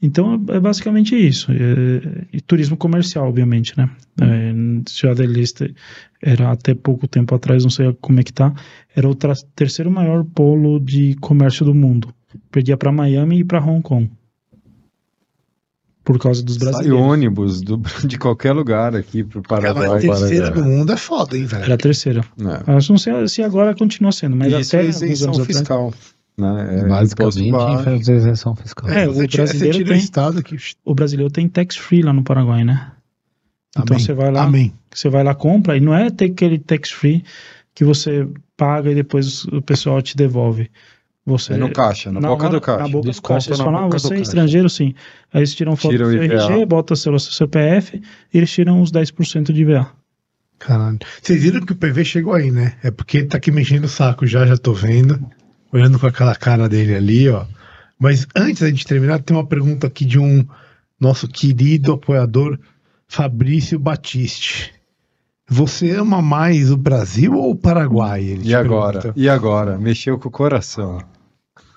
então é basicamente isso. É, e turismo comercial, obviamente, né? É, Ciudad del Este era até pouco tempo atrás, não sei como é que tá, era o terceiro maior polo de comércio do mundo. Perdia para Miami e para Hong Kong. Por causa dos Sai brasileiros. ônibus do- (laughs) de qualquer lugar aqui pro Cara, Paraguai. mas a terceira do mundo é foda, hein, velho? Era a terceira. É. Eu não sei se agora continua sendo, mas Isso até é isenção anos atrás- fiscal. Né? É Basicamente, fiscal. É, o tira- você brasileiro o tem- estado que... O brasileiro tem tax free lá no Paraguai, né? Então Amém. você vai lá, Amém. você vai lá, compra, e não é ter aquele tax free que você paga e depois o pessoal te devolve. Você É no caixa, na, boca hora- do caixa. Na boca do caixa. Eles na falam, ah, boca você é caixa. estrangeiro, sim. Aí eles tiram foto Tira do o seu IVA. RG, bota seu, seu CPF e eles tiram uns 10% de IVA. Caralho. Vocês viram que o PV chegou aí, né? É porque ele tá aqui mexendo o saco já, já tô vendo. Olhando com aquela cara dele ali, ó. Mas antes da gente terminar, tem uma pergunta aqui de um nosso querido apoiador, Fabrício Batiste. Você ama mais o Brasil ou o Paraguai? Ele E agora? pergunta. E agora? Mexeu com o coração.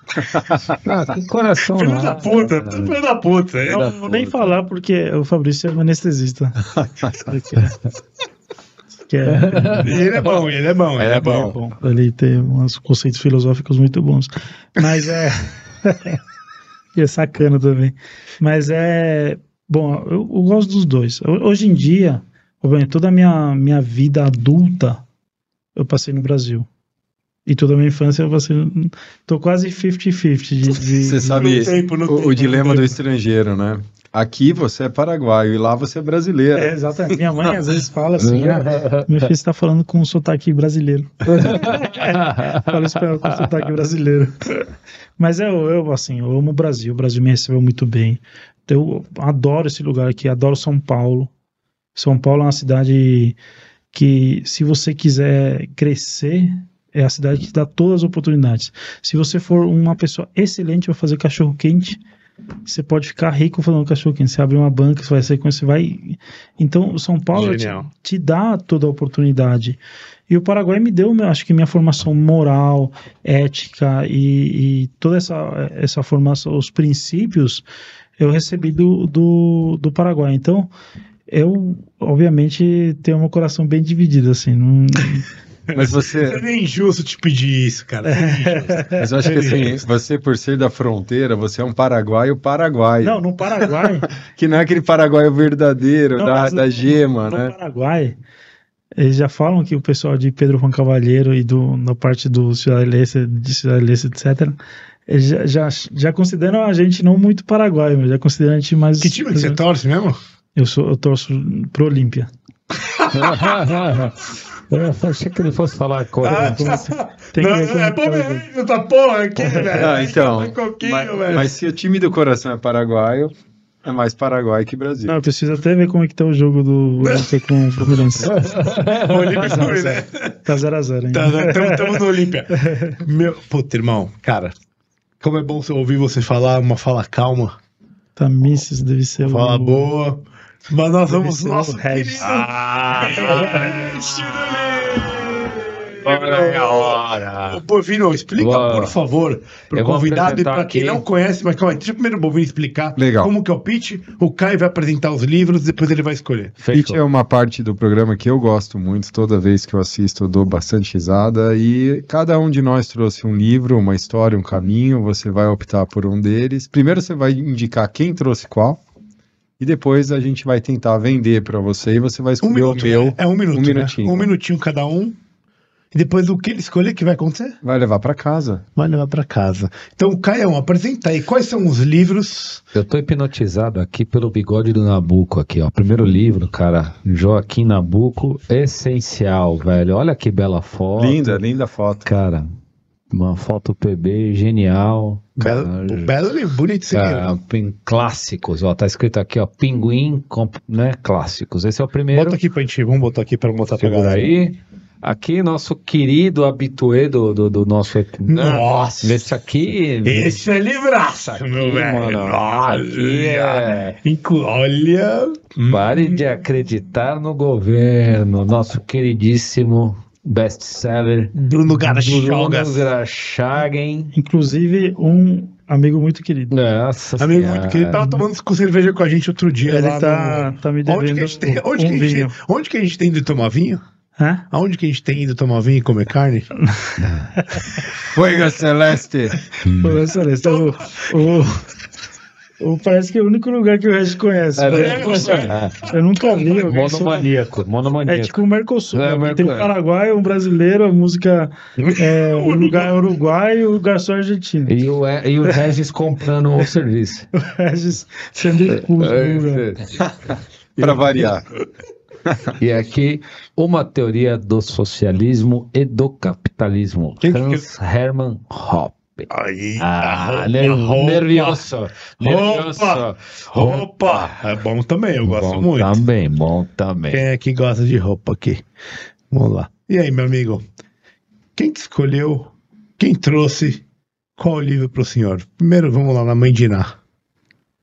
(laughs) Ah, que coração. Filho não. da puta, filho da puta. Eu não vou nem falar porque o Fabrício é um anestesista. (laughs) que é, (laughs) ele é bom, ele é bom, ele é bom. bom. Ele tem uns conceitos filosóficos muito bons. Mas é. (laughs) e é sacana também. Mas é. Bom, eu, eu gosto dos dois. Ho- Hoje em dia, toda a minha, minha vida adulta eu passei no Brasil. E toda a minha infância eu passei. Tô quase 50-50 de, de- Você sabe tempo, no o, tempo, o dilema do tempo. estrangeiro, né? Aqui você é paraguaio e lá você é brasileiro. É, exatamente. Minha mãe às vezes fala assim: ah, meu filho está falando com um sotaque brasileiro. (laughs) Fala isso pra ela com sotaque brasileiro. Mas eu, eu, assim, eu amo o Brasil. O Brasil me recebeu muito bem. Eu adoro esse lugar aqui, adoro São Paulo. São Paulo é uma cidade que, se você quiser crescer, é a cidade que dá todas as oportunidades. Se você for uma pessoa excelente para fazer cachorro quente, você pode ficar rico falando cachorro quente. Você abre uma banca, você vai sair com você vai. Então, São Paulo te, te dá toda a oportunidade. E o Paraguai me deu, acho que minha formação moral, ética e, e toda essa, essa formação, os princípios, eu recebi do, do, do Paraguai. Então, eu, obviamente, tenho um coração bem dividido, assim. Não, (laughs) Mas você, Seria injusto te pedir isso, cara. Injusto. (laughs) mas eu acho que assim, você por ser da fronteira, você é um paraguaio paraguaio. não, no Paraguai. (laughs) Que não é aquele paraguaio verdadeiro, Não, da, da no- gema, no né? Paraguai, eles já falam que o pessoal de Pedro Juan Cavalheiro e do, na parte do Cidade Leste, de Cidade Leste, etc., eles já, já, já consideram a gente não muito paraguaio, mas já consideram a gente mais. Que time que você torce mesmo? Eu, sou, eu torço pro Olímpia. Eu achei que ele fosse falar Coreia. Tem que não, ver como é que tá jogo. bom essa porra aqui, velho. Ah, então, Vai coquinho, mas, mas se o time do coração é paraguaio, É mais Paraguai que Brasil. Não, eu preciso até ver como é que tá o jogo do Olímpia com o Fluminense. (laughs) Olímpia Tá Fluminense. 0x0 tá zero a zero ainda. Estamos no Olímpia. Meu, puta, irmão, cara, como é bom ouvir você falar uma fala calma, Tá Misses, deve ser fala o... boa. Mas nós vamos o nosso querido Ah, Ô, Bovino, explica, Boa. por favor, pro Eu vou convidado e pra quem aqui. não conhece, mas calma aí, deixa primeiro o Bovino explicar Legal. como que é o pitch. O Caio vai apresentar os livros, depois ele vai escolher. Pitch Fechou. é uma parte do programa que eu gosto muito, toda vez que eu assisto eu dou bastante risada e cada um de nós trouxe um livro, uma história, um caminho, você vai optar por um deles. Primeiro você vai indicar quem trouxe qual e depois a gente vai tentar vender para você e você vai Um escolher minuto, o meu. né? É um minuto, um né? minutinho. Um minutinho cada um. E depois o que ele escolher, o que vai acontecer? Vai levar para casa. Vai levar pra casa. Então, Caio, apresenta aí. Quais são os livros? Eu tô hipnotizado aqui pelo bigode do Nabuco aqui, ó. Primeiro livro, cara, Joaquim Nabuco, essencial, velho. Olha que bela foto. Linda, linda foto. Cara, uma foto PB genial. Belo, bonito. Cara, pin- clássicos, ó, tá escrito aqui, ó, Pinguim, comp- né, clássicos. Esse é o primeiro. Bota aqui pra gente, vamos botar aqui pra mostrar pra Segura galera. aí. Aqui, nosso querido habituê do, do, do nosso... Nossa! Esse aqui... Esse é livraça, meu velho. mano, Olha, aqui é... Inclu- Olha. Pare de acreditar no governo. Nosso queridíssimo best-seller Bruno. Grachagen. Inclusive, um amigo muito querido. Nossa Amigo Senhora. muito querido, tava tomando com cerveja com a gente outro dia. Ele tá, tá me no... Onde que, a devendo gente tem, onde, um que a gente vinho. tem, onde que a gente tem ido tomar vinho? Hã? Aonde que a gente tem ido tomar vinho e comer carne? Fuega Celeste! Pô, excelente. O, o, o- parece que é o único lugar que o Regis conhece. É, né? é, (laughs) Eu nunca vi. só- Monomaníaco, É monomaníaco. tipo o Mercosul. É, né? Tem um Paraguai, um brasileiro, a música é, o (laughs) lugar é Uruguai e o garçom é argentino. E o, e o Regis comprando o serviço. (laughs) O Regis sendo expulso É, do lugar. Para variar. E aqui, uma teoria do socialismo e do capitalismo. Quem que- Hans Hermann Hoppe. Aí, Ah, a ner- roupa, nervioso. Nervioso. Roupa. Roupa. É bom também, eu gosto bom muito. Também, bom também. Quem é que gosta de roupa aqui? Vamos lá. E aí, meu amigo? Quem que escolheu? Quem trouxe? Qual livro pro senhor? Primeiro, vamos lá na mãe de Iná.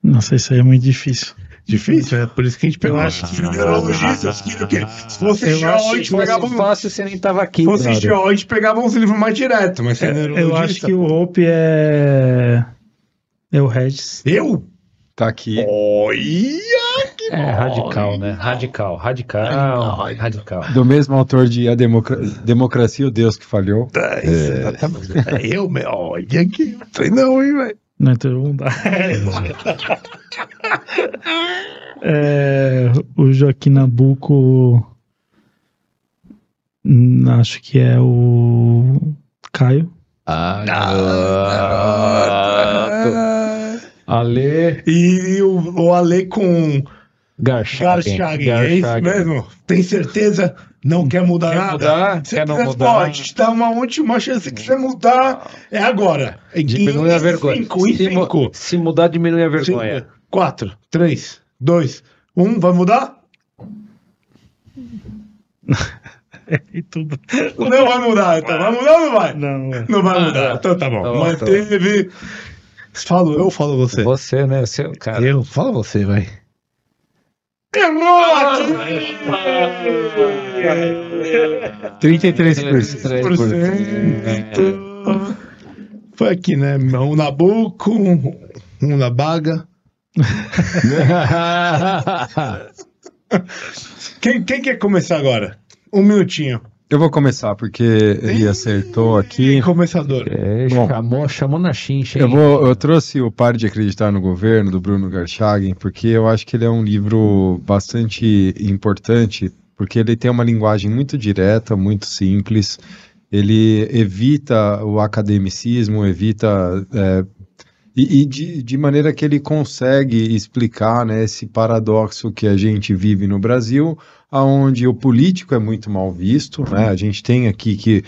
Nossa, isso aí é muito difícil. Difícil, é por isso que a gente pegou. Eu acho que neurologistas, que, que se fosse Eu que pegava fosse um, fácil, você nem tava aqui. se fosse brother. Gente pegava uns livros mais direto, mas você é Eu acho que o Hope é. É o Regis. Eu? Tá aqui. Olha! É radical, né? Radical, radical, radical. Do mesmo autor de A Democra- Democracia, o Deus que falhou. É, exatamente. É eu, meu. Olha que. Sei não, hein, velho. Não, não dá. (laughs) É, o Joaquim Nabuco. hum, Acho que é o Caio. Ah, garoto. Ale E o, o Ale com Garchagen. Garchagen, é isso mesmo? Tem certeza? Não quer mudar Quer nada? mudar? Se Quer não quiser, mudar? Pode, te dá uma última chance que você mudar. É agora. Em, Diminui a vergonha. Cinco, se, cinco. se mudar, diminui a vergonha. Cinco, quatro, três, dois, um. Vai mudar? (laughs) E tudo. Não vai mudar, então. Vai mudar ou não vai? Não, é. Não vai mudar. Então tá bom. Tá bom, Manteve. Falo eu ou falo você? Você, né? Seu cara. Eu? Fala você, vai. Ah, Errou! 33%. Foi aqui, né? Um na Buco, um na Baga. (laughs) Quem, quem quer começar agora? Um minutinho. Eu vou começar porque ele acertou aqui. Começador. É, Bom. chamou, chamou na chincha? Eu, vou, eu trouxe o Par de Acreditar no Governo, do Bruno Garchagen, porque eu acho que ele é um livro bastante importante, porque ele tem uma linguagem muito direta, muito simples, ele evita o academicismo, evita. é, e e de, de maneira que ele consegue explicar né, esse paradoxo que a gente vive no Brasil, onde o político é muito mal visto, né? A gente tem aqui que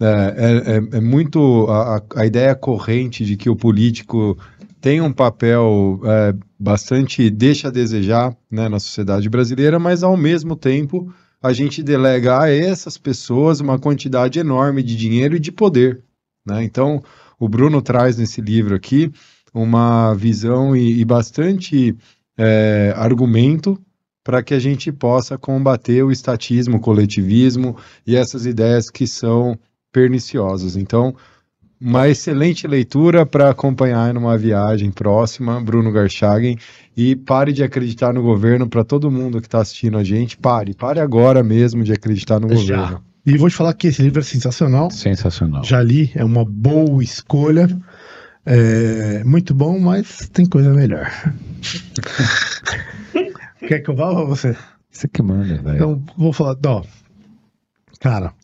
é, é- é- é muito a, a- a ideia corrente de que o político tem um papel é, bastante deixa a desejar né, na sociedade brasileira, mas ao mesmo tempo a gente delega a essas pessoas uma quantidade enorme de dinheiro e de poder. Né? Então, o Bruno traz nesse livro aqui uma visão e, e bastante é, argumento para que a gente possa combater o estatismo, o coletivismo e essas ideias que são perniciosas. Então, uma excelente leitura para acompanhar numa viagem próxima, Bruno Garchagen. E pare de acreditar no governo para todo mundo que está assistindo a gente. Pare, pare agora mesmo de acreditar no Já. governo. E vou te falar que esse livro é sensacional. Sensacional. Já li, é uma boa escolha. É muito bom, mas tem coisa melhor. (laughs) Quer que eu vá ou você? Você que manda, velho. Então, vou falar. Ó, cara,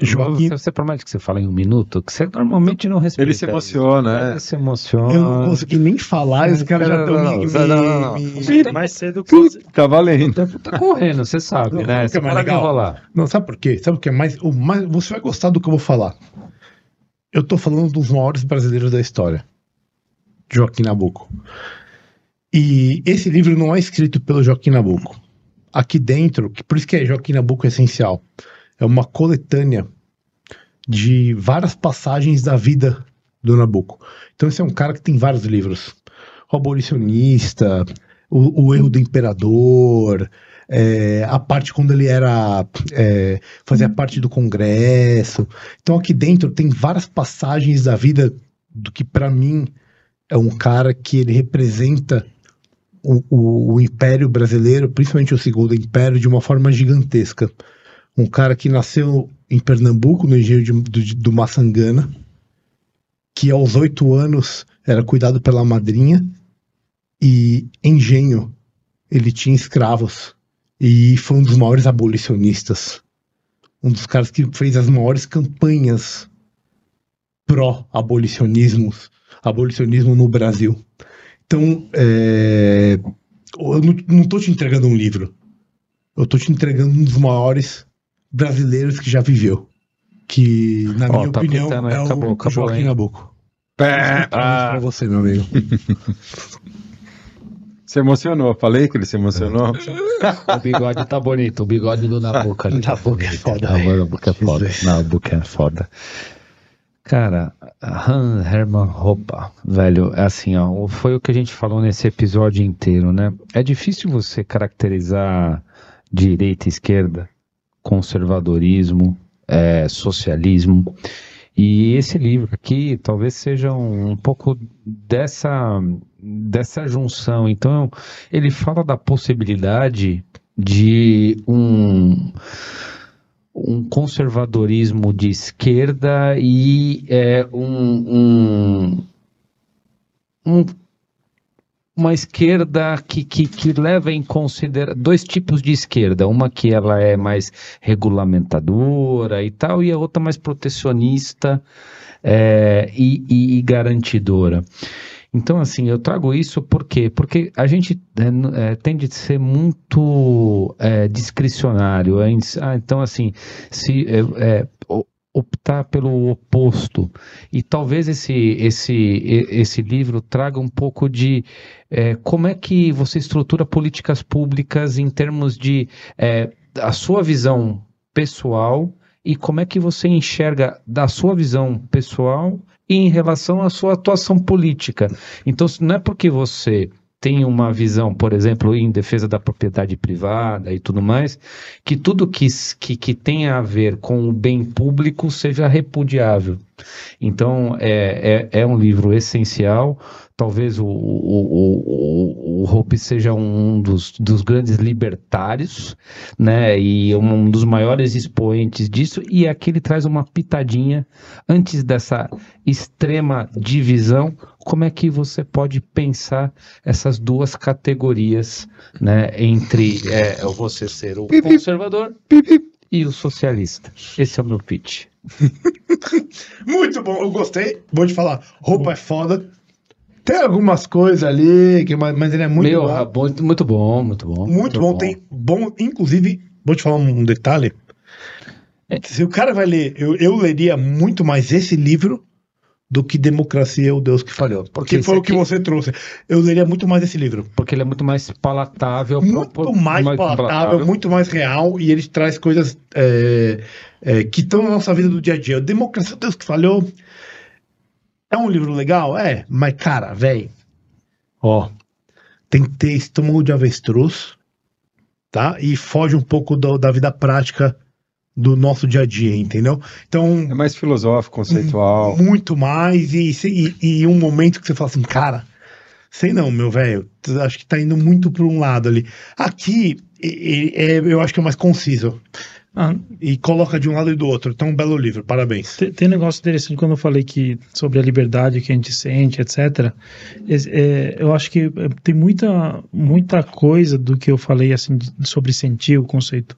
Joaquim- Você, promete que você fala em um minuto? Que você normalmente não respeita. Ele se emociona, Ele é. se emociona. eu não consegui nem falar, esse cara já Não, deu não, me, não, não, não. me- me- Mais cedo que você. Tá valendo. Tá, tá correndo, você sabe, Não, né? que Você é mais legal. enrolar. Não, sabe por quê? Sabe o que é mais, o mais. Você vai gostar do que eu vou falar. Eu tô falando dos maiores brasileiros da história. Joaquim Nabuco. E esse livro não é escrito pelo Joaquim Nabuco. Aqui dentro, por isso que é Joaquim Nabuco essencial, é uma coletânea de várias passagens da vida do Nabuco. Então esse é um cara que tem vários livros. O Abolicionista, o, o Erro do Imperador, é, a parte quando ele era é, fazia parte do Congresso. Então aqui dentro tem várias passagens da vida do que para mim é um cara que ele representa o, o- o Império Brasileiro, principalmente o Segundo Império, de uma forma gigantesca. Um cara que nasceu em Pernambuco, no engenho de- do, do que aos oito anos era cuidado pela madrinha, e engenho ele tinha escravos, e foi um dos maiores abolicionistas. Um dos caras que fez as maiores campanhas pró-abolicionismo abolicionismo no Brasil. Então, é, eu não, tô te entregando um livro. Eu tô te entregando um dos maiores brasileiros que já viveu. Que, na minha tá opinião, pintando é acabou, o acabou, Joaquim hein? Nabuco. Pé. pra você, meu amigo. (laughs) Se emocionou. Falei que ele se emocionou. O bigode tá bonito, o bigode do Nabucco. ali Nabucco é bonito. foda, Ah, Nabucco é foda. Nabucco é foda. Cara, Hans Hermann Hoppe, velho, é assim, ó, foi o que a gente falou nesse episódio inteiro, né? É difícil você caracterizar direita e esquerda, conservadorismo, é, socialismo. E esse livro aqui talvez seja um, um pouco dessa, dessa junção. Então, ele fala da possibilidade de um, um conservadorismo de esquerda e é, um, um, um- uma esquerda que, que, que leva em consideração dois tipos de esquerda, uma que ela é mais regulamentadora e tal, e a outra mais protecionista é, e, e- e garantidora. Então, assim, eu trago isso por quê? Porque a gente é, é, tende a ser muito é, discricionário. ah, então, assim, se é, é, optar pelo oposto. E talvez esse, esse, esse livro traga um pouco de é, como é que você estrutura políticas públicas em termos de é, a sua visão pessoal e como é que você enxerga da sua visão pessoal em relação à sua atuação política. Então, não é porque você tem uma visão, por exemplo, em defesa da propriedade privada e tudo mais, que tudo que, que, que tenha a ver com o bem público seja repudiável. Então, é, é, é um livro essencial. Talvez o, o, o, o, Hope seja um dos, dos grandes libertários, né? E um dos maiores expoentes disso. E aqui ele traz uma pitadinha antes dessa extrema divisão. Como é que você pode pensar essas duas categorias, né? Entre é, você ser o conservador e o socialista. Esse é o meu pitch. (laughs) Muito bom, eu gostei. Vou te falar, roupa é foda. Tem algumas coisas ali, que, mas, mas ele é muito Meu, bom. ah, bom, muito bom, muito bom. Muito bom, tem bom, inclusive, vou te falar um detalhe. É. Se o cara vai ler, eu, eu leria muito mais esse livro do que Democracia é o Deus que falhou. Porque foi o que você trouxe. Eu leria muito mais esse livro. Porque ele é muito mais palatável. Muito pro- mais palatável, muito mais real e ele traz coisas é, é, que estão na nossa vida do dia a dia. Democracia é o Deus que falhou. É um livro legal? É, mas cara, velho, ó, tem que ter estômago de avestruz, tá? E foge um pouco do- da vida prática do nosso dia a dia, entendeu? Então, É mais filosófico, conceitual. muito mais e, e, e um momento que você fala assim, cara, sei não, meu velho, acho que tá indo muito por um lado ali. Aqui, e- e- é, eu acho que é mais conciso Ah, e coloca de um lado e do outro. Então, um belo livro, parabéns. Tem, tem um negócio interessante quando eu falei que sobre a liberdade que a gente sente, etc. Esse- é, eu acho que é, tem muita, muita coisa do que eu falei assim de- sobre sentir o conceito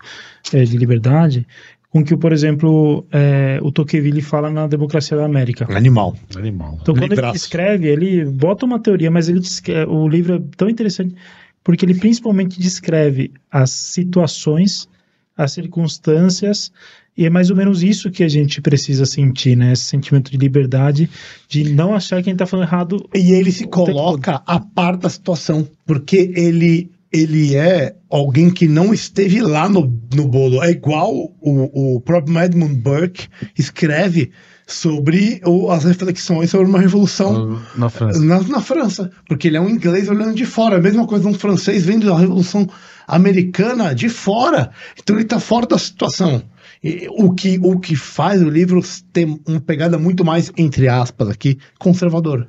é, de liberdade, com que, por exemplo, é, o Tocqueville fala na Democracia da América. Animal. Animal. Então, quando Libraço. ele escreve, ele bota uma teoria, mas ele o livro é tão interessante porque ele principalmente descreve as situações, as circunstâncias, e é mais ou menos isso que a gente precisa sentir, né? Esse sentimento de liberdade, de não achar que a gente tá falando errado. E ele se coloca a par da situação, porque ele ele é alguém que não esteve lá no, no bolo. É igual o, o próprio Edmund Burke escreve sobre o- as reflexões sobre uma revolução Na França. na, na França, porque ele é um inglês olhando de fora, a mesma coisa um francês vendo a Revolução Americana de fora, então ele está fora da situação. E o, que, o que faz o livro ter uma pegada muito mais, entre aspas aqui, conservador,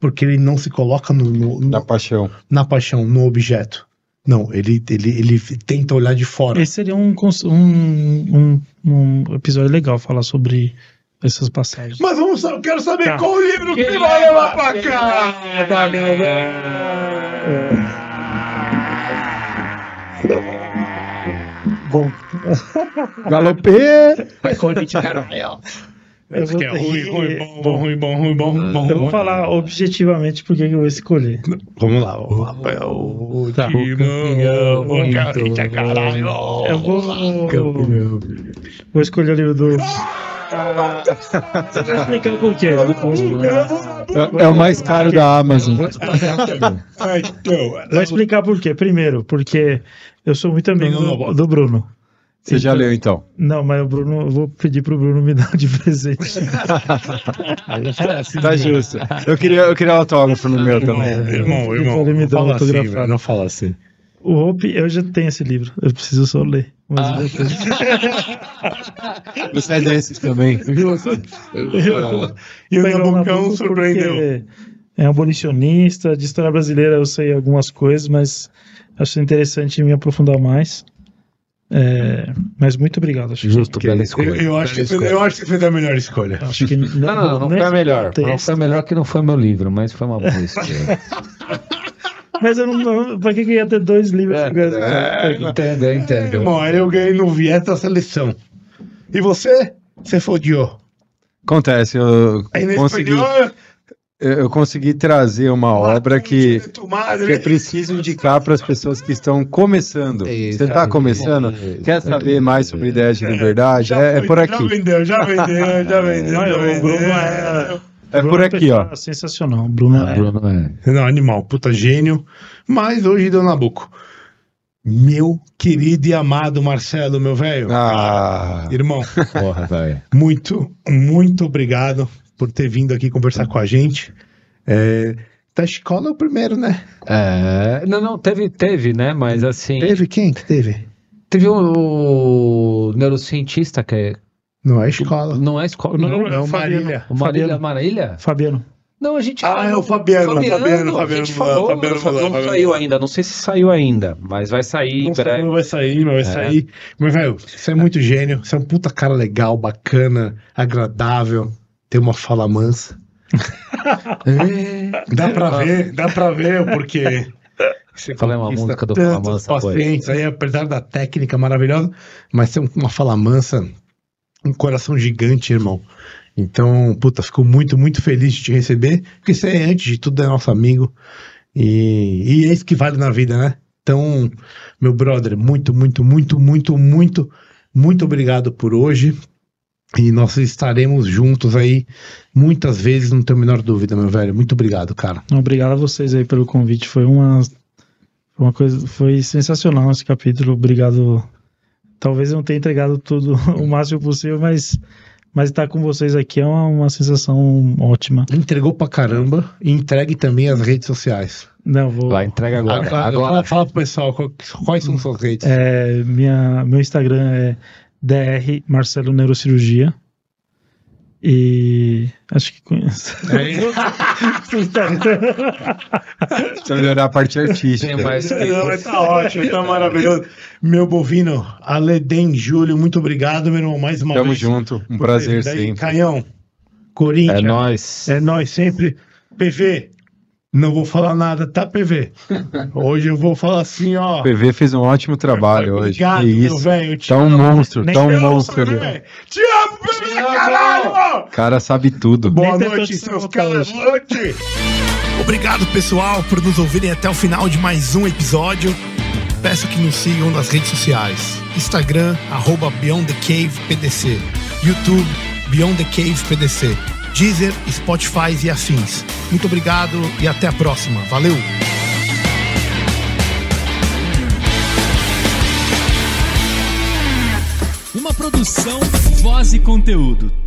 porque ele não se coloca no, no- no- Da paixão. na paixão, no objeto. Não, ele, ele, ele tenta olhar de fora. Esse seria um, um, um, um episódio legal falar sobre essas passagens. Mas vamos, eu quero saber Tá. qual o livro que vai levar pra cá. Galopê! Eu vou- Que é ruim, ruim, bom, bom, ruim, bom, ruim, bom, bom. Eu vou falar objetivamente por que que eu vou escolher. Vamos lá, o Rafael. O Tá. Timão, o Carita, caralho. Eu vou, vou escolher o livro do. Você vai explicar por quê? É, é o mais caro da Amazon. Ai, então, Vou explicar por quê. Primeiro, porque eu sou muito amigo do, do Bruno. Você já leu então? Não, mas o Bruno, eu vou pedir pro Bruno me dar de presente. Tá justo. Eu queria, eu queria autógrafo no meu também. Irmão, irmão, Ele me não dá fala assim, não fala assim. O Hope, eu já tenho esse livro. Eu preciso só ler. Tenho. Você é desses também. E o Nabucão surpreendeu. É abolicionista, de história brasileira eu sei algumas coisas, mas acho interessante me aprofundar mais. É, mas muito obrigado. Acho que- Justo, bela escolha. Eu, eu acho que, eu acho que fez a melhor escolha. Acho que Não, não, não, não foi a melhor. Não foi a melhor que não foi meu livro, mas foi uma boa escolha. (laughs) Mas eu não. Pra que, que ia ter dois livros? É, entendo, eu entendo. Irmão, aí eu ganhei no viés da seleção. E você? Você fodiou. Acontece, eu Aí nesse consegui, espanhol, eu consegui trazer uma obra que, que eu preciso indicar para as pessoas que estão começando. Isso, Você está isso, começando? isso. Quer saber mais sobre ideias de liberdade? Já É, é por Já aqui. vendeu, já (laughs) vendeu, já vendeu. Não, já o Bruno vendeu. É. É por Bruno aqui, ó. pessoa Sensacional. Bruno Ah, é. Bruno, é. Não, animal, puta gênio. Mas hoje deu Nabuco. Meu querido e amado Marcelo, meu velho. Ah, Irmão, Porra, velho. muito, muito obrigado por ter vindo aqui conversar com a gente. É, da escola é o primeiro, né? É, não, não, teve, teve, né? Mas assim. Teve quem que teve? Teve o, neurocientista que é, Não é escola. não é escola. Não, Não, É o Fabiano. Marília. o Marília Fabiano. Marília? Fabiano. Não, a gente Ah, é o Fabiano, Fabiano, a Fabiano gente Mulan, falou, Fabiano não, Mulan, não Fabiano saiu ainda, não sei se saiu ainda, mas vai sair Não, sei, não vai sair, mas vai É. sair. Mas, velho, você é muito gênio. Você é um puta cara legal, bacana, agradável. Tem uma fala mansa. (laughs) Dá pra ver, dá pra ver o porquê. Você Falei uma música do Fala Mansa, pacientes aí, apesar da técnica maravilhosa, mas tem uma fala mansa, um coração gigante, irmão. Então, puta, fico muito, muito feliz de te receber, porque você é, antes de tudo, é nosso amigo. E, e é isso que vale na vida, né? Então, meu brother, muito, muito, muito, muito, muito, muito obrigado por hoje. E nós estaremos juntos aí muitas vezes, não tenho a menor dúvida, meu velho. Muito obrigado, cara. Obrigado a vocês aí pelo convite. Foi uma, uma coisa, foi sensacional esse capítulo. Obrigado. Talvez eu não tenha entregado tudo (laughs) o máximo possível, mas mas estar com vocês aqui é uma, uma sensação ótima. Entregou pra caramba e entregue também as redes sociais. Não, vou. Vai, entrega agora. Agora, agora. fala, fala pro pessoal quais são suas redes. É, minha, meu Instagram é dr Marcelo Neurocirurgia. E acho que conheço. (laughs) Precisa melhorar a parte artística. Tem mais que- Não, mas tá ótimo, tá maravilhoso. Meu bovino, Aleden Júlio, muito obrigado, meu irmão, mais uma Tamo vez. junto. Um prazer sempre. Caião, É Corinthians, nóis. é nós sempre. PV, não vou falar nada, tá, PV? (laughs) Hoje eu vou falar assim, ó. O PV fez um ótimo trabalho hoje. Obrigado, Que meu isso. velho. te Tá um amo. monstro, Nem tá um te amo, monstro velho? Te amo, PV, caralho! O cara sabe tudo. Boa Nem noite, te seus caras. Boa noite. Obrigado, pessoal, por nos ouvirem até o final de mais um episódio. Peço que nos sigam nas redes sociais. Instagram, arroba Beyond the Cave PDC. YouTube, Beyond the Cave PDC. Deezer, Spotify e afins. Muito obrigado e até a próxima. Valeu! Uma produção, voz e conteúdo.